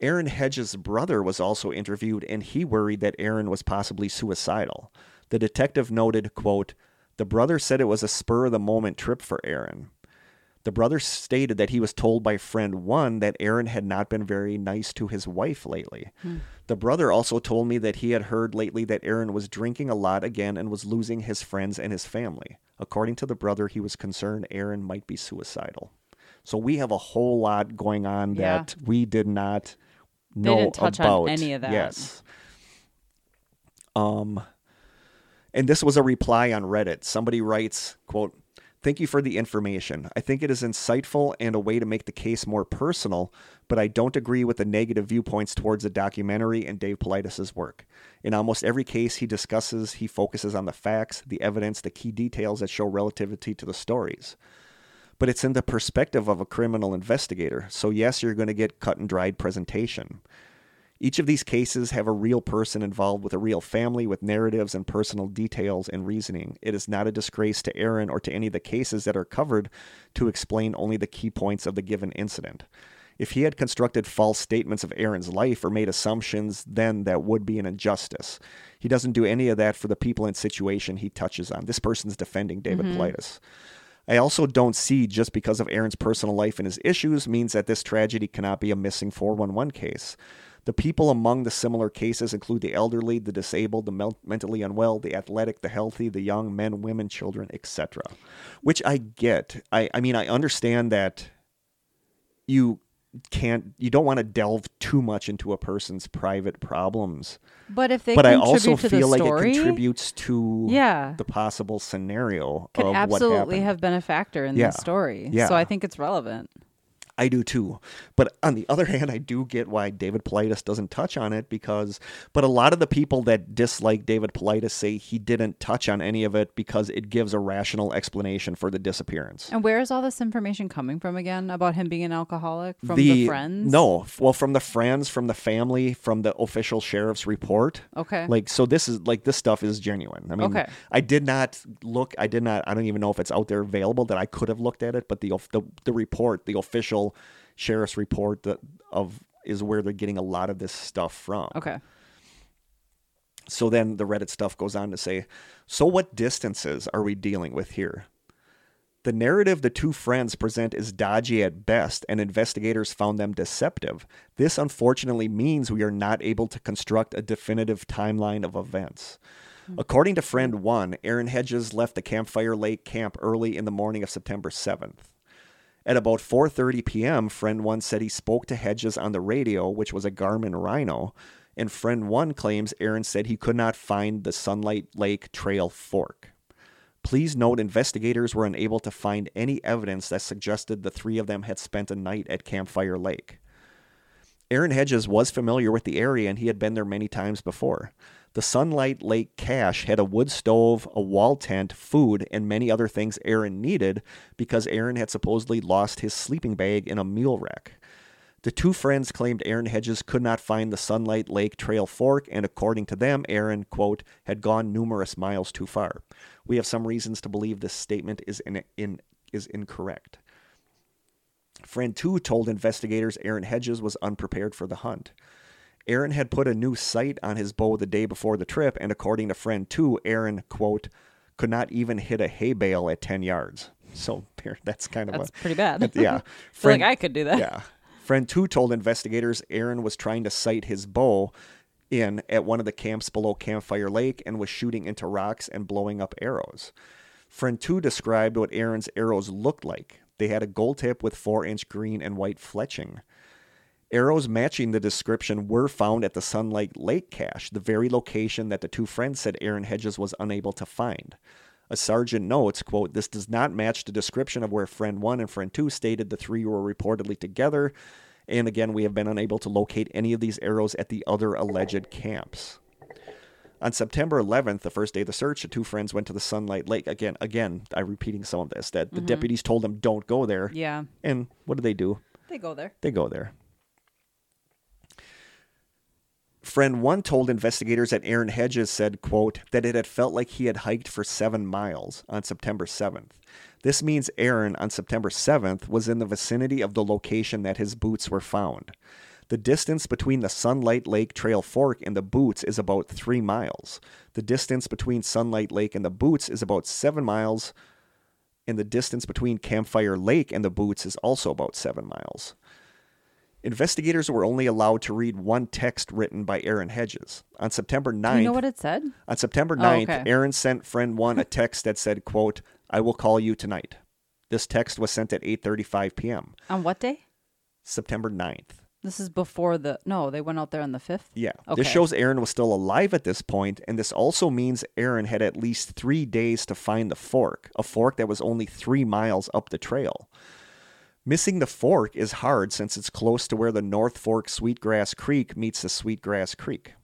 Aaron Hedges' brother was also interviewed and he worried that Aaron was possibly suicidal. The detective noted, quote, The brother said it was a spur of the moment trip for Aaron. The brother stated that he was told by friend one that Aaron had not been very nice to his wife lately. The brother also told me that he had heard lately that Aaron was drinking a lot again and was losing his friends and his family. According to the brother, he was concerned Aaron might be suicidal. So we have a whole lot going on Yeah. that we did not They know didn't touch on about. any of that. Yes. Um, and this was a reply on Reddit. Somebody writes, "quote Thank you for the information. I think it is insightful and a way to make the case more personal, but I don't agree with the negative viewpoints towards the documentary and Dave Paulides' work. In almost every case he discusses, he focuses on the facts, the evidence, the key details that show relativity to the stories. But it's in the perspective of a criminal investigator, so yes, you're going to get cut and dried presentation. Each of these cases have a real person involved with a real family with narratives and personal details and reasoning. It is not a disgrace to Aaron or to any of the cases that are covered to explain only the key points of the given incident. If he had constructed false statements of Aaron's life or made assumptions, then that would be an injustice. He doesn't do any of that for the people and situation he touches on. This person's defending David mm-hmm. Paulides. I also don't see just because of Aaron's personal life and his issues means that this tragedy cannot be a missing 411 case. The people among the similar cases include the elderly, the disabled, the mel- mentally unwell, the athletic, the healthy, the young, men, women, children, etc. Which I get. I, I mean, I understand that you can't, you don't want to delve too much into a person's private problems. But if they but I also feel like story, it contributes to Yeah. the possible scenario could of what absolutely have been a factor in Yeah. the story. Yeah. So I think it's relevant. I do too. But on the other hand, I do get why David Paulides doesn't touch on it because, but a lot of the people that dislike David Paulides say he didn't touch on any of it because it gives a rational explanation for the disappearance. And where is all this information coming from again about him being an alcoholic? From the, friends? No, well, from the friends, from the family, from the official sheriff's report. Okay. Like, so this is like this stuff is genuine. I mean, Okay. I did not look. I did not. I don't even know if it's out there available that I could have looked at it. But the the, the report, the official sheriff's report that of is where they're getting a lot of this stuff from. okay. So then the Reddit stuff goes on to say, so what distances are we dealing with here? The narrative the two friends present is dodgy at best, and investigators found them deceptive. This unfortunately means we are not able to construct a definitive timeline of events. Hmm. According to friend one, Aaron Hedges left the Campfire Lake camp early in the morning of September 7th. At about 4:30 p.m., friend 1 said he spoke to Hedges on the radio, which was a Garmin Rino, and friend 1 claims Aaron said he could not find the Sunlight Lake Trail fork. Please note investigators were unable to find any evidence that suggested the three of them had spent a night at Campfire Lake. Aaron Hedges was familiar with the area and he had been there many times before. The Sunlight Lake cache had a wood stove, a wall tent, food, and many other things Aaron needed because Aaron had supposedly lost his sleeping bag in a mule wreck. The two friends claimed Aaron Hedges could not find the Sunlight Lake Trail fork, and according to them, Aaron, quote, had gone numerous miles too far. We have some reasons to believe this statement is, in, in, is incorrect. Friend 2 told investigators Aaron Hedges was unprepared for the hunt. Aaron had put a new sight on his bow the day before the trip, and according to friend 2, Aaron, quote, could not even hit a hay bale at 10 yards. So that's kind of That's a. pretty bad. yeah. I feel like I could do that. Yeah. Friend 2 told investigators Aaron was trying to sight his bow in at one of the camps below Campfire Lake and was shooting into rocks and blowing up arrows. Friend 2 described what Aaron's arrows looked like. They had a gold tip with 4 inch green and white fletching. Arrows matching the description were found at the Sunlight Lake cache, the very location that the two friends said Aaron Hedges was unable to find. A sergeant notes, quote, this does not match the description of where friend 1 and friend 2 stated the three were reportedly together, and again, we have been unable to locate any of these arrows at the other alleged camps. On September 11th, the first day of the search, the two friends went to the Sunlight Lake. Again, again, I'm repeating some of this, that the mm-hmm. deputies told them don't go there. Yeah. And what do they do? They go there. They go there. Friend one told investigators that Aaron Hedges said, quote, that it had felt like he had hiked for seven miles on September 7th. This means Aaron on September 7th was in the vicinity of the location that his boots were found. The distance between the Sunlight Lake Trail Fork and the boots is about three miles. The distance between Sunlight Lake and the boots is about seven miles, and the distance between Campfire Lake and the boots is also about seven miles. Investigators were only allowed to read one text written by Aaron Hedges. On September 9th, Do you know what it said? on September Oh, 9th, okay. Aaron sent friend 1 a text that said, quote, "I will call you tonight." This text was sent at 8:35 p.m. On what day? September 9th. This is before the. No, they went out there on the 5th. Yeah. Okay. This shows Aaron was still alive at this point, and this also means Aaron had at least three days to find the fork, a fork that was only three miles up the trail. Missing the fork is hard since it's close to where the North Fork Sweetgrass Creek meets the Sweetgrass Creek.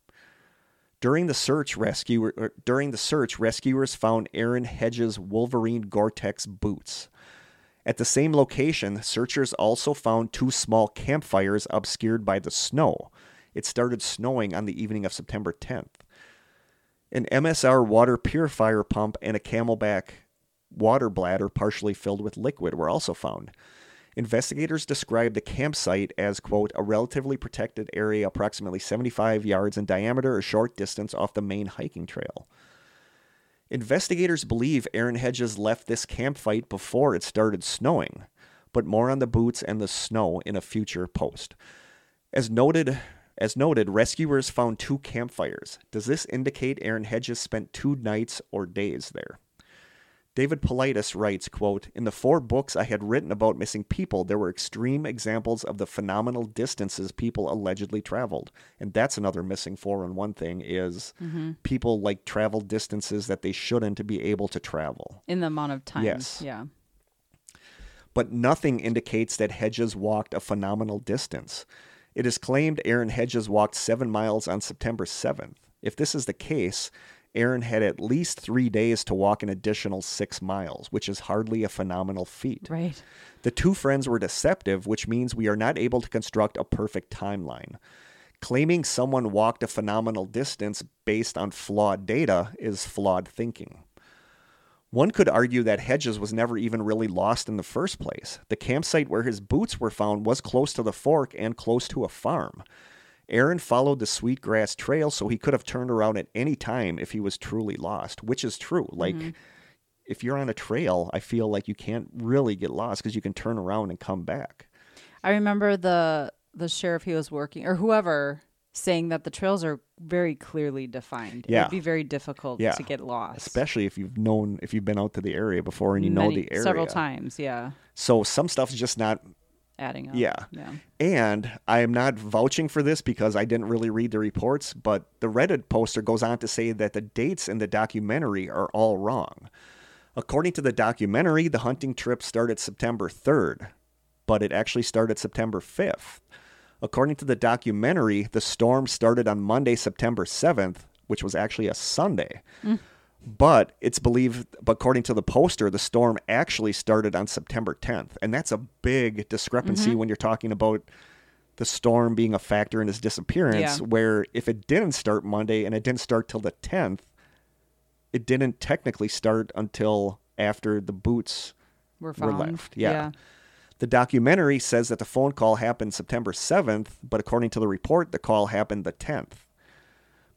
During the search, rescue er, during the search, rescuers found Aaron Hedges' Wolverine Gore-Tex boots. At the same location, searchers also found two small campfires obscured by the snow. it started snowing on the evening of September 10th. An MSR water purifier pump and a CamelBak water bladder partially filled with liquid were also found. Investigators described the campsite as, quote, a relatively protected area approximately 75 yards in diameter, a short distance off the main hiking trail. Investigators believe Aaron Hedges left this campsite before it started snowing, but more on the boots and the snow in a future post. As noted, as noted, rescuers found two campfires. Does this indicate Aaron Hedges spent two nights or days there? David Paulides writes, quote, In the four books I had written about missing people, there were extreme examples of the phenomenal distances people allegedly traveled. And that's another missing 411 thing is mm-hmm. people like travel distances that they shouldn't to be able to travel. In the amount of time. Yes. Yeah. But nothing indicates that Hedges walked a phenomenal distance. It is claimed Aaron Hedges walked seven miles on September 7th. If this is the case, Aaron had at least three days to walk an additional six miles, which is hardly a phenomenal feat. Right. The two friends were deceptive, which means we are not able to construct a perfect timeline. Claiming someone walked a phenomenal distance based on flawed data is flawed thinking. One could argue that Hedges was never even really lost in the first place. The campsite where his boots were found was close to the fork and close to a farm. Aaron followed the Sweetgrass Trail, so he could have turned around at any time if he was truly lost, which is true. Like, mm-hmm. if you're on a trail, I feel like you can't really get lost because you can turn around and come back. I remember the the sheriff he was working or whoever saying that the trails are very clearly defined. Yeah. It'd be very difficult Yeah. to get lost. Especially if you've known, if you've been out to the area before and you know the area. Several times, yeah. So some stuff's just not Adding up. Yeah. Yeah. And I am not vouching for this because I didn't really read the reports, but the Reddit poster goes on to say that the dates in the documentary are all wrong. According to the documentary, the hunting trip started September 3rd, but it actually started September 5th. According to the documentary, the storm started on Monday, September 7th, which was actually a Sunday. Mm. But it's believed, according to the poster, the storm actually started on September 10th. And that's a big discrepancy mm-hmm. when you're talking about the storm being a factor in his disappearance. Yeah. Where if it didn't start Monday and it didn't start till the 10th, it didn't technically start until after the boots We're were left. Yeah. The documentary says that the phone call happened September 7th, but according to the report, the call happened the 10th.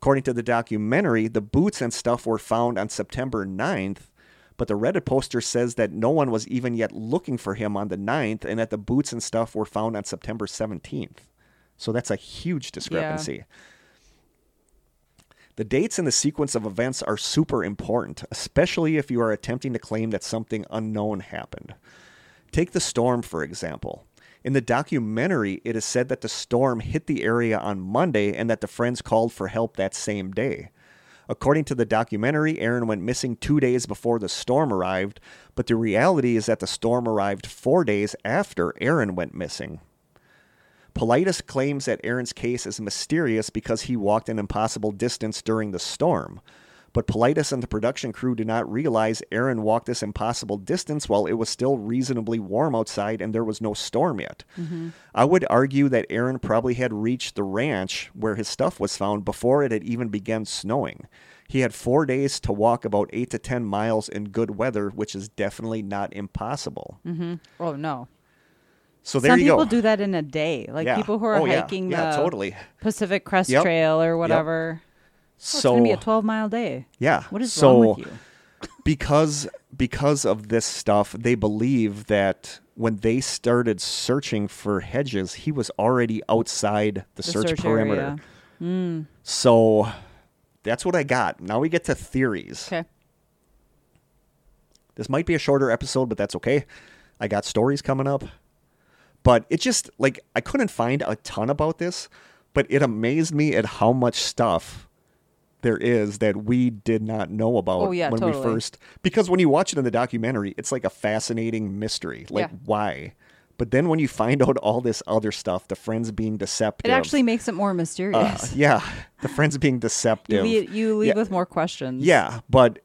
According to the documentary, the boots and stuff were found on September 9th, but the Reddit poster says that no one was even yet looking for him on the 9th and that the boots and stuff were found on September 17th. So that's a huge discrepancy. The dates and the sequence of events are super important, especially if you are attempting to claim that something unknown happened. Take the storm, for example. In the documentary, it is said that the storm hit the area on Monday and that the friends called for help that same day. According to the documentary, Aaron went missing two days before the storm arrived, but the reality is that the storm arrived four days after Aaron went missing. Paulides claims that Aaron's case is mysterious because he walked an impossible distance during the storm. But Paulides and the production crew did not realize Aaron walked this impossible distance while it was still reasonably warm outside and there was no storm yet. Mm-hmm. I would argue that Aaron probably had reached the ranch where his stuff was found before it had even begun snowing. He had four days to walk about eight to ten miles in good weather, which is definitely not impossible. Mm-hmm. Oh no. So there Some you people do that in a day. Like Yeah. people who are Oh, hiking Yeah, the totally. Pacific Crest Yep. Trail or whatever. Oh, it's so gonna be a twelve mile day. yeah. What is so, wrong with you? because because of this stuff, they believe that when they started searching for Hedges, he was already outside the, The search, search perimeter. area. Hmm. So that's what I got. Now we get to theories. Okay. This might be a shorter episode, but that's okay. I got stories coming up. But it just like I couldn't find a ton about this, but it amazed me at how much stuff there is that we did not know about Oh, yeah, when we first because when you watch it in the documentary, it's like a fascinating mystery. Like Yeah. why? But then when you find out all this other stuff, the friends being deceptive. It actually makes it more mysterious. uh, yeah, the friends being you deceptive. leave, you leave Yeah. with more questions. Yeah, but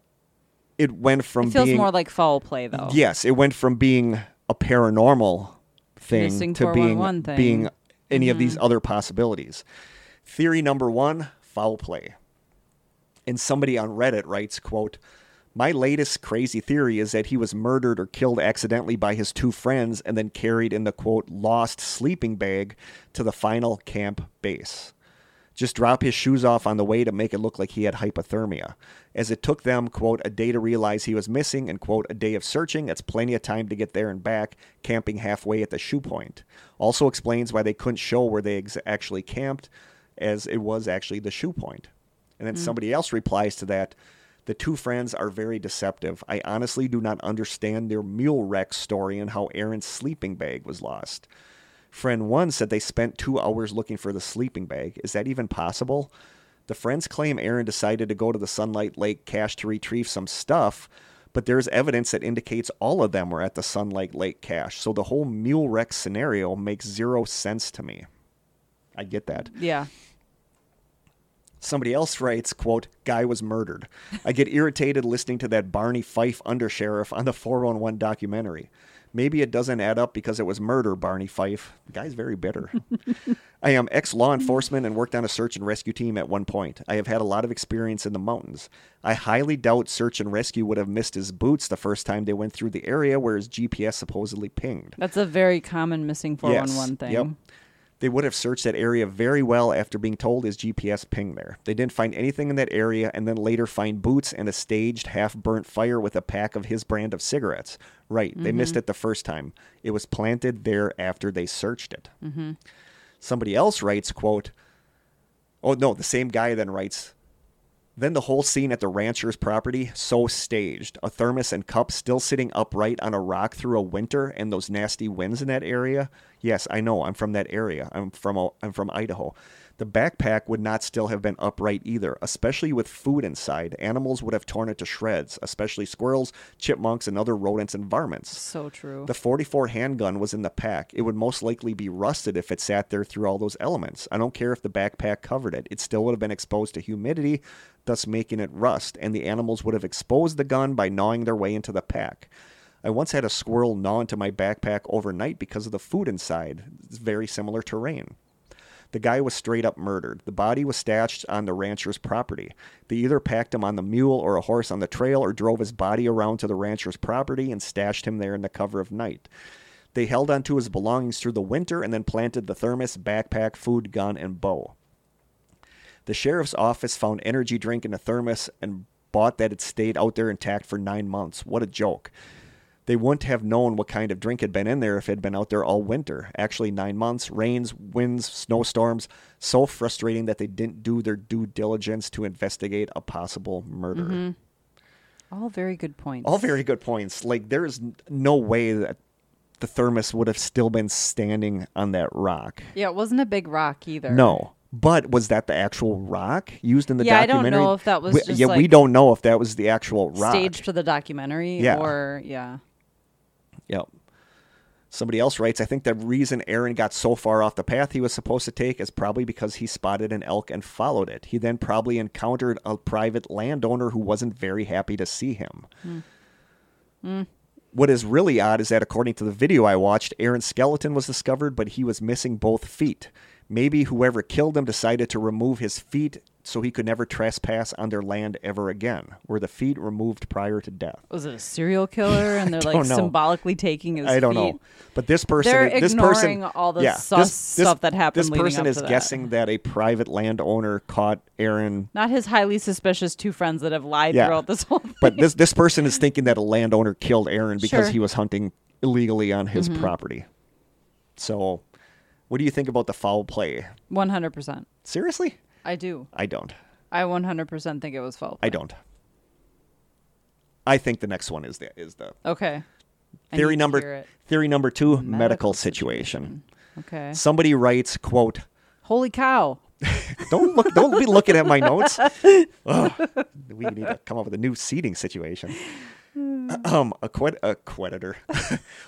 it went from It feels being more like foul play though. yes, it went from being a paranormal thing Missing to being thing. being any of Mm-hmm. these other possibilities. Theory number one foul play. And somebody on Reddit writes, quote, my latest crazy theory is that he was murdered or killed accidentally by his two friends and then carried in the quote lost sleeping bag to the final camp base. Just drop his shoes off on the way to make it look like he had hypothermia. As it took them, quote, a day to realize he was missing and, quote, a day of searching, it's plenty of time to get there and back, camping halfway at the shoe point. Also explains why they couldn't show where they ex- actually camped, as it was actually the shoe point. And then mm. somebody else replies to that the two friends are very deceptive. I honestly do not understand their mule wreck story and how Aaron's sleeping bag was lost. Friend one said they spent two hours looking for the sleeping bag. Is that even possible? The friends claim Aaron decided to go to the Sunlight Lake cache to retrieve some stuff, but there's evidence that indicates all of them were at the Sunlight Lake cache. So the whole mule wreck scenario makes zero sense to me. I get that. Yeah. Somebody else writes, quote, guy was murdered. I get irritated listening to that Barney Fife undersheriff on the 411 documentary. Maybe it doesn't add up because it was murder, Barney Fife. The guy's very bitter. I am ex law enforcement and worked on a search and rescue team at one point. I have had a lot of experience in the mountains. I highly doubt search and rescue would have missed his boots the first time they went through the area where his GPS supposedly pinged. That's a very common missing 411 Yes, thing. Yep. They would have searched that area very well after being told his GPS pinged there. They didn't find anything in that area and then later find boots and a staged half burnt fire with a pack of his brand of cigarettes. Right, they mm-hmm. missed it the first time. It was planted there after they searched it. Mm-hmm. Somebody else writes, quote, Oh no, the same guy then writes, then the whole scene at the rancher's property, so staged. A thermos and cup still sitting upright on a rock through a winter and those nasty winds in that area. Yes, I know. I'm from that area. I'm from I'm from Idaho. The backpack would not still have been upright either, especially with food inside. Animals would have torn it to shreds, especially squirrels, chipmunks, and other rodents and varmints. So true. The 44 handgun was in the pack. It would most likely be rusted if it sat there through all those elements. I don't care if the backpack covered it. It still would have been exposed to humidity, thus making it rust, and the animals would have exposed the gun by gnawing their way into the pack. I once had a squirrel gnaw into my backpack overnight because of the food inside. It's very similar terrain. The guy was straight up murdered. The body was stashed on the rancher's property. They either packed him on the mule or a horse on the trail or drove his body around to the rancher's property and stashed him there in the cover of night. They held onto his belongings through the winter and then planted the thermos, backpack, food, gun, and bow. The sheriff's office found energy drink in the thermos and bought that it stayed out there intact for nine months. What a joke. They wouldn't have known what kind of drink had been in there if it had been out there all winter. Actually, nine months, rains, winds, snowstorms, so frustrating that they didn't do their due diligence to investigate a possible murder. Mm-hmm. All very good points. All very good points. Like, there is no way that the thermos would have still been standing on that rock. Yeah, it wasn't a big rock either. No. But was that the actual rock used in the Yeah, I don't documentary? know if that was We- yeah, we don't know if that was the actual rock. Staged for the documentary Yeah. or yeah. Yep. Somebody else writes, I think the reason Aaron got so far off the path he was supposed to take is probably because he spotted an elk and followed it. He then probably encountered a private landowner who wasn't very happy to see him. Hmm. Hmm. What is really odd is that according to the video I watched, Aaron's skeleton was discovered, but he was missing both feet. Maybe whoever killed him decided to remove his feet so he could never trespass on their land ever again. Were the feet removed prior to death? Was it a serial killer and they're like know. symbolically taking his I don't feet? know. But this person, They're this person, ignoring all the yeah, sus stuff that happened This person is that. guessing that a private landowner caught Aaron. Not his highly suspicious two friends that have lied Yeah. throughout this whole thing. But this this person is thinking that a landowner killed Aaron because Sure. Mm-hmm. he was hunting illegally on his property. So, what do you think about the foul play? 100%. Seriously, I do. I don't. I 100% think it was foul. I play. don't. I think the next one is the is the Okay. I theory need to hear number it. theory number two medical, Medical situation. Okay. Somebody writes, "quote Holy cow. Don't look. Don't be looking at my notes. Ugh. we need to come up with a new seating situation. Um, a qued- a queditor,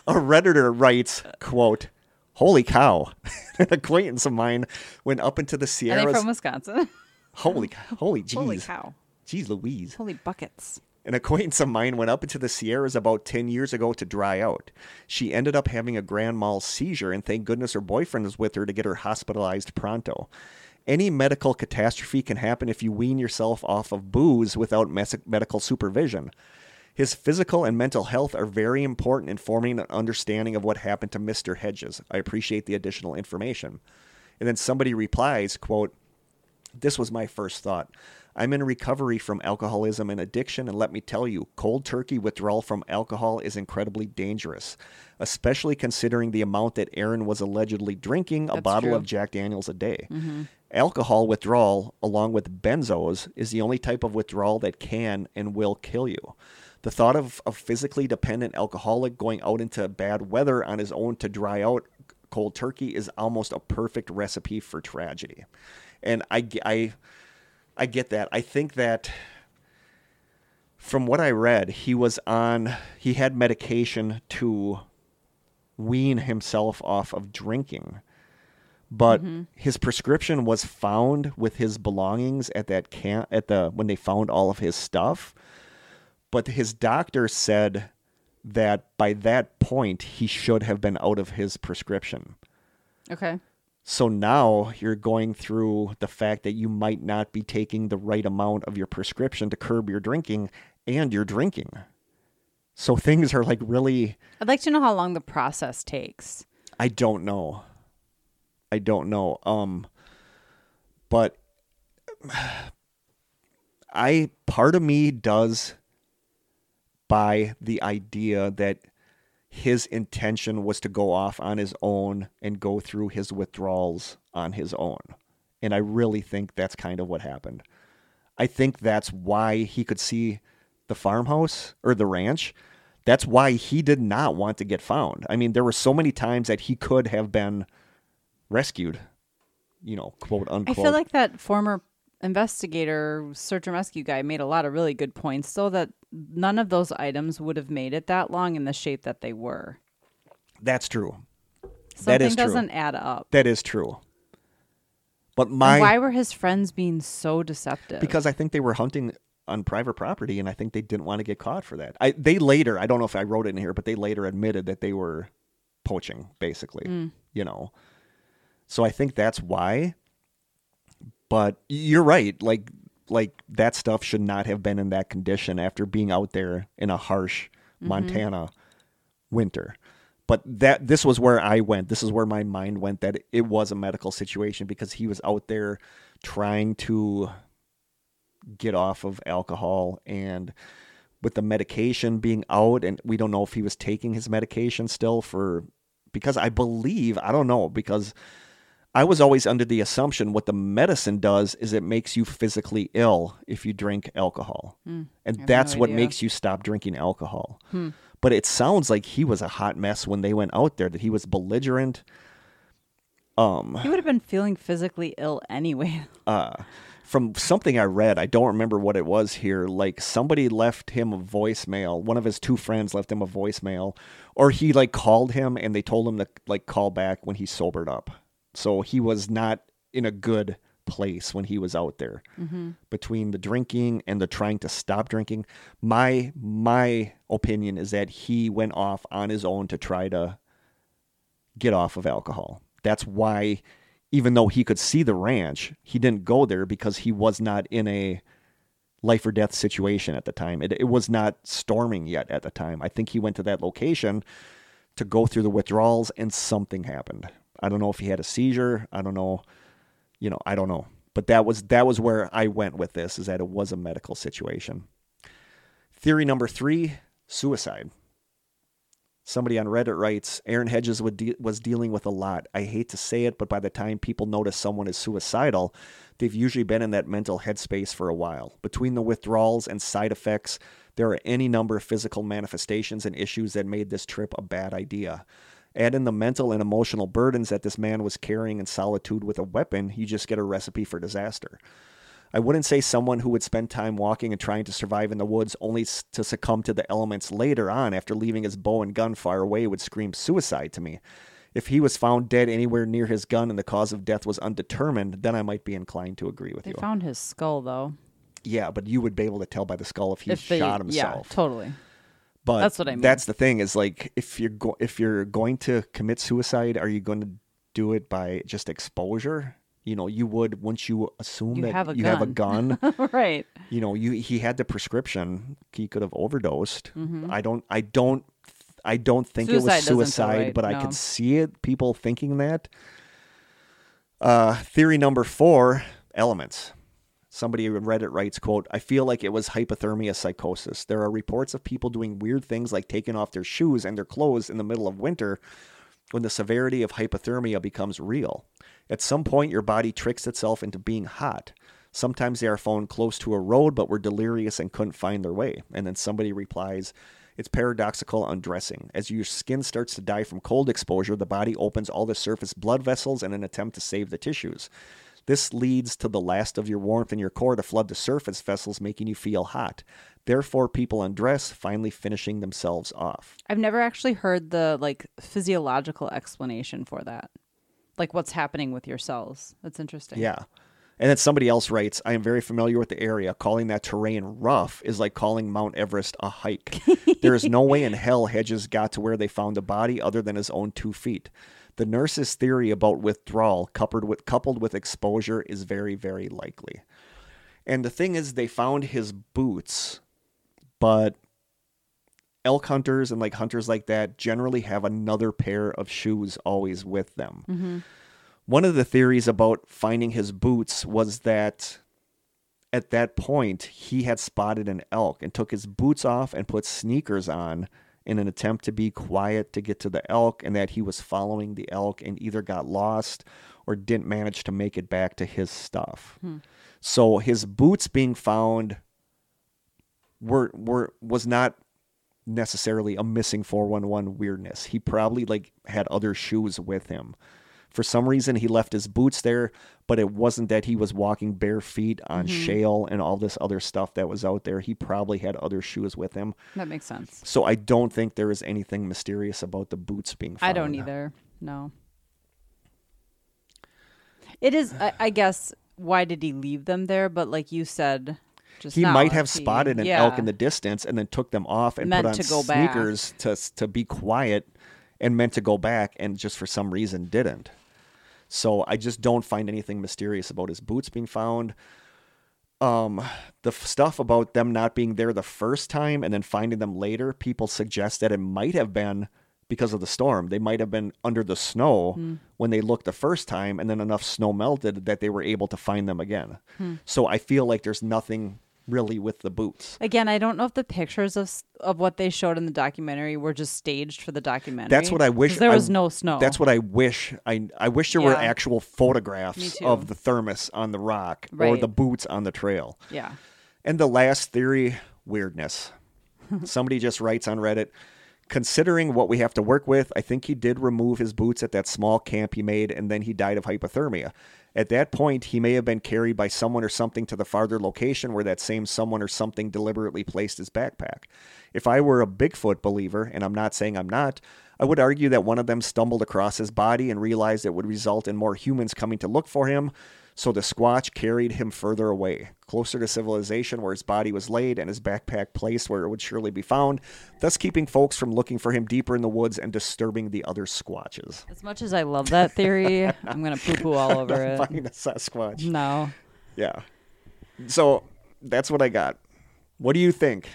a redditor writes, "quote Holy cow! An acquaintance of mine went up into the Are they Sierras. from Wisconsin? holy, holy jeez, Holy cow. jeez Louise! Holy buckets. An acquaintance of mine went up into the Sierras about 10 years ago to dry out. She ended up having a grand mal seizure, and thank goodness her boyfriend was with her to get her hospitalized pronto. Any medical catastrophe can happen if you wean yourself off of booze without mes- medical supervision. His physical and mental health are very important in forming an understanding of what happened to Mr. Hedges. I appreciate the additional information. And then somebody replies, quote, This was my first thought. I'm in recovery from alcoholism and addiction, and let me tell you, cold turkey withdrawal from alcohol is incredibly dangerous, especially considering the amount that Aaron was allegedly drinking a bottle true. of Jack Daniels a day. Mm-hmm. Alcohol withdrawal, along with benzos, is the only type of withdrawal that can and will kill you. The thought of a physically dependent alcoholic going out into bad weather on his own to dry out cold turkey is almost a perfect recipe for tragedy. And I, I, I get that. I think that from what I read, he was on, he had medication to wean himself off of drinking. But mm-hmm. his prescription was found with his belongings at that camp at the when they found all of his stuff. But his doctor said that by that point he should have been out of his prescription. Okay. So now you're going through the fact that you might not be taking the right amount of your prescription to curb your drinking and you're drinking. So things are like really I'd like to know how long the process takes. I don't know. I don't know. Um but I part of me does buy the idea that his intention was to go off on his own and go through his withdrawals on his own. And I really think that's kind of what happened. I think that's why he could see the farmhouse or the ranch. That's why he did not want to get found. I mean, there were so many times that he could have been rescued, you know, quote unquote. I feel like that former investigator, search and rescue guy made a lot of really good points, though, that none of those items would have made it that long in the shape that they were. that's true. Something That is doesn't add up. That is true. But And my why were his friends being so deceptive? because I think they were hunting on private property, and I think they didn't want to get caught for that. I they later, I don't know if I wrote it in here, but they later admitted that they were poaching, basically. Mm. You know, so I think that's why. But you're right, like like that stuff should not have been in that condition after being out there in a harsh mm-hmm. Montana winter. But that this was where I went. This is where my mind went that it was a medical situation because he was out there trying to get off of alcohol and with the medication being out and we don't know if he was taking his medication still for because I believe I don't know because I was always under the assumption what the medicine does is it makes you physically ill if you drink alcohol. and have no that's what makes you stop drinking alcohol. But it sounds like he was a hot mess when they went out there that he was belligerent. Um he would have been feeling physically ill anyway. uh, from something I read, I don't remember what it was here. Like somebody left him a voicemail. One of his two friends left him a voicemail, or he like called him and they told him to like call back when he sobered up. So he was not in a good place when he was out there mm-hmm. between the drinking and the trying to stop drinking. My my opinion is that he went off on his own to try to get off of alcohol. That's why, even though he could see the ranch, he didn't go there because he was not in a life or death situation at the time. It, it was not storming yet at the time. I think he went to that location to go through the withdrawals and something happened. I don't know if he had a seizure. I don't know. You know, I don't know. But that was that was where I went with this is that it was a medical situation. Theory number 3, suicide. Somebody on Reddit writes, Aaron Hedges de- was dealing with a lot. I hate to say it, but by the time people notice someone is suicidal, they've usually been in that mental headspace for a while. Between the withdrawals and side effects, there are any number of physical manifestations and issues that made this trip a bad idea. Add in the mental and emotional burdens that this man was carrying in solitude with a weapon, you just get a recipe for disaster. I wouldn't say someone who would spend time walking and trying to survive in the woods only to succumb to the elements later on after leaving his bow and gun far away would scream suicide to me. If he was found dead anywhere near his gun and the cause of death was undetermined, then I might be inclined to agree with They you. found his skull though. yeah, but you would be able to tell by the skull if he if they, shot himself. Yeah, totally. But That's what I mean. That's the thing is like if you're go- if you're going to commit suicide, are you going to do it by just exposure? you know you would once you assume You that have you have a gun right. you know you he had the prescription he could have overdosed Mm-hmm. i don't i don't i don't think Suicide it was suicide right, but i no. could see it people thinking that uh theory number four elements somebody on reddit writes quote i feel like it was hypothermia psychosis there are reports of people doing weird things like taking off their shoes and their clothes in the middle of winter when the severity of hypothermia becomes real. At some point, your body tricks itself into being hot. Sometimes they are found close to a road but were delirious and couldn't find their way. And then somebody replies, It's paradoxical undressing. As your skin starts to die from cold exposure, the body opens all the surface blood vessels in an attempt to save the tissues. This leads to the last of your warmth in your core to flood the surface vessels, making you feel hot. Therefore, people undress, finally finishing themselves off. I've never actually heard the like physiological explanation for that. Like what's happening with your cells. That's interesting. Yeah. And then somebody else writes, I am very familiar with the area. Calling that terrain rough is like calling Mount Everest a hike. there is no way in hell Hedges got to where they found the body other than his own two feet. The nurse's theory about withdrawal coupled with, coupled with exposure is very, very likely. And the thing is, they found his boots, but elk hunters and like hunters like that generally have another pair of shoes always with them. Mm-hmm. One of the theories about finding his boots was that at that point he had spotted an elk and took his boots off and put sneakers on in an attempt to be quiet to get to the elk and that he was following the elk and either got lost or didn't manage to make it back to his stuff. Hmm. So his boots being found were were was not necessarily a missing 411 weirdness. He probably like had other shoes with him. For some reason he left his boots there, but it wasn't that he was walking bare feet on mm-hmm. shale and all this other stuff that was out there. He probably had other shoes with him. That makes sense. So I don't think there is anything mysterious about the boots being found. I don't either. No. It is I, I guess why did he leave them there? But like you said just He now, might have he- spotted an yeah. elk in the distance and then took them off and Meant put on to go back. sneakers to to be quiet and meant to go back and just for some reason didn't. So I just don't find anything mysterious about his boots being found. Um, the f- stuff about them not being there the first time and then finding them later, people suggest that it might have been because of the storm. They might have been under the snow Hmm. when they looked the first time, and then enough snow melted that they were able to find them again. Hmm. So I feel like there's nothing really with the boots. Again, I don't know if the pictures of of what they showed in the documentary were just staged for the documentary. That's what I wish. There I- was no snow. That's what I wish. I I wish there were actual photographs of the thermos on the rock or the boots on the trail. Yeah. And the last theory, weirdness. Somebody just writes on Reddit, considering what we have to work with, I think he did remove his boots at that small camp he made and then he died of hypothermia. At that point, he may have been carried by someone or something to the farther location where that same someone or something deliberately placed his backpack. If I were a Bigfoot believer, and I'm not saying I'm not, I would argue that one of them stumbled across his body and realized it would result in more humans coming to look for him, so the Squatch carried him further away, closer to civilization where his body was laid and his backpack placed where it would surely be found, thus keeping folks from looking for him deeper in the woods and disturbing the other Squatches. As much as I love that theory, I'm gonna poo poo all over it. Find a Sasquatch. No. Yeah. So that's what I got. What do you think?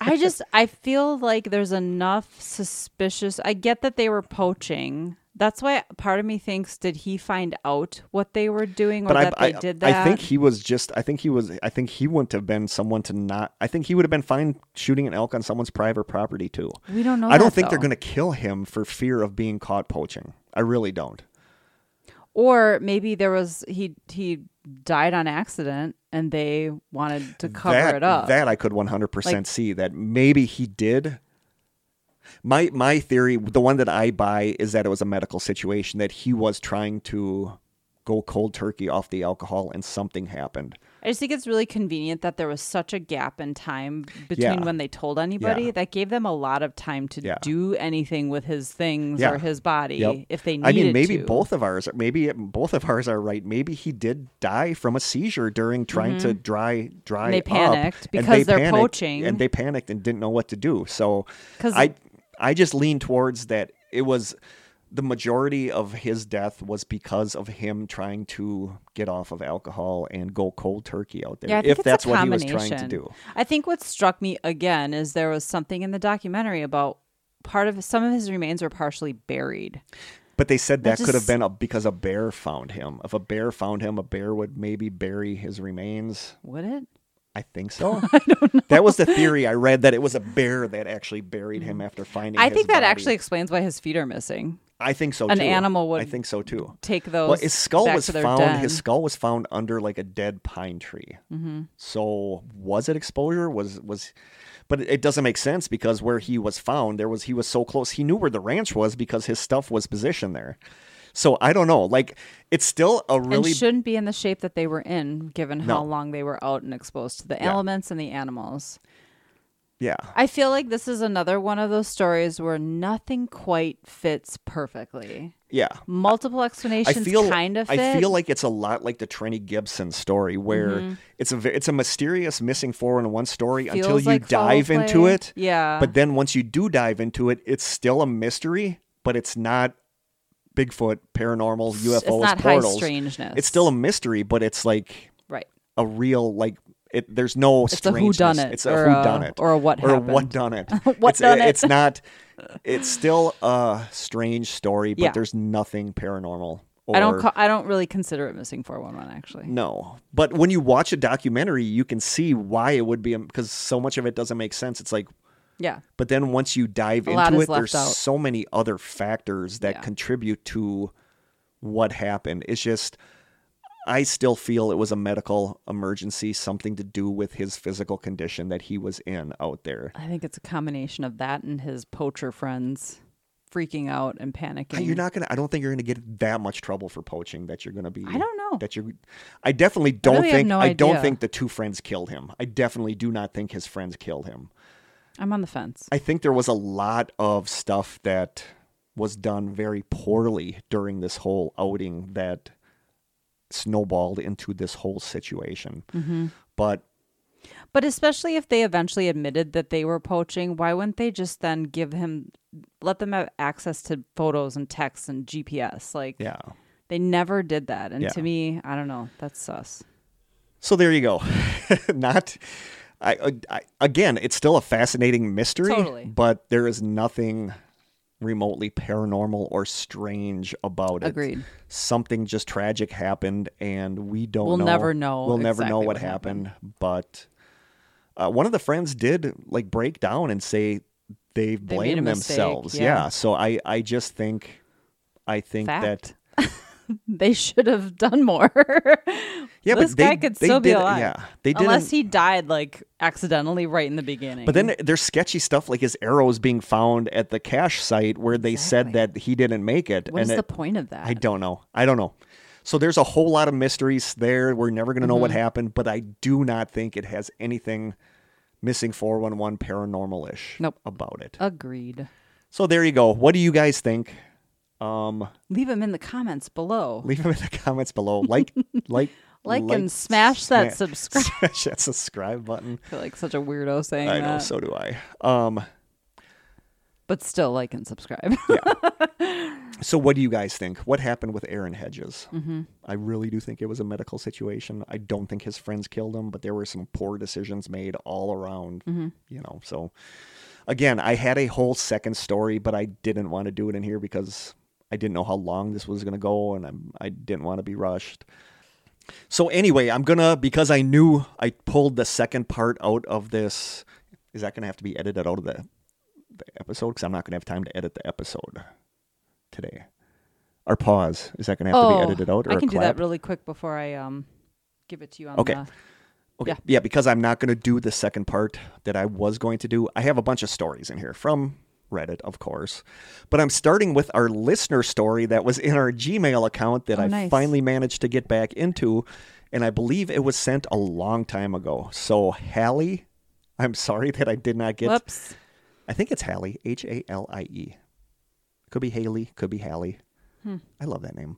I just I feel like there's enough suspicious. I get that they were poaching. That's why part of me thinks did he find out what they were doing or But I, that they I, did that? I think he was just. I think he was. I think he wouldn't have been someone to not. I think he would have been fine shooting an elk on someone's private property too. we don't know. I don't that, think they're going to kill him for fear of being caught poaching. I really don't. Or maybe there was he he died on accident and they wanted to cover that, it up. That I could 100% Like- see that maybe he did. My my theory, the one that I buy, is that it was a medical situation that he was trying to go cold turkey off the alcohol and something happened. I just think it's really convenient that there was such a gap in time between Yeah. when they told anybody Yeah. that gave them a lot of time to Yeah. do anything with his things Yeah. or his body Yep. if they needed I mean, maybe to. both of ours, maybe it- both of ours are right. Maybe he did die from a seizure during trying to dry dry. Mm-hmm. they up, panicked and because they're panicked, poaching. and they panicked and didn't know what to do. So 'Cause- I I just lean towards that. It was the majority of his death was because of him trying to get off of alcohol and go cold turkey out there. Yeah, if that's what he was trying to do. I think what struck me again is there was something in the documentary about part of some of his remains were partially buried. But they said That that could have been a, because a bear found him. If a bear found him, a bear would maybe bury his remains. Would it? I think so. I don't know. That was the theory I read that it was a bear that actually buried him mm. after finding. I think that body. actually explains why his feet are missing. I think so. an too. animal would I think so too. Take those. Well, his skull was found. den. His skull was found under like a dead pine tree. Mm-hmm. So was it exposure? Was was? But it- it doesn't make sense because where he was found, there was he was so close. He knew where the ranch was because his stuff was positioned there. So I don't know. Like it's still a really and shouldn't be in the shape that they were in, given how No. long they were out and exposed to the Yeah. elements and the animals. Yeah. I feel like this is another one of those stories where nothing quite fits perfectly. Yeah. Multiple I explanations feel kind of fit. I feel like it's a lot like the Trenny Gibson story, where it's a it's a mysterious missing four in one story until Mm-hmm. You like dive into play. it. Yeah. But then once you do dive into it, it's still a mystery, but it's not Bigfoot, paranormal, UFOs, it's not high strangeness. It's still a mystery, but it's like right. a real like it. There's no It's a whodunit It's a or who done it or a what or a what done it. What it's, uh, done it. It's not. It's still a strange story, but Yeah. there's nothing paranormal. Or, I don't. Ca- I don't really consider it missing four one one. Actually. no, but when you watch a documentary, you can see why it would be because so much of it doesn't make sense. It's like, Yeah. but then once you dive A into it, there's out. so many other factors that Yeah. contribute to what happened. It's just, I still feel it was a medical emergency, something to do with his physical condition that he was in out there. I think it's a combination of that and his poacher friends freaking out and panicking. Uh, you're not gonna. I don't think you're gonna get that much trouble for poaching. That you're gonna be. I don't know. That you're. I definitely don't really have think. no I don't idea. think the two friends killed him. I definitely do not think his friends killed him. I'm on the fence. I think there was a lot of stuff that was done very poorly during this whole outing that snowballed into this whole situation. Mm-hmm. But But especially if they eventually admitted that they were poaching, why wouldn't they just then give him, let them have access to photos and texts and GPS? Like, yeah. they never did that. And Yeah. to me, I don't know. That's sus. So there you go. Not. I, I again, it's still a fascinating mystery, Totally. but there is nothing remotely paranormal or strange about it. Agreed. Something just tragic happened, and we don't. We'll know. never know We'll never know what what happened. But uh, one of the friends did like break down and say they They blame mistake, themselves. yeah. So I, I just think, I think that they should have done more. yeah, this but they, guy could they still be alive. Yeah, they didn't. Unless he died like accidentally right in the beginning. But then there's sketchy stuff like his arrows being found at the cache site where they said that he didn't make it. what is and the it- point of that? I don't know. I don't know. So there's a whole lot of mysteries there. We're never going to know what Mm-hmm. happened, but I do not think it has anything missing 411 paranormal ish Nope. about it. Agreed. So there you go. What do you guys think? Um, Leave them in the comments below. leave them in the comments below. Like, like, Like and smash that subscribe. Smash that subscribe button. I feel like such a weirdo saying I know, that. so do I. Um, but still like and subscribe. So, what do you guys think? What happened with Aaron Hedges? Mm-hmm. I really do think it was a medical situation. I don't think his friends killed him, but there were some poor decisions made all around. Mm-hmm. You know, so again, I had a whole second story, but I didn't want to do it in here because I didn't know how long this was going to go, and I'm, I didn't want to be rushed. So anyway, I'm gonna because I knew I pulled the second part out of this. Is that gonna have to be edited out of the, the episode? Because I'm not gonna have time to edit the episode today. Our pause is that gonna have to be edited out or Oh, I can do that really quick before I um give it to you on Okay. the Okay. Yeah. Yeah. because I'm not going to do the second part that I was going to do. I have a bunch of stories in here from Reddit, of course. But I'm starting with our listener story that was in our Gmail account that Oh, I nice. finally managed to get back into. And I believe it was sent a long time ago. So, Hallie, I'm sorry that I did not get. Whoops. I think it's Hallie, H A L I E. Could be Haley, could be Hallie. Hmm. I love that name.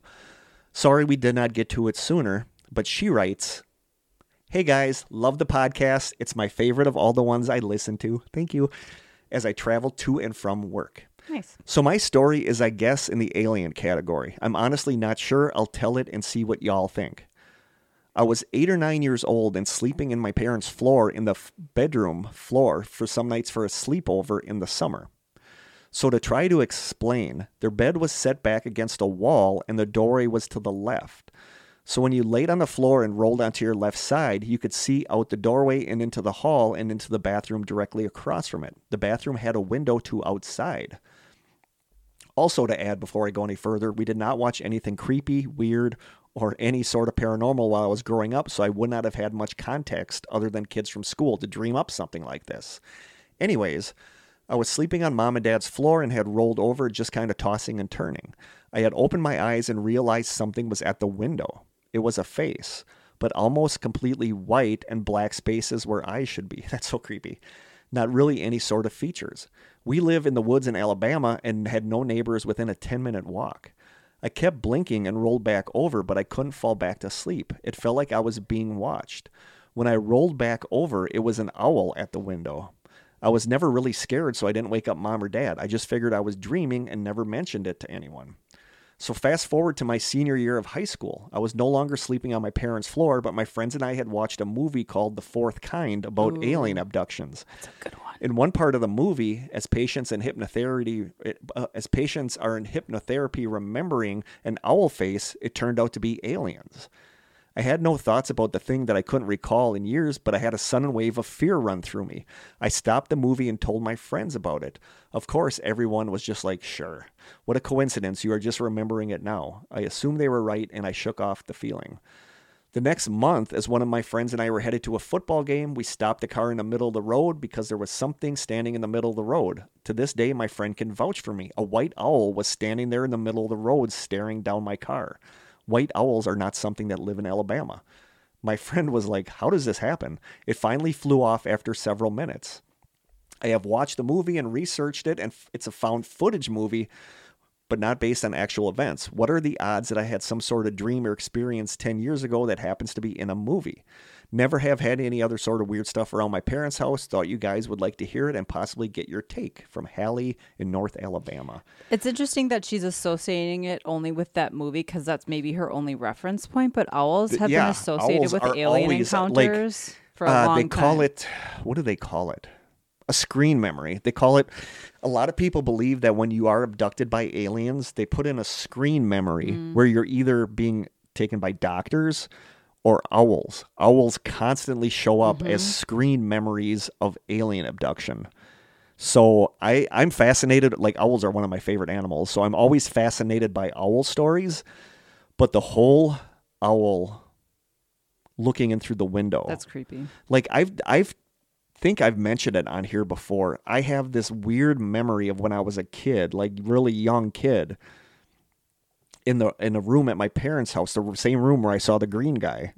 Sorry we did not get to it sooner, but she writes Hey guys, love the podcast. It's my favorite of all the ones I listen to. Thank you. As I travel to and from work. Nice. So my story is, I guess, in the alien category. I'm honestly not sure. I'll tell it and see what y'all think. I was eight or nine years old and sleeping in my parents' floor in the f- bedroom floor for some nights for a sleepover in the summer. So to try to explain, their bed was set back against a wall and the doorway was to the left. So when you laid on the floor and rolled onto your left side, you could see out the doorway and into the hall and into the bathroom directly across from it. The bathroom had a window to outside. Also, to add before I go any further, we did not watch anything creepy, weird, or any sort of paranormal while I was growing up, so I would not have had much context other than kids from school to dream up something like this. Anyways, I was sleeping on mom and dad's floor and had rolled over, just kind of tossing and turning. I had opened my eyes and realized something was at the window. It was a face, but almost completely white and black spaces where eyes should be. That's so creepy. Not really any sort of features. We live in the woods in Alabama and had no neighbors within a 10 minute walk. I kept blinking and rolled back over, but I couldn't fall back to sleep. It felt like I was being watched. When I rolled back over, it was an owl at the window. I was never really scared, so I didn't wake up mom or dad. I just figured I was dreaming and never mentioned it to anyone. So, fast forward to my senior year of high school. I was no longer sleeping on my parents' floor, but my friends and I had watched a movie called The Fourth Kind about alien abductions. That's a good one. In one part of the movie, as patients in hypnotherapy, uh, as patients are in hypnotherapy remembering an owl face, it turned out to be aliens. I had no thoughts about the thing that I couldn't recall in years, but I had a sudden wave of fear run through me. I stopped the movie and told my friends about it. Of course, everyone was just like, sure. What a coincidence, you are just remembering it now. I assumed they were right, and I shook off the feeling. The next month, as one of my friends and I were headed to a football game, we stopped the car in the middle of the road because there was something standing in the middle of the road. To this day, my friend can vouch for me. A white owl was standing there in the middle of the road staring down my car. White owls are not something that live in Alabama. My friend was like, How does this happen? It finally flew off after several minutes. I have watched the movie and researched it, and it's a found footage movie, but not based on actual events. What are the odds that I had some sort of dream or experience 10 years ago that happens to be in a movie? Never have had any other sort of weird stuff around my parents' house. Thought you guys would like to hear it and possibly get your take from Hallie in North Alabama. It's interesting that she's associating it only with that movie because that's maybe her only reference point. But owls have yeah, been associated with alien always, like, encounters for a Uh, long they time. call it, what do they call it? A screen memory. They call it, a lot of people believe that when you are abducted by aliens, they put in a screen memory Mm. where you're either being taken by doctors or owls. Owls constantly show up as Mm-hmm. screen memories of alien abduction. So I, I'm fascinated. Like owls are one of my favorite animals. So I'm always fascinated by owl stories. But the whole owl looking in through the window. That's creepy. like I've I've think I've mentioned it on here before. I have this weird memory of when I was a kid, like really young kid, in the in a room at my parents' house, the same room where I saw the green guy,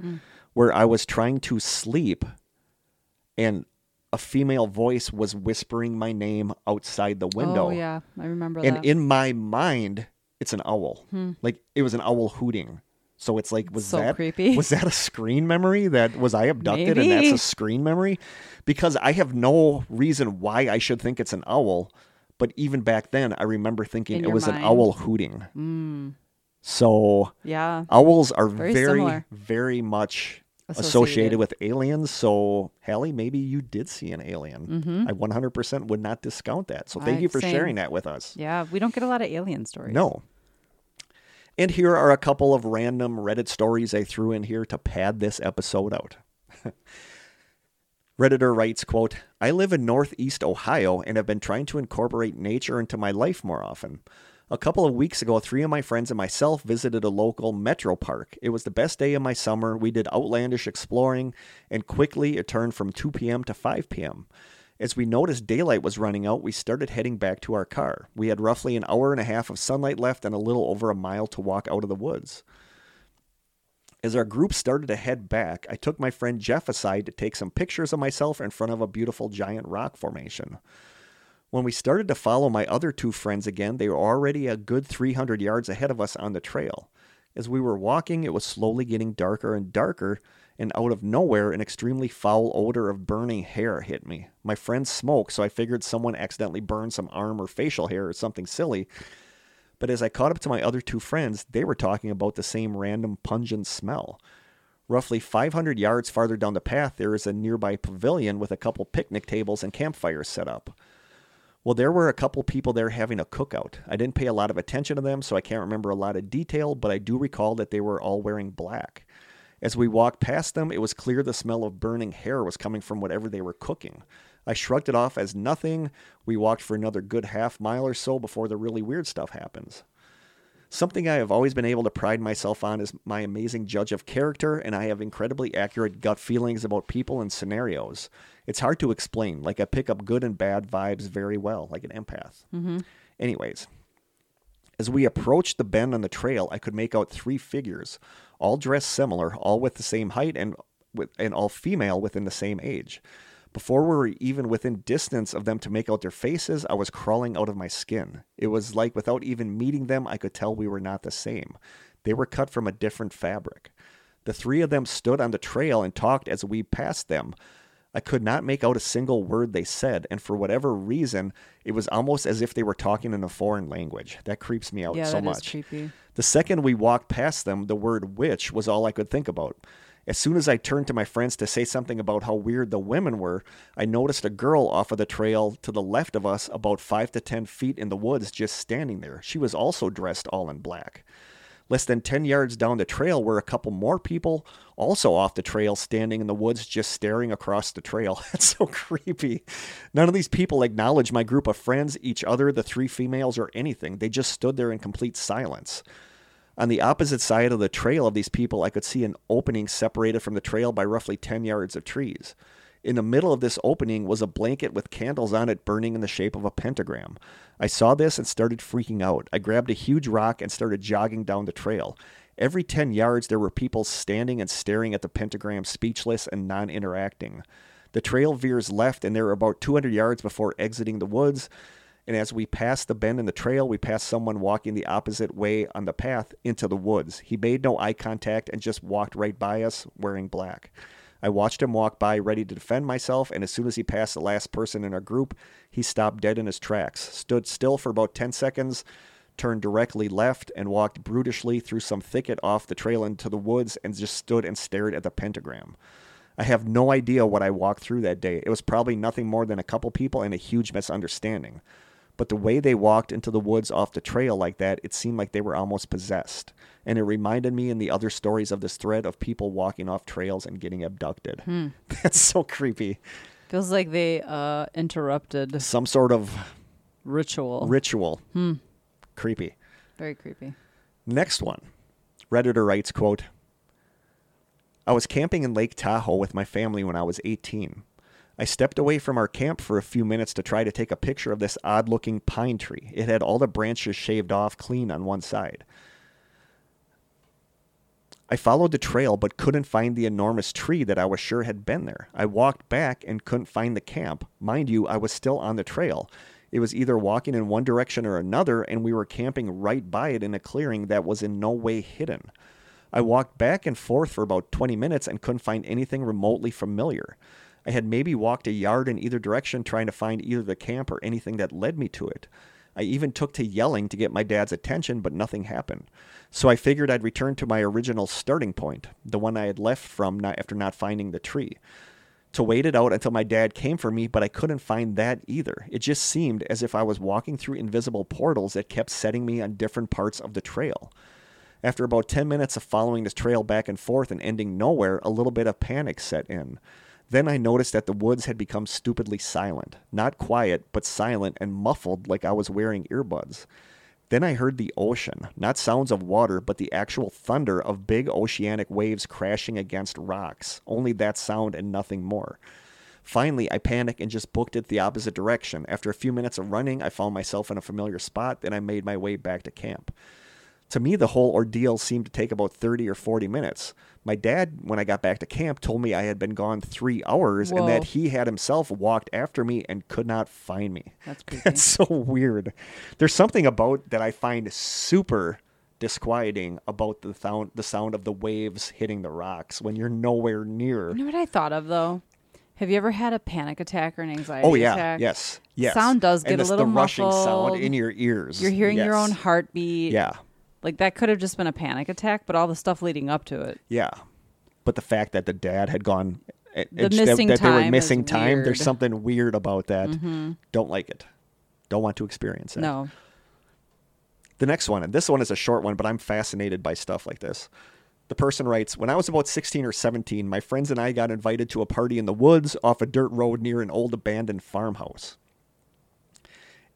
where I was trying to sleep, and a female voice was whispering my name outside the window. Oh yeah, I remember And that. in my mind, it's an owl. Hmm. Like it was an owl hooting. So it's like, was So that creepy. was that a screen memory? That was I abducted and that's a screen memory? Because I have no reason why I should think it's an owl. But even back then, I remember thinking In it was an owl hooting. mm, So yeah, owls are Very very, very much associated. Associated. with aliens. So, Hallie, maybe you did see an alien. Mm-hmm. I 100% would not discount that. So, thank I- you for same. sharing that with us. yeah. We don't get a lot of alien stories. No. And here are a couple of random Reddit stories I threw in here to pad this episode out. Redditor writes, quote, I live in northeast Ohio and have been trying to incorporate nature into my life more often. A couple of weeks ago, three of my friends and myself visited a local metro park. It was the best day of my summer. We did outlandish exploring, and quickly it turned from 2 p.m. to 5 p.m. As we noticed daylight was running out, we started heading back to our car. We had roughly an hour and a half of sunlight left and a little over a mile to walk out of the woods. As our group started to head back, I took my friend Jeff aside to take some pictures of myself in front of a beautiful giant rock formation. When we started to follow my other two friends again, they were already a good 300 yards ahead of us on the trail. As we were walking, it was slowly getting darker and darker, and out of nowhere, an extremely foul odor of burning hair hit me. My friends smoke, so I figured someone accidentally burned some arm or facial hair or something silly. But as I caught up to my other two friends, they were talking about the same random pungent smell. Roughly 500 yards farther down the path, there is a nearby pavilion with a couple picnic tables and campfires set up. Well, there were a couple people there having a cookout. I didn't pay a lot of attention to them, so I can't remember a lot of detail, but I do recall that they were all wearing black. As we walked past them, it was clear the smell of burning hair was coming from whatever they were cooking. I shrugged it off as nothing. We walked for another good half mile or so before the really weird stuff happens. Something I have always been able to pride myself on is my amazing judge of character, and I have incredibly accurate gut feelings about people and scenarios. It's hard to explain, like I pick up good and bad vibes very well, like an empath. Mm-hmm. Anyways, as we approached the bend on the trail, I could make out three figures, all dressed similar, all with the same height and with, and all female within the same age. Before we were even within distance of them to make out their faces, I was crawling out of my skin. It was like without even meeting them, I could tell we were not the same. They were cut from a different fabric. The three of them stood on the trail and talked as we passed them. I could not make out a single word they said, and for whatever reason, it was almost as if they were talking in a foreign language. That creeps me out Yeah, so that is much. creepy. The second we walked past them, the word witch was all I could think about. As soon as I turned to my friends to say something about how weird the women were, I noticed a girl off of the trail to the left of us, about five to ten feet in the woods, just standing there. She was also dressed all in black. Less than 10 yards down the trail were a couple more people, also off the trail, standing in the woods, just staring across the trail. That's so creepy. None of these people acknowledged my group of friends, each other, the three females, or anything. They just stood there in complete silence. On the opposite side of the trail of these people, I could see an opening separated from the trail by roughly 10 yards of trees. In the middle of this opening was a blanket with candles on it burning in the shape of a pentagram. I saw this and started freaking out. I grabbed a huge rock and started jogging down the trail. Every 10 yards, there were people standing and staring at the pentagram, speechless and non interacting. The trail veers left, and they were about 200 yards before exiting the woods. And as we passed the bend in the trail, we passed someone walking the opposite way on the path into the woods. He made no eye contact and just walked right by us wearing black. I watched him walk by, ready to defend myself, and as soon as he passed the last person in our group, he stopped dead in his tracks, stood still for about 10 seconds, turned directly left, and walked brutishly through some thicket off the trail into the woods and just stood and stared at the pentagram. I have no idea what I walked through that day. It was probably nothing more than a couple people and a huge misunderstanding. But the way they walked into the woods off the trail like that, it seemed like they were almost possessed. And it reminded me in the other stories of this thread of people walking off trails and getting abducted. That's so creepy. Feels like they uh, interrupted Some sort of ritual. ritual. Creepy. Very creepy. Next one. Redditor writes, quote, I was camping in Lake Tahoe with my family when I was 18. I stepped away from our camp for a few minutes to try to take a picture of this odd looking pine tree. It had all the branches shaved off clean on one side. I followed the trail but couldn't find the enormous tree that I was sure had been there. I walked back and couldn't find the camp. Mind you, I was still on the trail. It was either walking in one direction or another, and we were camping right by it in a clearing that was in no way hidden. I walked back and forth for about 20 minutes and couldn't find anything remotely familiar. I had maybe walked a yard in either direction trying to find either the camp or anything that led me to it. I even took to yelling to get my dad's attention, but nothing happened. So I figured I'd return to my original starting point, the one I had left from not, after not finding the tree. To wait it out until my dad came for me, but I couldn't find that either. It just seemed as if I was walking through invisible portals that kept setting me on different parts of the trail. After about 10 minutes of following this trail back and forth and ending nowhere, a little bit of panic set in. Then I noticed that the woods had become stupidly silent. Not quiet, but silent and muffled like I was wearing earbuds. Then I heard the ocean, not sounds of water, but the actual thunder of big oceanic waves crashing against rocks. Only that sound and nothing more. Finally, I panicked and just booked it the opposite direction. After a few minutes of running, I found myself in a familiar spot, then I made my way back to camp. To me, the whole ordeal seemed to take about 30 or 40 minutes. My dad, when I got back to camp, told me I had been gone three hours and that he had himself walked after me and could not find me. That's creepy. That's so weird. There's something about that I find super disquieting about the sound the sound of the waves hitting the rocks when you're nowhere near. You know what I thought of though? Have you ever had a panic attack or an anxiety attack? Oh yeah, attack? yes, yes. Sound does get and a little the rushing sound in your ears. You're hearing your own heartbeat. Yeah, Like that could have just been a panic attack, but all the stuff leading up to it. yeah. But the fact that the dad had gone, it- The it's- that- missing that, they were missing is time. weird. Mm-hmm. There's something weird about that. Don't like it. Don't want to experience it. No. The next one, and this one is a short one, but I'm fascinated by stuff like this. The person writes When I was about 16 or 17, my friends and I got invited to a party in the woods off a dirt road near an old abandoned farmhouse.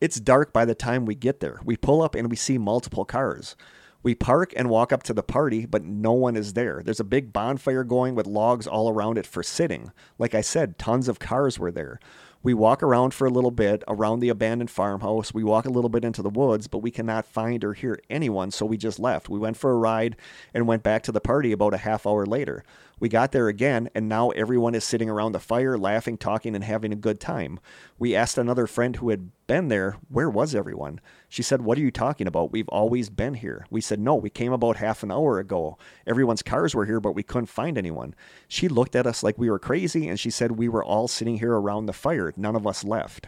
It's dark by the time we get there. We pull up and we see multiple cars. We park and walk up to the party, but no one is there. There's a big bonfire going with logs all around it for sitting. Like I said, tons of cars were there. We walk around for a little bit around the abandoned farmhouse. We walk a little bit into the woods, but we cannot find or hear anyone, so we just left. We went for a ride and went back to the party about a half hour later. We got there again, and now everyone is sitting around the fire, laughing, talking, and having a good time. We asked another friend who had been there, Where was everyone? She said, What are you talking about? We've always been here. We said, No, we came about half an hour ago. Everyone's cars were here, but we couldn't find anyone. She looked at us like we were crazy, and she said, We were all sitting here around the fire. None of us left.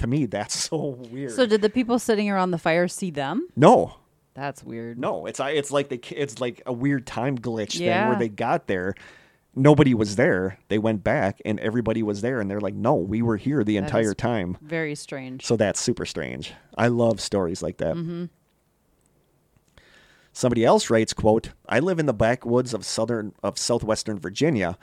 To me, that's so weird. So did the people sitting around the fire see them? no, That's weird. no, it's it's like they it's like a weird time glitch thing where they got there, nobody was there. They went back and everybody was there, and they're like, "No, we were here the That entire time." Very strange. So that's super strange. I love stories like that. Mm-hmm. Somebody else writes, "quote I live in the backwoods of southern of southwestern Virginia."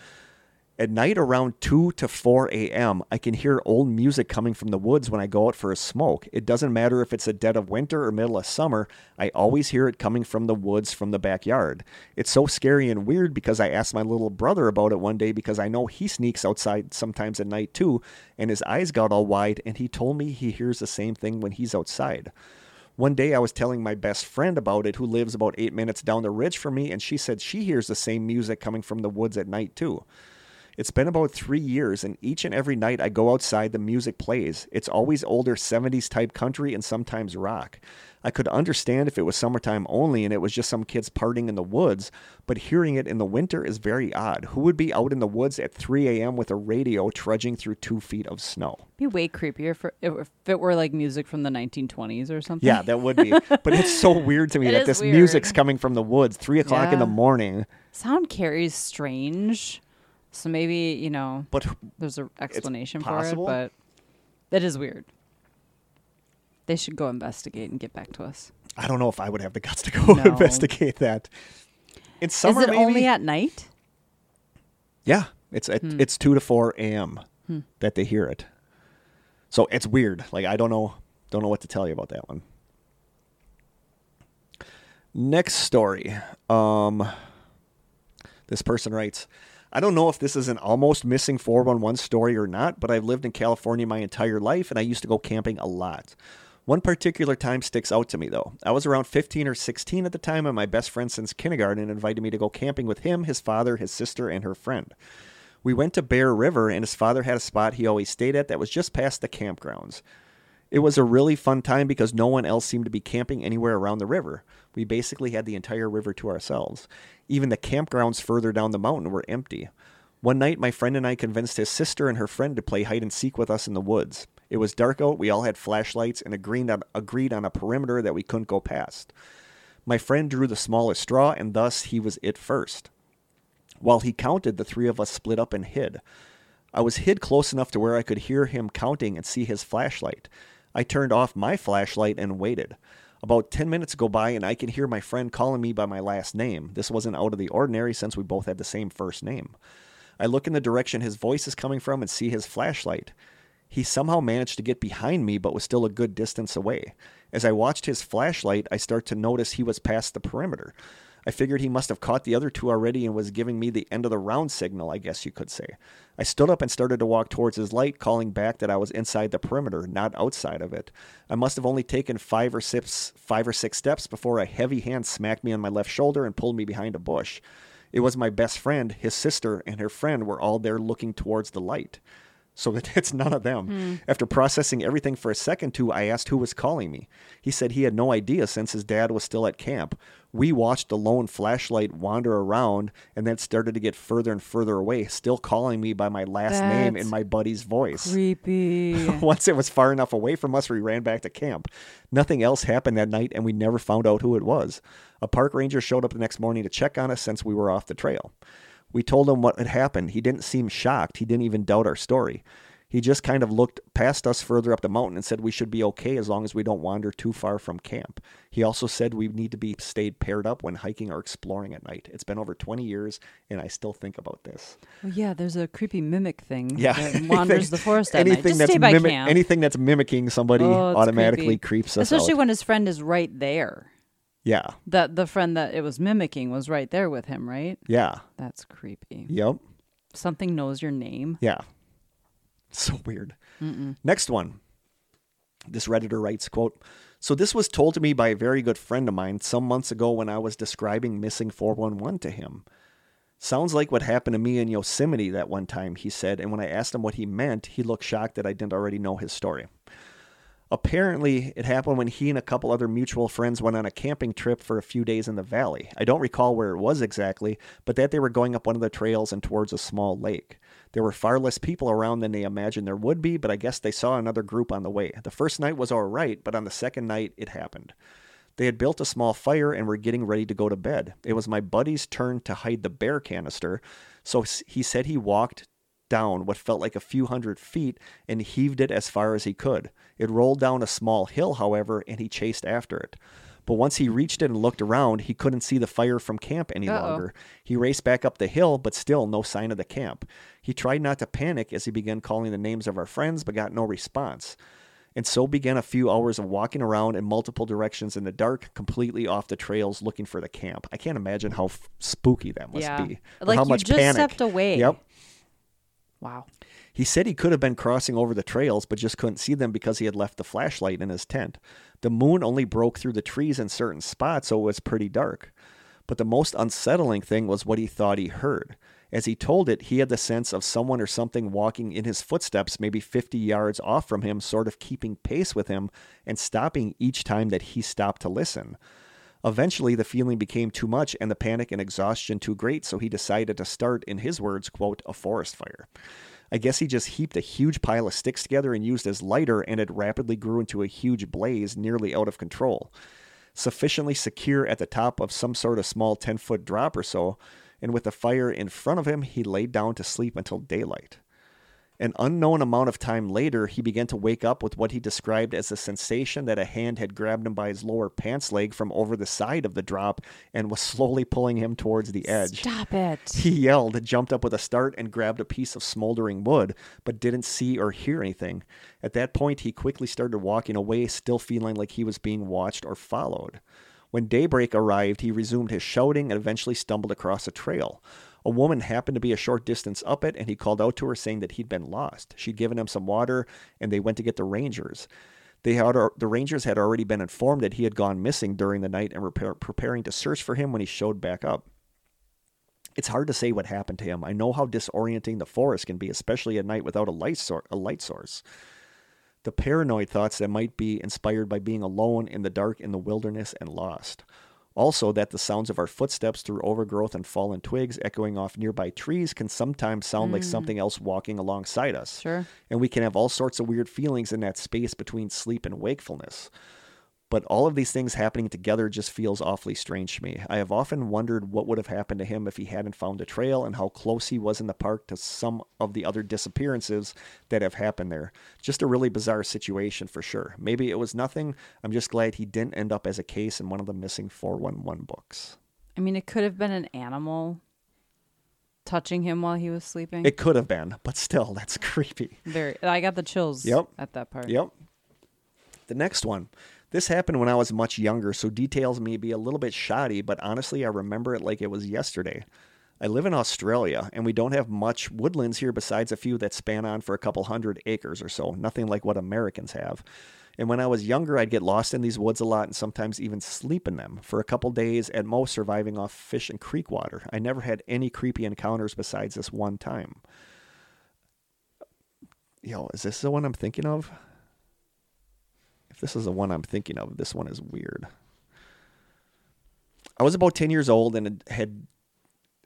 At night around 2 to 4 a.m., I can hear old music coming from the woods when I go out for a smoke. It doesn't matter if it's a dead of winter or middle of summer, I always hear it coming from the woods from the backyard. It's so scary and weird because I asked my little brother about it one day because I know he sneaks outside sometimes at night too, and his eyes got all wide, and he told me he hears the same thing when he's outside. One day I was telling my best friend about it, who lives about eight minutes down the ridge from me, and she said she hears the same music coming from the woods at night too. It's been about three years, and each and every night I go outside, the music plays. It's always older 70s type country and sometimes rock. I could understand if it was summertime only and it was just some kids partying in the woods, but hearing it in the winter is very odd. Who would be out in the woods at 3 a.m. with a radio trudging through two feet of snow? be way creepier for, if it were like music from the 1920s or something. Yeah, that would be. but it's so weird to me It that is this weird. music's coming from the woods, 3 o'clock in the morning. Sound carries strange. So maybe, you know, But there's an explanation for it, but it is weird. They should go investigate and get back to us. I don't know if I would have the guts to go No. investigate that. In summer, is it maybe? only at night? Yeah, it's at, Hmm. it's two to four a.m. that they hear it. So it's weird. Like I don't know, don't know what to tell you about that one. Next story. Um, this person writes, I don't know if this is an almost missing 411 story or not, but I've lived in California my entire life and I used to go camping a lot. One particular time sticks out to me though. I was around 15 or 16 at the time, and my best friend since kindergarten invited me to go camping with him, his father, his sister, and her friend. We went to Bear River, and his father had a spot he always stayed at that was just past the campgrounds. It was a really fun time because no one else seemed to be camping anywhere around the river. We basically had the entire river to ourselves. Even the campgrounds further down the mountain were empty. One night, my friend and I convinced his sister and her friend to play hide and seek with us in the woods. It was dark out, we all had flashlights, and agreed on, agreed on a perimeter that we couldn't go past. My friend drew the smallest straw, and thus he was it first. While he counted, the three of us split up and hid. I was hid close enough to where I could hear him counting and see his flashlight. I turned off my flashlight and waited. About 10 minutes go by, and I can hear my friend calling me by my last name. This wasn't out of the ordinary since we both had the same first name. I look in the direction his voice is coming from and see his flashlight. He somehow managed to get behind me, but was still a good distance away. As I watched his flashlight, I start to notice he was past the perimeter. I figured he must have caught the other two already and was giving me the end of the round signal, I guess you could say. I stood up and started to walk towards his light, calling back that I was inside the perimeter, not outside of it. I must have only taken five or six, five or six steps before a heavy hand smacked me on my left shoulder and pulled me behind a bush. It was my best friend, his sister, and her friend were all there looking towards the light. so that it's none of them. Hmm. After processing everything for a second too, I asked who was calling me. He said he had no idea since his dad was still at camp. We watched the lone flashlight wander around and then started to get further and further away, still calling me by my last name in my buddy's voice. Creepy. Once it was far enough away from us, we ran back to camp. Nothing else happened that night, and we never found out who it was. A park ranger showed up the next morning to check on us since we were off the trail. We told him what had happened. He didn't seem shocked. He didn't even doubt our story. He just kind of looked past us further up the mountain and said we should be okay as long as we don't wander too far from camp. He also said we need to be stayed paired up when hiking or exploring at night. It's been over 20 years, and I still think about this. well, yeah, there's a creepy mimic thing Yeah, that wanders the forest at night. anything Just that's stay by camp. anything that's mimicking somebody Oh, automatically creepy. creeps us Especially out. when his friend is right there. yeah, That the friend that it was mimicking was right there with him, right? yeah, That's creepy. yep. Something knows your name. Yeah. So weird. Next one. This Redditor writes, quote, So this was told to me by a very good friend of mine some months ago when I was describing missing 411 to him. Sounds like what happened to me in Yosemite that one time, he said, and when I asked him what he meant, he looked shocked that I didn't already know his story. Apparently, it happened when he and a couple other mutual friends went on a camping trip for a few days in the valley. I don't recall where it was exactly, but that they were going up one of the trails and towards a small lake. There were far less people around than they imagined there would be, but I guess they saw another group on the way. The first night was all right, but on the second night, it happened. They had built a small fire and were getting ready to go to bed. It was my buddy's turn to hide the bear canister, so he said he walked down what felt like a few hundred feet and heaved it as far as he could. It rolled down a small hill, however, and he chased after it. But once he reached it and looked around, he couldn't see the fire from camp any Uh-oh. longer. He raced back up the hill, but still no sign of the camp. He tried not to panic as he began calling the names of our friends, but got no response. And so began a few hours of walking around in multiple directions in the dark, completely off the trails looking for the camp. I can't imagine how f- spooky that must Yeah. be. Like how you much just panic. stepped away. Yep. Wow. He said he could have been crossing over the trails, but just couldn't see them because he had left the flashlight in his tent. The moon only broke through the trees in certain spots, so it was pretty dark. But the most unsettling thing was what he thought he heard. As he told it, he had the sense of someone or something walking in his footsteps, maybe 50 yards off from him, sort of keeping pace with him and stopping each time that he stopped to listen. Eventually, the feeling became too much and the panic and exhaustion too great, so he decided to start, in his words, quote, a forest fire. I guess he just heaped a huge pile of sticks together and used as lighter, and it rapidly grew into a huge blaze, nearly out of control. Sufficiently secure at the top of some sort of small 10 foot drop or so, and with the fire in front of him, he laid down to sleep until daylight. An unknown amount of time later, he began to wake up with what he described as a sensation that a hand had grabbed him by his lower pants leg from over the side of the drop and was slowly pulling him towards the edge. Stop it. He yelled, jumped up with a start, and grabbed a piece of smoldering wood, but didn't see or hear anything. At that point, he quickly started walking away, still feeling like he was being watched or followed. When daybreak arrived, he resumed his shouting and eventually stumbled across a trail. A woman happened to be a short distance up it, and he called out to her saying that he'd been lost. She'd given him some water, and they went to get the rangers. They had, the Rangers had already been informed that he had gone missing during the night and were pre- preparing to search for him when he showed back up. It's hard to say what happened to him. I know how disorienting the forest can be, especially at night without a light, sor- a light source. The paranoid thoughts that might be inspired by being alone in the dark in the wilderness and lost. Also, that the sounds of our footsteps through overgrowth and fallen twigs echoing off nearby trees can sometimes sound like hmm. something else walking alongside us. Sure. And we can have all sorts of weird feelings in that space between sleep and wakefulness. But all of these things happening together just feels awfully strange to me. I have often wondered what would have happened to him if he hadn't found a trail and how close he was in the park to some of the other disappearances that have happened there. Just a really bizarre situation for sure. Maybe it was nothing. I'm just glad he didn't end up as a case in one of the missing 411 books. I mean, it could have been an animal touching him while he was sleeping. It could have been, but still, that's creepy. Very. I got the chills. Yep. At that part. Yep. The next one. This happened when I was much younger, so details may be a little bit shoddy, but honestly, I remember it like it was yesterday. I live in Australia, and we don't have much woodlands here besides a few that span on for a couple hundred acres or so, nothing like what Americans have. And when I was younger, I'd get lost in these woods a lot and sometimes even sleep in them for a couple days, at most surviving off fish and creek water. I never had any creepy encounters besides this one time. yo, is this the one I'm thinking of? This is the one I'm thinking of, this one is weird. I was about 10 years old and had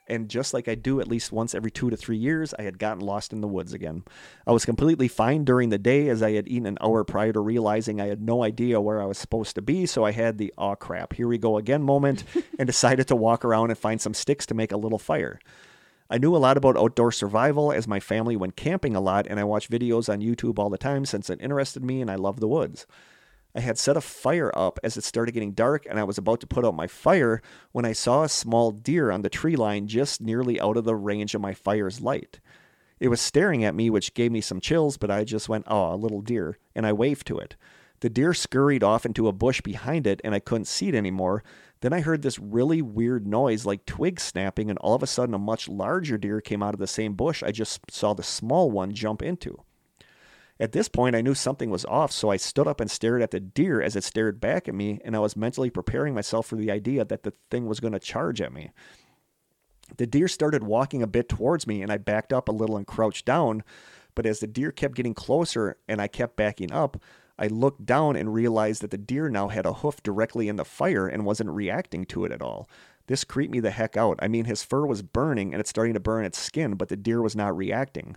and just like I do at least once every two to three years, I had gotten lost in the woods again. I was completely fine during the day as I had eaten an hour prior to realizing I had no idea where I was supposed to be, so I had the aw crap, here we go again moment and decided to walk around and find some sticks to make a little fire. I knew a lot about outdoor survival as my family went camping a lot and I watched videos on YouTube all the time since it interested me and I love the woods. I had set a fire up as it started getting dark, and I was about to put out my fire when I saw a small deer on the tree line just nearly out of the range of my fire's light. It was staring at me, which gave me some chills, but I just went, oh, a little deer, and I waved to it. The deer scurried off into a bush behind it, and I couldn't see it anymore. Then I heard this really weird noise like twigs snapping, and all of a sudden, a much larger deer came out of the same bush I just saw the small one jump into. At this point, I knew something was off, so I stood up and stared at the deer as it stared back at me, and I was mentally preparing myself for the idea that the thing was going to charge at me. The deer started walking a bit towards me, and I backed up a little and crouched down. But as the deer kept getting closer and I kept backing up, I looked down and realized that the deer now had a hoof directly in the fire and wasn't reacting to it at all. This creeped me the heck out. I mean, his fur was burning and it's starting to burn its skin, but the deer was not reacting.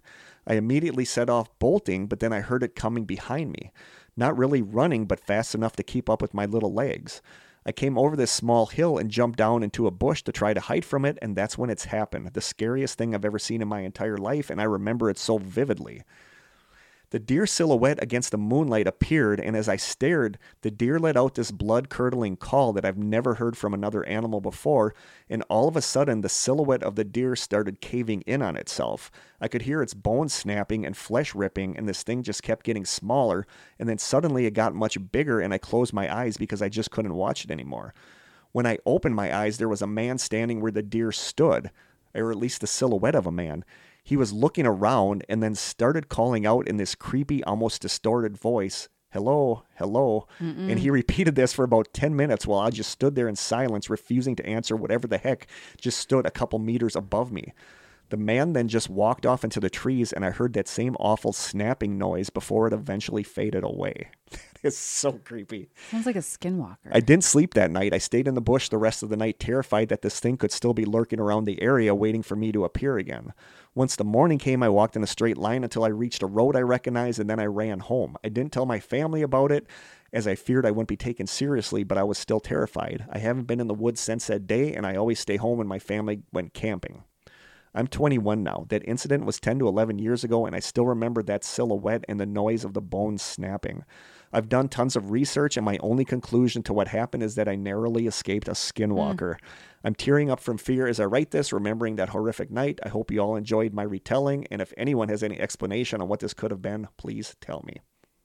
I immediately set off bolting, but then I heard it coming behind me. Not really running, but fast enough to keep up with my little legs. I came over this small hill and jumped down into a bush to try to hide from it, and that's when it's happened. The scariest thing I've ever seen in my entire life, and I remember it so vividly. The deer silhouette against the moonlight appeared, and as I stared, the deer let out this blood curdling call that I've never heard from another animal before, and all of a sudden the silhouette of the deer started caving in on itself. I could hear its bones snapping and flesh ripping, and this thing just kept getting smaller, and then suddenly it got much bigger, and I closed my eyes because I just couldn't watch it anymore. When I opened my eyes, there was a man standing where the deer stood, or at least the silhouette of a man he was looking around and then started calling out in this creepy, almost distorted voice, Hello, hello. Mm-mm. And he repeated this for about 10 minutes while I just stood there in silence, refusing to answer whatever the heck just stood a couple meters above me. The man then just walked off into the trees, and I heard that same awful snapping noise before it eventually faded away. it's so creepy. Sounds like a skinwalker. I didn't sleep that night. I stayed in the bush the rest of the night, terrified that this thing could still be lurking around the area, waiting for me to appear again. Once the morning came, I walked in a straight line until I reached a road I recognized, and then I ran home. I didn't tell my family about it, as I feared I wouldn't be taken seriously, but I was still terrified. I haven't been in the woods since that day, and I always stay home when my family went camping. I'm 21 now. That incident was 10 to 11 years ago, and I still remember that silhouette and the noise of the bones snapping. I've done tons of research, and my only conclusion to what happened is that I narrowly escaped a skinwalker. Mm. I'm tearing up from fear as I write this, remembering that horrific night. I hope you all enjoyed my retelling, and if anyone has any explanation on what this could have been, please tell me.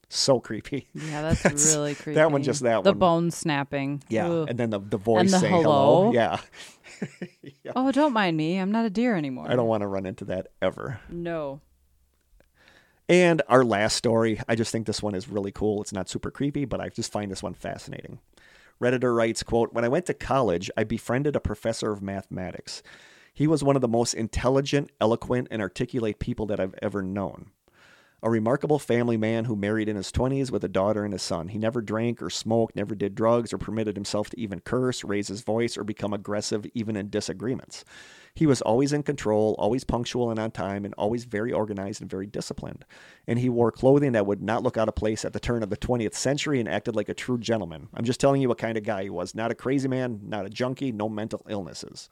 So creepy. Yeah, that's, that's really creepy. That one, just that the one. The bone snapping. Yeah, Ugh. and then the, the voice the saying hello. hello. Yeah. yeah. Oh, don't mind me. I'm not a deer anymore. I don't want to run into that ever. No. And our last story, I just think this one is really cool. It's not super creepy, but I just find this one fascinating. Redditor writes, quote, When I went to college, I befriended a professor of mathematics. He was one of the most intelligent, eloquent, and articulate people that I've ever known. A remarkable family man who married in his 20s with a daughter and a son. He never drank or smoked, never did drugs, or permitted himself to even curse, raise his voice, or become aggressive even in disagreements. He was always in control, always punctual and on time, and always very organized and very disciplined. And he wore clothing that would not look out of place at the turn of the 20th century and acted like a true gentleman. I'm just telling you what kind of guy he was. Not a crazy man, not a junkie, no mental illnesses.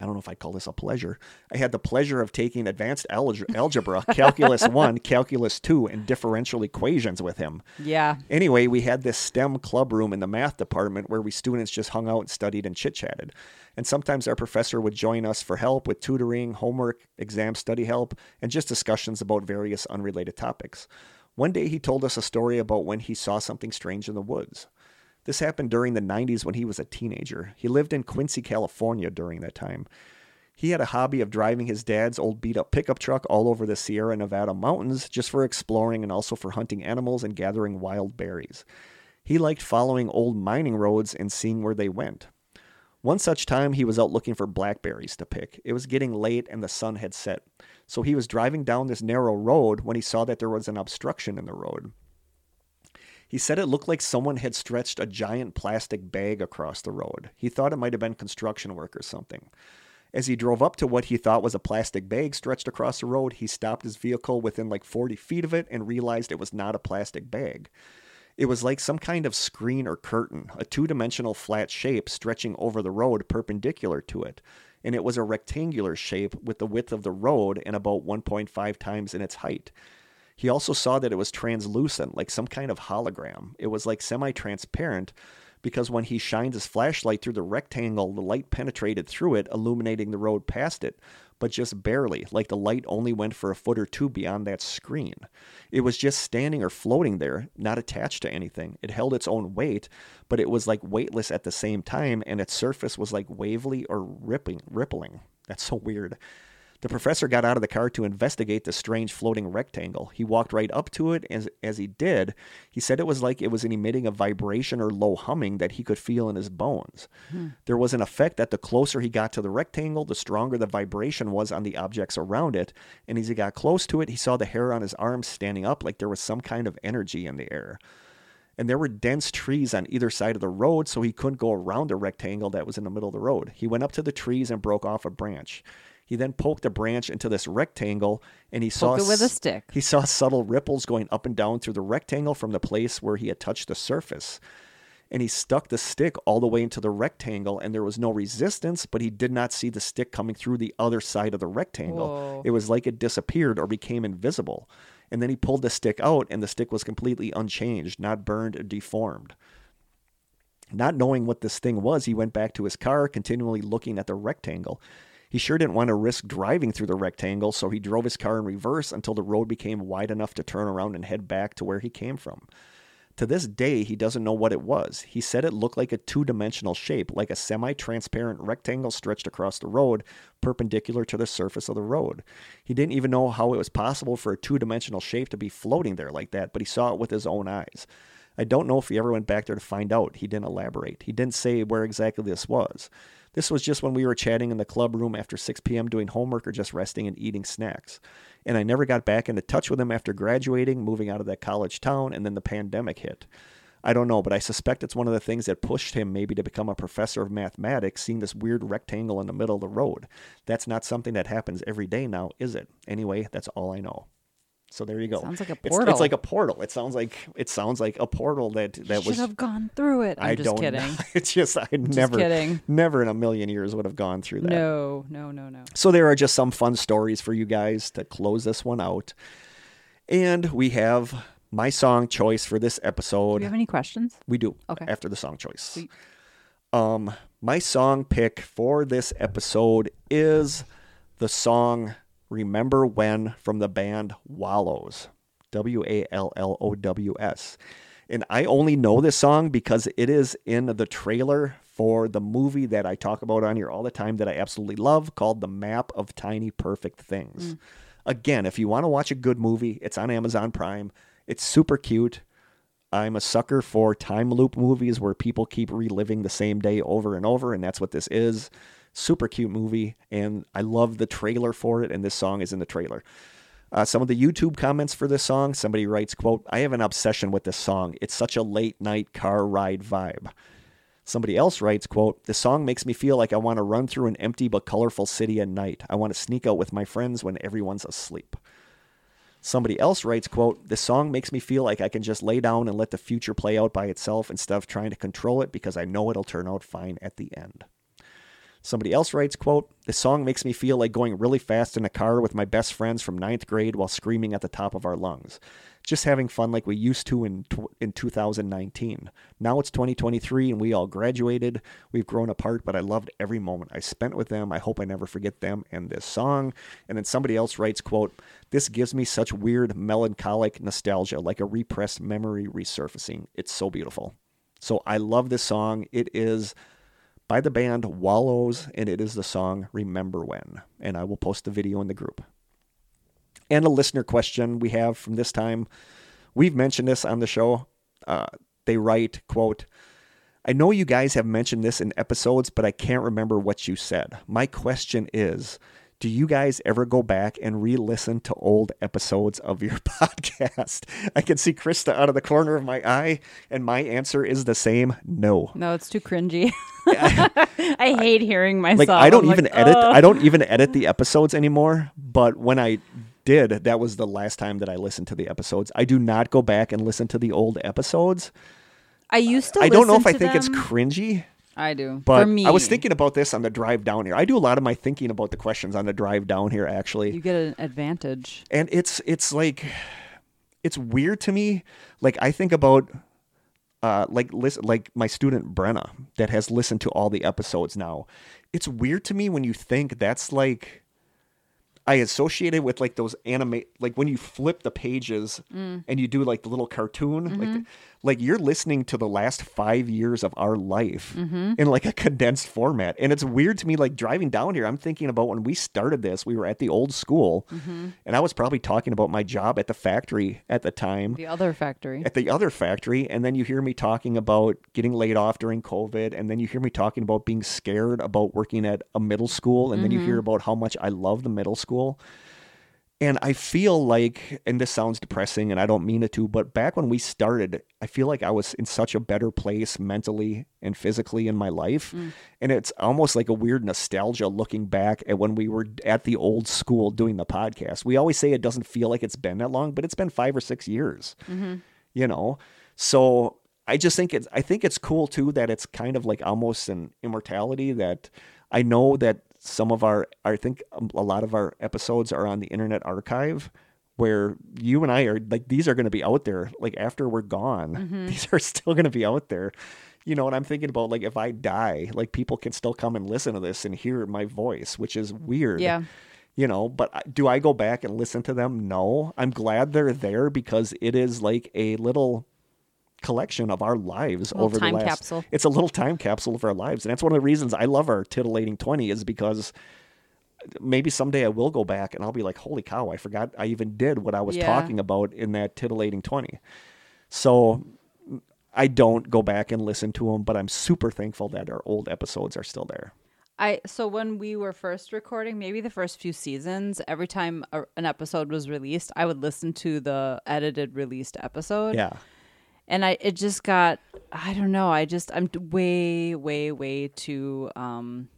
I don't know if I'd call this a pleasure. I had the pleasure of taking advanced algebra, calculus 1, calculus 2, and differential equations with him. Yeah. Anyway, we had this STEM club room in the math department where we students just hung out, and studied, and chit chatted. And sometimes our professor would join us for help with tutoring, homework, exam study help, and just discussions about various unrelated topics. One day he told us a story about when he saw something strange in the woods. This happened during the 90s when he was a teenager. He lived in Quincy, California during that time. He had a hobby of driving his dad's old beat up pickup truck all over the Sierra Nevada mountains just for exploring and also for hunting animals and gathering wild berries. He liked following old mining roads and seeing where they went. One such time, he was out looking for blackberries to pick. It was getting late and the sun had set. So he was driving down this narrow road when he saw that there was an obstruction in the road. He said it looked like someone had stretched a giant plastic bag across the road. He thought it might have been construction work or something. As he drove up to what he thought was a plastic bag stretched across the road, he stopped his vehicle within like 40 feet of it and realized it was not a plastic bag. It was like some kind of screen or curtain, a two dimensional flat shape stretching over the road perpendicular to it. And it was a rectangular shape with the width of the road and about 1.5 times in its height. He also saw that it was translucent, like some kind of hologram. It was like semi transparent because when he shined his flashlight through the rectangle, the light penetrated through it, illuminating the road past it, but just barely, like the light only went for a foot or two beyond that screen. It was just standing or floating there, not attached to anything. It held its own weight, but it was like weightless at the same time, and its surface was like wavy or rippling, rippling. That's so weird. The professor got out of the car to investigate the strange floating rectangle. He walked right up to it. As, as he did, he said it was like it was emitting a vibration or low humming that he could feel in his bones. Hmm. There was an effect that the closer he got to the rectangle, the stronger the vibration was on the objects around it. And as he got close to it, he saw the hair on his arms standing up like there was some kind of energy in the air and there were dense trees on either side of the road, so he couldn't go around the rectangle that was in the middle of the road. He went up to the trees and broke off a branch. He then poked a branch into this rectangle, and he saw Poke it with a stick. He saw subtle ripples going up and down through the rectangle from the place where he had touched the surface. And he stuck the stick all the way into the rectangle, and there was no resistance, but he did not see the stick coming through the other side of the rectangle. Whoa. It was like it disappeared or became invisible. And then he pulled the stick out, and the stick was completely unchanged, not burned or deformed. Not knowing what this thing was, he went back to his car, continually looking at the rectangle. He sure didn't want to risk driving through the rectangle, so he drove his car in reverse until the road became wide enough to turn around and head back to where he came from. To this day, he doesn't know what it was. He said it looked like a two dimensional shape, like a semi transparent rectangle stretched across the road, perpendicular to the surface of the road. He didn't even know how it was possible for a two dimensional shape to be floating there like that, but he saw it with his own eyes. I don't know if he ever went back there to find out. He didn't elaborate. He didn't say where exactly this was. This was just when we were chatting in the club room after 6 p.m. doing homework or just resting and eating snacks. And I never got back into touch with him after graduating, moving out of that college town, and then the pandemic hit. I don't know, but I suspect it's one of the things that pushed him maybe to become a professor of mathematics, seeing this weird rectangle in the middle of the road. That's not something that happens every day now, is it? Anyway, that's all I know. So there you go. Sounds like a It's- portal. It's, like a portal. It sounds like it sounds like a portal that that Should was. have gone through it. I'm I just kidding. Know. It's just I never, kidding. never in a million years would have gone through that. No, no, no, no. So there are just some fun stories for you guys to close this one out. And we have my song choice for this episode. Do you have any questions? We do. Okay. After the song choice. Sweet. Um, my song pick for this episode is the song Remember When from the band Wallows. W A L L O W S. And I only know this song because it is in the trailer for the movie that I talk about on here all the time that I absolutely love called The Map of Tiny Perfect Things. Mm. Again, if you want to watch a good movie, it's on Amazon Prime. It's super cute. I'm a sucker for time loop movies where people keep reliving the same day over and over, and that's what this is. Super cute movie, and I love the trailer for it, and this song is in the trailer. Uh, some of the YouTube comments for this song, somebody writes, quote, I have an obsession with this song. It's such a late night car ride vibe. Somebody else writes, quote, The song makes me feel like I want to run through an empty but colorful city at night. I want to sneak out with my friends when everyone's asleep. Somebody else writes, quote, This song makes me feel like I can just lay down and let the future play out by itself instead of trying to control it because I know it'll turn out fine at the end. Somebody else writes, quote, This song makes me feel like going really fast in a car with my best friends from ninth grade while screaming at the top of our lungs. Just having fun like we used to in, in 2019. Now it's 2023 and we all graduated. We've grown apart, but I loved every moment I spent with them. I hope I never forget them and this song. And then somebody else writes, quote, This gives me such weird melancholic nostalgia, like a repressed memory resurfacing. It's so beautiful. So I love this song. It is by the band Wallows, and it is the song Remember When. And I will post the video in the group. And a listener question we have from this time. We've mentioned this on the show. Uh, they write, quote, I know you guys have mentioned this in episodes, but I can't remember what you said. My question is do you guys ever go back and re-listen to old episodes of your podcast? I can see Krista out of the corner of my eye, and my answer is the same: no. No, it's too cringy. I hate hearing myself. Like I don't I'm even like, edit. I don't even edit the episodes anymore. But when I did, that was the last time that I listened to the episodes. I do not go back and listen to the old episodes. I used to. I don't know if I think it's cringy. I do. But For me, I was thinking about this on the drive down here. I do a lot of my thinking about the questions on the drive down here, actually. you get an advantage. and it's it's like it's weird to me. Like I think about uh like listen like my student Brenna that has listened to all the episodes now. It's weird to me when you think that's like I associate it with like those anime like when you flip the pages Mm. and you do like the little cartoon Mm-hmm. like like you're listening to the last 5 years of our life Mm-hmm. in like a condensed format. And it's weird to me like driving down here I'm thinking about when we started this we were at the old school Mm-hmm. and I was probably talking about my job at the factory at the time. The other factory. at the other factory. And then you hear me talking about getting laid off during covid. And then you hear me talking about being scared about working at a middle school. And then you hear about how much i love the middle school and i feel like and this sounds depressing and i don't mean it to but back when we started i feel like i was in such a better place mentally and physically in my life. Mm. And it's almost like a weird nostalgia looking back at when we were at the old school doing the podcast. We always say it doesn't feel like it's been that long but it's been five or six years mm-hmm. you know? So i just think it's i think it's cool too that it's kind of like almost an immortality that i know that some of our i think a lot of our episodes are on the internet archive where you and i are like these are going to be out there like after we're gone. Mm-hmm. These are still going to be out there. You know and i'm thinking about like if i die like people can still come and listen to this and hear my voice which is weird. Yeah. you know but do i go back and listen to them? No. I'm glad they're there because it is like a little collection of our lives over time the last capsule. it's a little time capsule of our lives and that's one of the reasons i love our titillating 20 is because maybe someday i will go back and i'll be like holy cow i forgot i even did what i was Yeah. talking about in that titillating 20 so i don't go back and listen to them but i'm super thankful that our old episodes are still there I so when we were first recording, maybe the first few seasons, every time a, an episode was released, I would listen to the edited released episode. yeah and I it just got I don't know. I just I'm way way way too um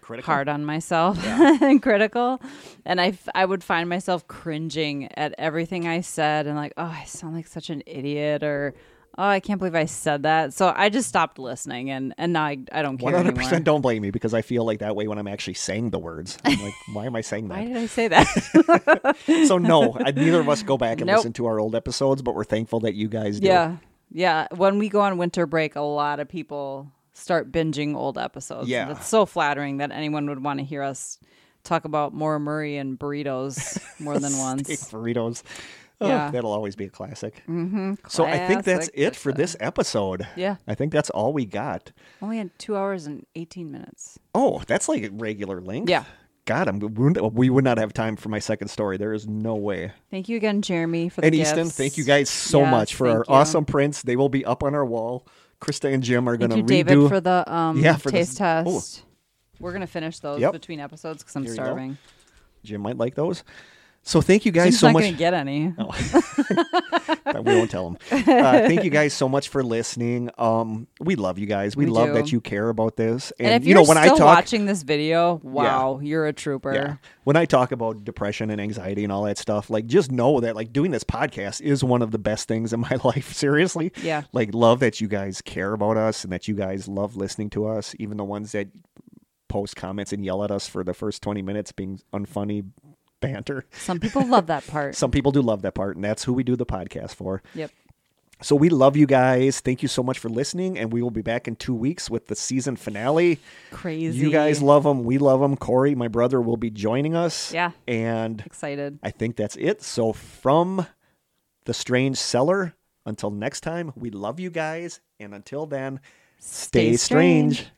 critical hard on myself and critical and I I would find myself cringing at everything i said and like oh i sound like such an idiot or oh i can't believe i said that so i just stopped listening and and now i, I don't care One hundred anymore percent. Don't blame me because I feel like that way when I'm actually saying the words. I'm like, why am I saying that? why did i say that so no, I, neither of us go back and Nope. listen to our old episodes, but we're thankful that you guys do. yeah yeah when we go on winter break a lot of people start binging old episodes Yeah. it's so flattering that anyone would want to hear us talk about Maura Murray and burritos more than once burritos. Oh, Yeah. that'll always be a classic. Mm-hmm. So I think that's it for this episode. Yeah. I think that's all we got. only had two hours and 18 minutes Oh, that's like a regular length. Yeah. God, I'm, we would not have time for my second story. There is no way. Thank you again, Jeremy, for the And Easton, gifts. thank you guys so Yes, much for our you. awesome prints. They will be up on our wall. Krista and Jim are going to you, redo. David, for the um, Yeah, for the- taste oh. test. We're gonna finish those Yep. between episodes because I'm Here starving. Jim might like those. So thank you guys Jim's so not much. gonna get any. Uh, we won't tell them. Uh, thank you guys so much for listening. Um, we love you guys. We, We love do. that you care about this. And, And, if you you're know when still I talk, watching this video, wow, you're a trooper. yeah, when I talk about depression and anxiety and all that stuff, like just know that like doing this podcast is one of the best things in my life. Seriously, Yeah. Like love that you guys care about us and that you guys love listening to us, even the ones that post comments and yell at us for the first twenty minutes being unfunny banter. Some people love that part. Some people do love that part, and that's who we do the podcast for. Yep. So we love you guys. Thank you so much for listening, and we will be back in two weeks with the season finale. Crazy. You guys love them. We love them. Corey, my brother, will be joining us. Yeah. And excited. I think that's it. So from the strange cellar, until next time, we love you guys, and until then, stay, Stay strange. strange.